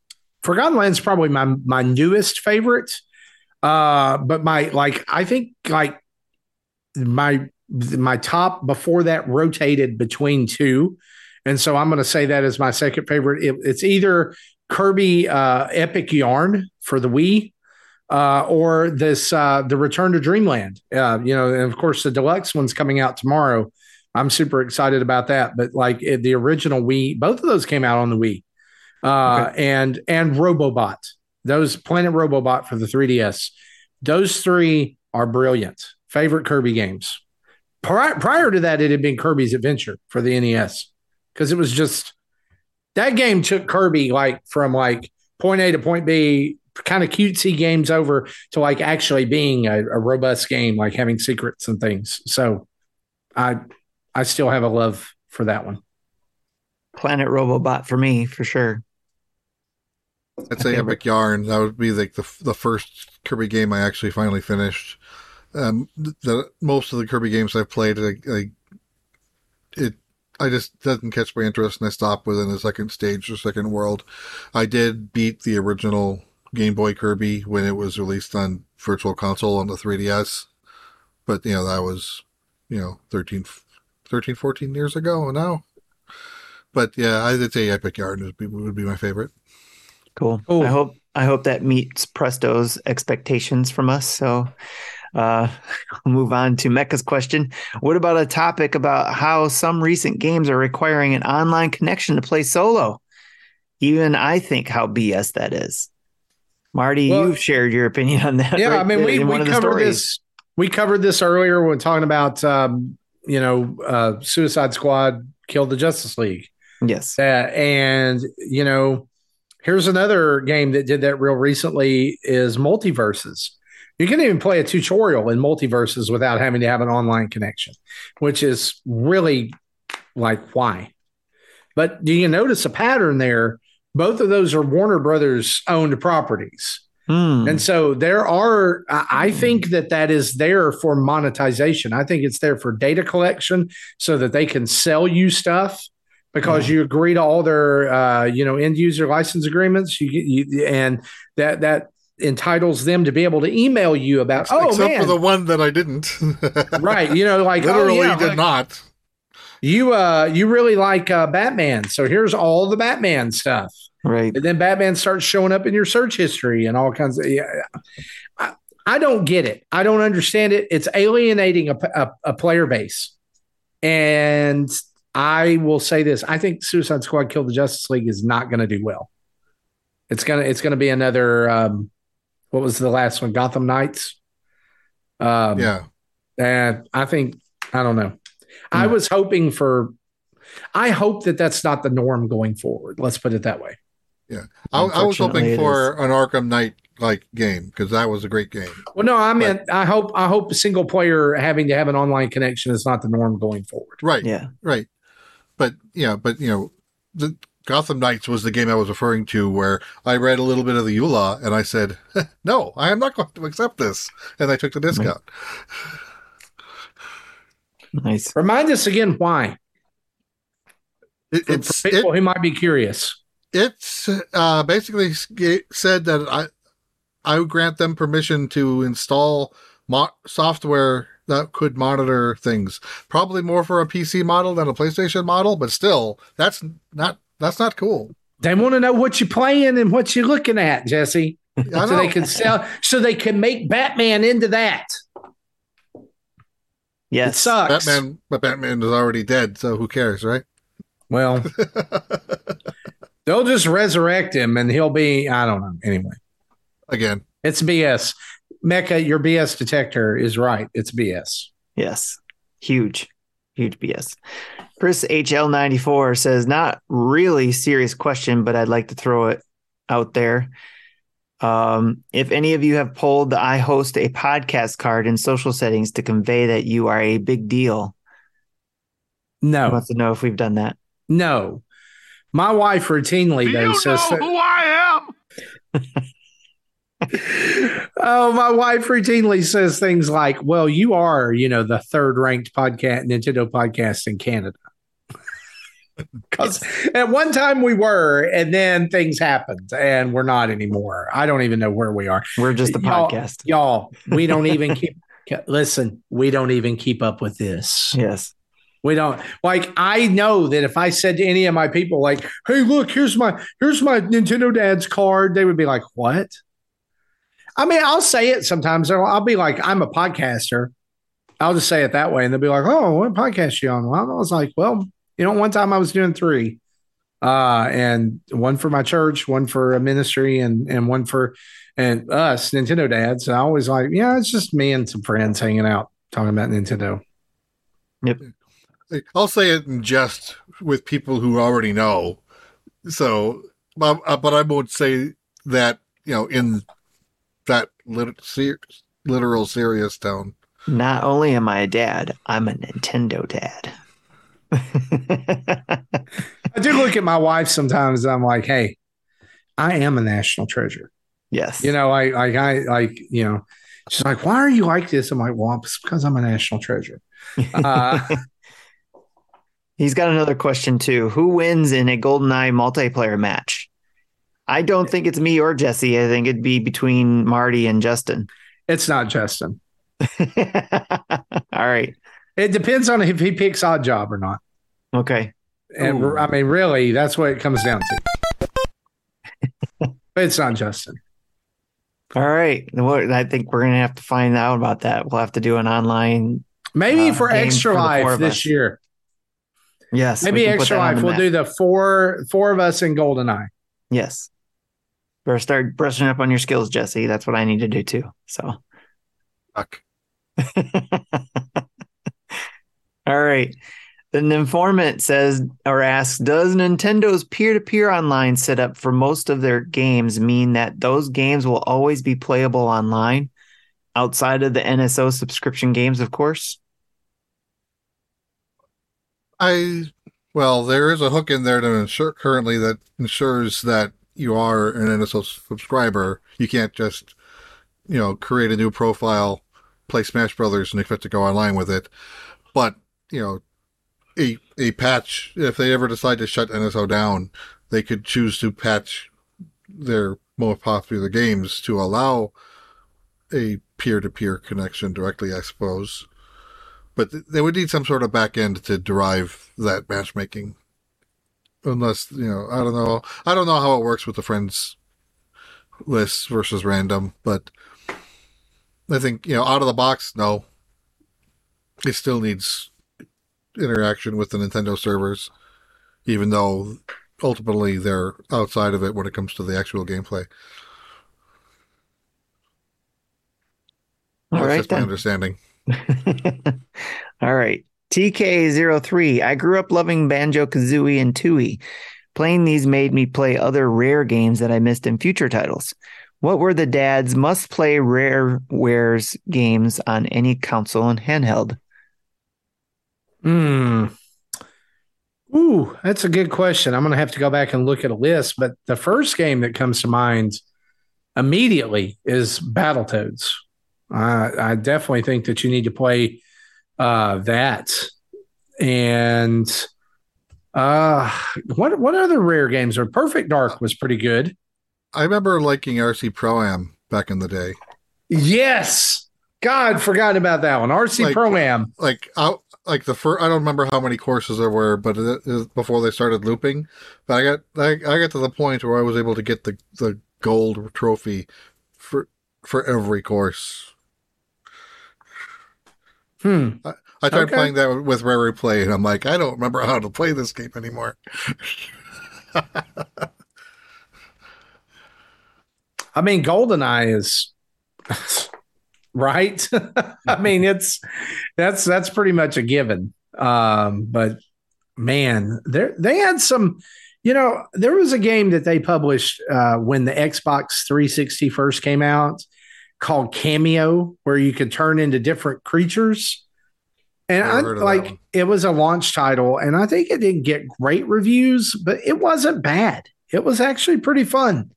S2: Forgotten Land's probably my my newest favorite. Uh, but my like I think like my my top before that rotated between two, and so I'm going to say that is my second favorite. It, it's either Kirby uh, Epic Yarn for the Wii. Uh, or this uh, the Return to Dreamland, uh, you know, and of course the deluxe one's coming out tomorrow. I'm super excited about that. But like it, the original Wii, both of those came out on the Wii uh, and and Robobot. Those Planet Robobot for the 3DS. Those three are brilliant. Favorite Kirby games. Prior, prior to that, it had been Kirby's Adventure for the NES because it was just that game took Kirby like from like point A to point B, kind of cutesy games over to like actually being a, a robust game, like having secrets and things. So, I I still have a love for that one.
S1: Planet Robobot for me for sure.
S3: I'd say. Epic Yarn. That would be like the the first Kirby game I actually finally finished. Um, the most of the Kirby games I've played, I, I it I just doesn't catch my interest, and I stopped within the second stage or second world. I did beat the original Game Boy Kirby when it was released on Virtual Console on the 3DS, but you know that was you know 13, 13 14 years ago now. But yeah, I'd say Epic Yarn would be, would be my favorite.
S1: Cool.
S2: Cool.
S1: I hope I hope that meets Presto's expectations from us. So uh we'll move on to Mecca's question. What about a topic about how some recent games are requiring an online connection to play solo? Even I think how BS that is. Marty,
S2: Well-
S1: you've shared your opinion on that.
S2: yeah
S1: right
S2: i mean we, we
S1: one of the
S2: covered
S1: stories.
S2: this we covered this earlier when talking about um, you know uh, suicide squad killed the justice league
S1: Yes.
S2: uh, and you know here's another game that did that real recently is MultiVersus you can even play a tutorial in MultiVersus without having to have an online connection which is really like why but do you notice a pattern there both of those are warner brothers owned properties
S1: Hmm.
S2: and so there are, I I think that that is there for monetization. I think it's there for data collection so that they can sell you stuff because you agree to all their, uh, you know, end user license agreements. You, you and that that entitles them to be able to email you about. oh
S3: Except
S2: man,
S3: for the one that I didn't.
S2: right? You know, like
S3: Literally
S2: oh, yeah,
S3: did
S2: like,
S3: not.
S2: You uh, you really like uh, Batman, so here's all the Batman stuff.
S1: right.
S2: And then Batman starts showing up in your search history and all kinds of. Yeah, I, I don't get it. I don't understand it. It's alienating a, a, a player base. And I will say this: I think Suicide Squad Kill the Justice League is not going to do well. It's gonna it's gonna be another. Um, what was the last one? Gotham Knights. Um,
S3: Yeah.
S2: and I think I don't know. I
S1: Hmm.
S2: was hoping for. I hope that that's not the norm going forward. Let's put it that way.
S3: Yeah, I, I was hoping
S1: it
S3: for an Arkham Knight like game because that was a great game.
S2: Well, no, I mean, I hope I hope a single player having to have an online connection is not the norm going forward.
S3: Right.
S1: Yeah.
S3: Right. But yeah, but you know, the Gotham Knights was the game I was referring to where I read a little bit of the EULA and I said, no, I am not going to accept this. And I took the discount.
S1: Nice.
S2: Remind us again why
S3: It,
S2: for,
S3: it's,
S2: for
S3: it,
S2: people who might be curious.
S3: it's uh, basically said that I, I would grant them permission to install mo- software that could monitor things. Probably more for a PC model than a PlayStation model, but still, that's not that's not cool.
S2: They want to know what you're playing and what you're looking at, Jesse. So they can sell so they can make Batman into that. It
S1: Yes.
S2: sucks.
S3: Batman, but Batman is already dead, so who cares, right?
S2: Well, they'll just resurrect him and he'll be, I don't know. Anyway,
S3: Again,
S2: it's BS. Mecca, your BS detector is right. It's BS.
S1: Yes. Huge. Huge BS. Chris HL94 says, not really serious question, but I'd like to throw it out there. Um, if any of you have pulled the I host a podcast card in social settings to convey that you are a big deal, I
S2: No,
S1: want to know if we've done that.
S2: no. My wife routinely though says
S3: I am?
S2: Oh, my wife routinely says things like, "Well, you are, you know, the third ranked podcast Nintendo podcast in Canada." Because at one time we were, and then things happened, and we're not anymore. I don't even know where we are.
S1: We're just a podcast.
S2: y'all. We don't even keep. Listen, we don't even keep up with this.
S1: Yes.
S2: We don't like. I know that if I said to any of my people, like, "Hey, look, here's my here's my Nintendo Dad's card," they would be like, "What?" I mean, I'll say it sometimes. I'll, I'll be like, "I'm a podcaster." I'll just say it that way, and they'll be like, "Oh, what podcast you on?" Well, I was like, "Well, you know, one time I was doing three, uh, and one for my church, one for a ministry, and and one for and us Nintendo Dads." And I always like, "Yeah, it's just me and some friends hanging out talking about Nintendo." Yep.
S3: I'll say it in jest with people who already know. So, but, uh, but I won't say that, you know, in that lit- ser- literal serious tone.
S1: Not only am I a dad, I'm a Nintendo dad.
S2: I do look at my wife sometimes. And I'm like, hey, I am a national treasure.
S1: yes.
S2: You know, I, I, I like, you know, she's like, why are you like this? I'm like, well, it's because I'm a national treasure. Uh,
S1: He's got another question too. Who wins in a GoldenEye multiplayer match? I don't think it's me or Jesse. I think it'd be between Marty and Justin.
S2: it's not Justin.
S1: All right.
S2: It depends on if he picks Oddjob or not.
S1: Okay.
S2: And
S1: Ooh.
S2: I mean, really, that's what it comes down to. but it's not Justin.
S1: All right. What I think we're gonna have to find out about that. We'll have to do an online.
S2: Maybe
S1: Uh,
S2: for
S1: game
S2: extra
S1: for
S2: life
S1: of
S2: this
S1: us.
S2: year.
S1: Yes.
S2: Maybe
S1: we
S2: extra life. We'll
S1: map.
S2: do the four four of us in Goldeneye.
S1: Yes. Better start brushing up on your skills, Jesse. That's what I need to do too. So.
S3: Fuck.
S1: All right. The informant says or asks, does Nintendo's peer-to-peer online setup for most of their games mean that those games will always be playable online outside of the NSO subscription games, of course?
S3: I, well, there is a hook in there to ensure currently that ensures that you are an NSO subscriber. You can't just, you know, create a new profile, play Smash Brothers, and expect to go online with it. But, you know, a, a patch, if they ever decide to shut NSO down, they could choose to patch their most popular games to allow a peer-to-peer connection directly, I suppose. But th- they would need some sort of back end to derive that matchmaking. Unless, you know, I don't know. I don't know how it works with the friends list versus random, but I think, you know, out of the box, no. It still needs interaction with the Nintendo servers, even though ultimately they're outside of it when it comes to the actual gameplay.
S1: All
S3: That's
S1: right
S3: just my
S1: then.
S3: understanding.
S1: All right. TK03. I grew up loving Banjo Kazooie and Tooie. Playing these made me play other rare games that I missed in future titles. What were the dad's must play rare wares games on any console and handheld?
S2: Hmm. Ooh, that's a good question. I'm going to have to go back and look at a list, but the first game that comes to mind immediately is Battletoads. I, I definitely think that you need to play uh, that. And uh, what what other rare games are Perfect Dark was pretty good.
S3: I remember liking RC Pro Am, back in the day.
S2: Yes. God, forgot about that one. RC
S3: Like-
S2: Pro Am.
S3: Like out, like the first. I don't remember how many courses there were, but it is before they started looping. But I got I, I got to the point where I was able to get the the gold trophy for for every course.
S2: Hmm.
S3: I tried
S2: Okay.
S3: playing that with Rare Replay, and I'm like, I don't remember how to play this game anymore.
S2: I mean, GoldenEye is right. I mean, it's that's that's pretty much a given. Um, but man, there they had some. You know, there was a game that they published uh, when the Xbox 360 first came out called Kameo, where you could turn into different creatures. And I
S3: that
S2: like it was a launch title, and I think it didn't get great reviews, but it wasn't bad. It was actually pretty fun.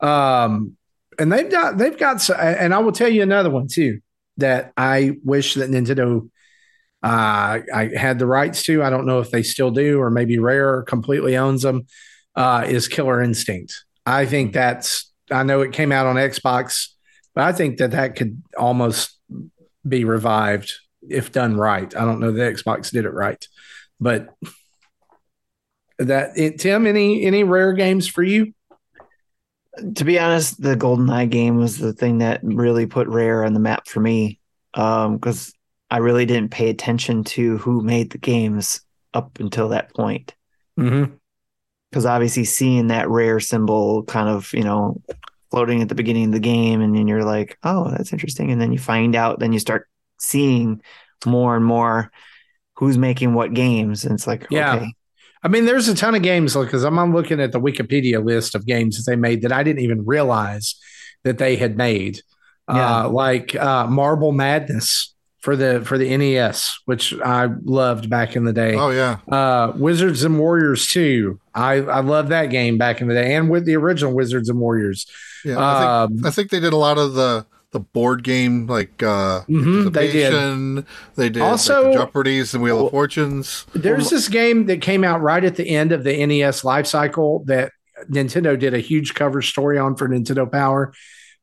S2: Um, and they've got they've got and I will tell you another one too that I wish that Nintendo uh I had the rights to. I don't know if they still do or maybe Rare completely owns them. Uh, is Killer Instinct. I think that's I know it came out on Xbox, but I think that that could almost be revived if done right. I don't know that Xbox did it right, but that it, Tim, any any rare games for you?
S1: To be honest, the GoldenEye game was the thing that really put Rare on the map for me. Um, because I really didn't pay attention to who made the games up until that point.
S2: Mm-hmm.
S1: Because obviously seeing that rare symbol kind of, you know, floating at the beginning of the game, and then you're like, oh, that's interesting. And then you find out, then you start seeing more and more who's making what games. And it's like,
S2: Yeah.
S1: okay.
S2: I mean, there's a ton of games because I'm, I'm looking at the Wikipedia list of games that they made that I didn't even realize that they had made.
S1: Yeah.
S2: Uh, like uh, Marble Madness for the for the NES, which I loved back in the day.
S3: Oh yeah,
S2: Uh, Wizards and Warriors too. I I love that game back in the day, and with the original Wizards and Warriors.
S3: yeah. I
S2: Um,
S3: think I think they did a lot of the the board game like uh
S2: Mhm, they did.
S3: They did
S2: Also-
S3: like, the Jeopardies and Wheel of Fortunes.
S2: There's this game that came out right at the end of the NES life cycle that Nintendo did a huge cover story on for Nintendo Power,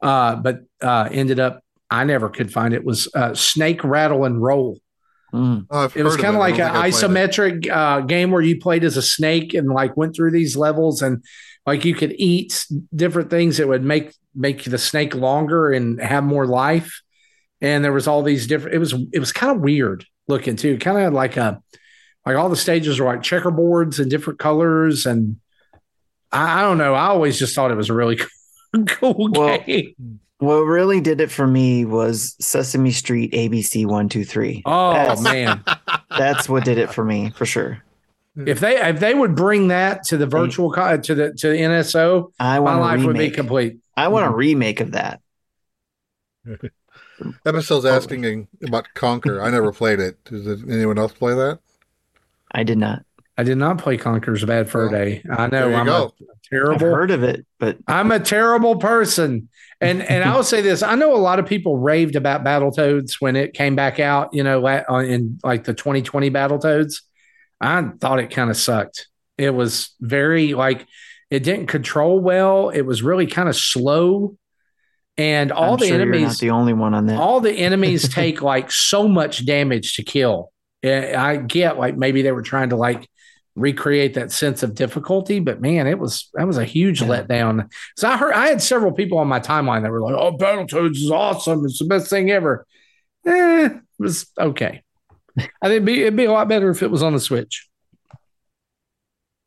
S2: uh, but uh, ended up I never could find it. it was uh, Snake Rattle and Roll.
S1: Mm.
S3: Oh,
S2: It was kind of like an
S3: think I played it.
S2: isometric uh, game where you played as a snake and like went through these levels and like you could eat different things that would make make the snake longer and have more life. And there was all these different. It was it was kind of weird looking too. Kind of like a like all the stages were like checkerboards and different colors and I, I don't know. I always just thought it was a really cool
S1: Well,
S2: game.
S1: What really did it for me was Sesame Street ABC one two three.
S2: Oh
S1: That's-
S2: man.
S1: That's what did it for me for sure. Hmm.
S2: If they if they would bring that to the mm. virtual to the to the NSO,
S1: I
S2: my
S1: want a
S2: life would be complete.
S1: I want a remake of that.
S3: Episode's
S2: Oh.
S3: asking about Conker. I never played it. Did anyone else play that?
S1: I did not.
S2: I did not play Conker's Bad Fur
S3: Well,
S2: Day. I know I'm a
S3: go.
S1: I've
S2: terrible.
S1: heard of it, but
S2: I'm a terrible person. And and I will say this: I know a lot of people raved about Battletoads when it came back out. You know, uh, in like the 2020 Battletoads. I thought it kind of sucked. It was very like it didn't control well. It was really kind of slow, and all
S1: I'm
S2: the
S1: sure
S2: enemies
S1: the only one on that.
S2: all the enemies take like so much damage to kill. I get like maybe they were trying to like recreate that sense of difficulty, but man, it was that was a huge
S1: Yeah.
S2: letdown. So I heard I had several people on my timeline that were like, "Oh, Battletoads is awesome! It's the best thing ever." Eh, it was okay. I think it'd be, it'd be a lot better if it was on the Switch.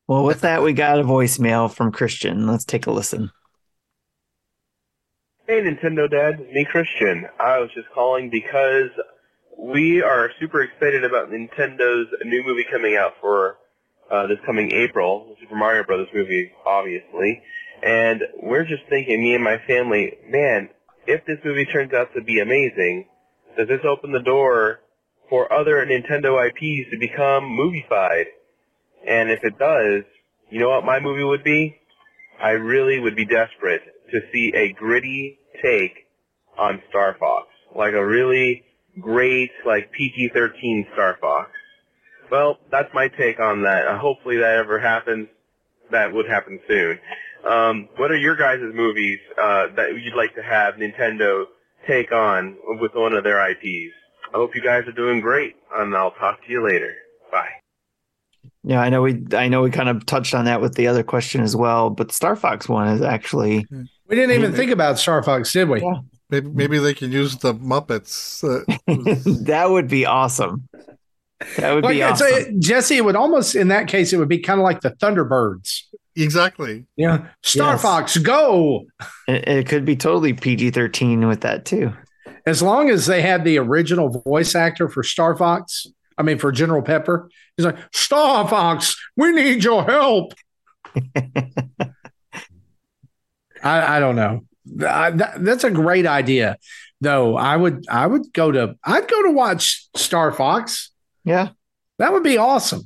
S1: Well, with that, we got a voicemail from Christian. Let's take a listen.
S4: Hey, Nintendo Dad, me Christian. I was just calling because we are super excited about Nintendo's new movie coming out for uh, this coming April, the Super Mario Brothers movie, obviously. And we're just thinking, me and my family, man, if this movie turns out to be amazing, does this open the door for other Nintendo IPs to become movified? And if it does, you know what my movie would be? I really would be desperate to see a gritty take on Star Fox, like a really great, like PG-13 Star Fox. Well, that's my take on that. Uh, hopefully that ever happens. That would happen soon. Um, what are your guys' movies uh, that you'd like to have Nintendo take on with one of their IPs? I hope you guys are doing great, and I'll talk to you later. Bye.
S1: Yeah, I know we I know we kind of touched on that with the other question as well, but Star Fox one is actually
S2: We didn't even think about Star Fox, did we?
S1: Yeah.
S3: Maybe maybe they can use the Muppets. Uh,
S1: that would be awesome. That would
S2: Like,
S1: be awesome.
S2: a, Jesse, it would almost in that case it would be kind of like the Thunderbirds.
S3: exactly.
S2: Yeah, Star
S1: Yes.
S2: Fox, go!
S1: It, it could be totally PG thirteen with that too.
S2: As long as they had the original voice actor for Star Fox, I mean for General Pepper, he's like Star Fox, we need your help. I, I don't know. I, that, that's a great idea, though. I would I would go to I'd go to watch Star Fox.
S1: Yeah,
S2: That would be awesome.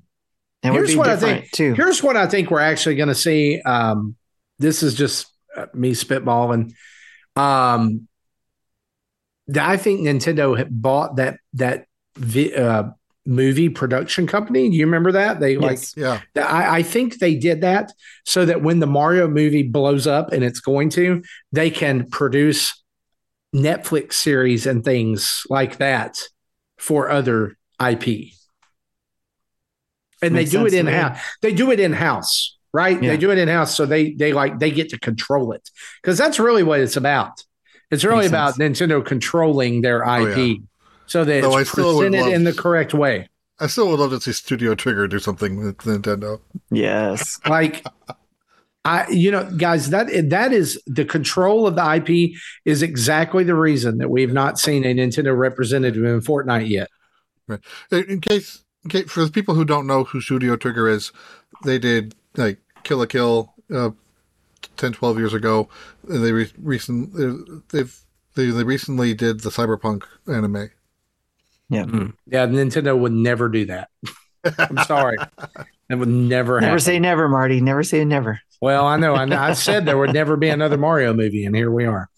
S1: it
S2: Here's
S1: be
S2: what I think-
S1: too.
S2: Here's what I think we're actually going to see. Um, this is just uh, me spitballing. Um, I think Nintendo bought that that uh, movie production company. Do you remember that? They
S1: Yes.
S3: Yeah.
S2: I, I think they did that so that when the Mario movie blows up, and it's going to, they can produce Netflix series and things like that for other IP. And
S1: Makes
S2: they do it in house. They do it in house, right?
S1: Yeah.
S2: They do it in house, so they they like they get to control it because that's really what it's about. It's really
S1: Makes
S2: about Nintendo controlling their
S3: Oh,
S2: IP,
S3: yeah.
S2: So that
S3: Though I
S2: it's
S3: still would
S2: presented
S3: love-
S2: in the correct way.
S3: I still would love to see Studio Trigger do something with Nintendo.
S1: yes,
S2: like I you know guys that that is the control of the IP is exactly the reason that we've not seen a Nintendo representative in Fortnite yet.
S3: In case, in case for the people who don't know who Studio Trigger is, they did like Kill la Kill uh, 10, 12 years ago. And they re- recent they've they, they recently did the Cyberpunk anime.
S1: Yeah.
S2: Yeah, Nintendo would never do that. I'm sorry. That would never happen.
S1: Never say never, Marty. Never say never.
S2: Well, I know. I. I said there would never be another Mario movie, and here we are.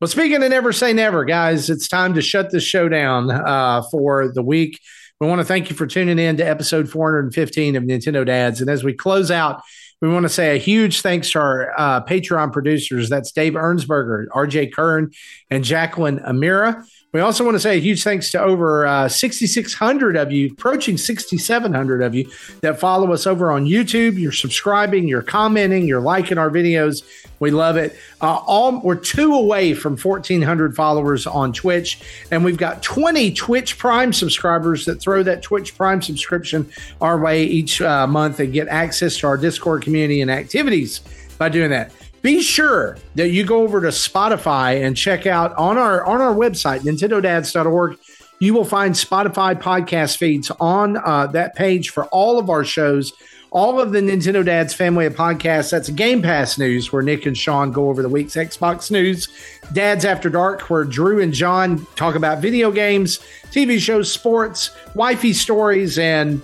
S2: Well, speaking of never say never, guys, it's time to shut this show down uh, for the week. We want to thank you for tuning in to episode 415 of Nintendo Dads. And as we close out, we want to say a huge thanks to our uh, Patreon producers. That's Dave Ernsberger, RJ Kern, and Jacqueline Amira. We also want to say a huge thanks to over uh, 6,600 of you, approaching 6,700 of you that follow us over on YouTube. You're subscribing, you're commenting, you're liking our videos. We love it. Uh, all we're two away from 1,400 followers on Twitch, and we've got 20 Twitch Prime subscribers that throw that Twitch Prime subscription our way each uh, month and get access to our Discord community and activities by doing that be sure that you go over to Spotify and check out on our on our website nintendodads.org you will find Spotify podcast feeds on uh, that page for all of our shows. All of the Nintendo Dads family of podcasts. That's Game Pass news where Nick and Sean go over the week's Xbox news. Dads After Dark where Drew and John talk about video games TV shows sports wifey stories and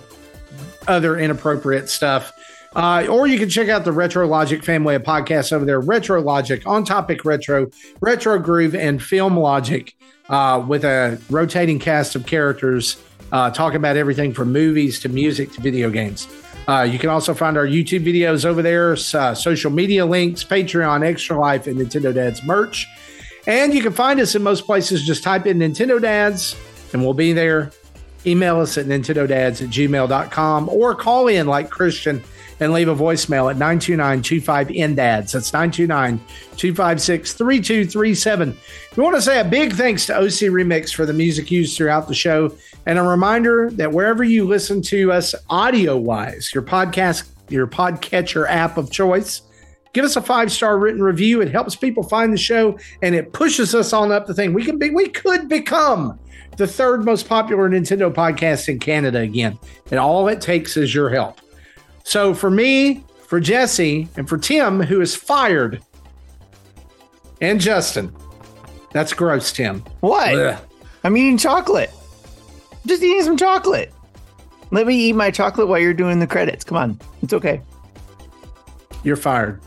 S2: other inappropriate stuff. Uh, or you can check out the Retro Logic family of podcasts over there Retro Logic, On Topic Retro, Retro Groove, and Film Logic uh, with a rotating cast of characters uh, talking about everything from movies to music to video games. Uh, you can also find our YouTube videos over there, uh, social media links, Patreon, Extra Life, and Nintendo Dads merch. And you can find us in most places. Just type in Nintendo Dads and we'll be there. Email us at nintendodads at gmail.com or call in like Christian and leave a voicemail at 929-25-NDADS. That's 929-256-3237. We want to say a big thanks to OC Remix for the music used throughout the show. And a reminder that wherever you listen to us audio-wise, your podcast, your podcatcher app of choice, give us a five-star written review. It helps people find the show and it pushes us on up the thing. We can be we could become the third most popular Nintendo podcast in Canada again. And all it takes is your help. So for me, for Jesse, and for Tim, who is fired, and Justin, that's gross, Tim.
S1: What?
S2: Ugh.
S1: I'm eating chocolate. Just eating some chocolate. Let me eat my chocolate while you're doing the credits. Come on. It's okay.
S2: You're fired.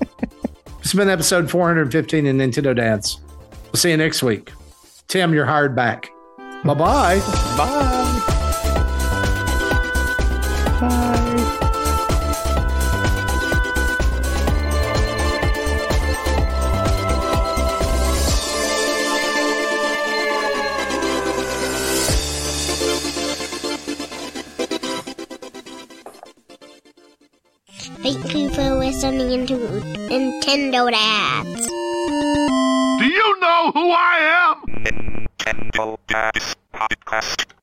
S2: it's been episode 415 in Nintendo Dads. We'll see you next week. Tim, you're hired back. Bye bye.
S1: Bye. Bye.
S5: Nintendo Dads.
S3: Do you know who I am?
S6: Nintendo Dads Podcast.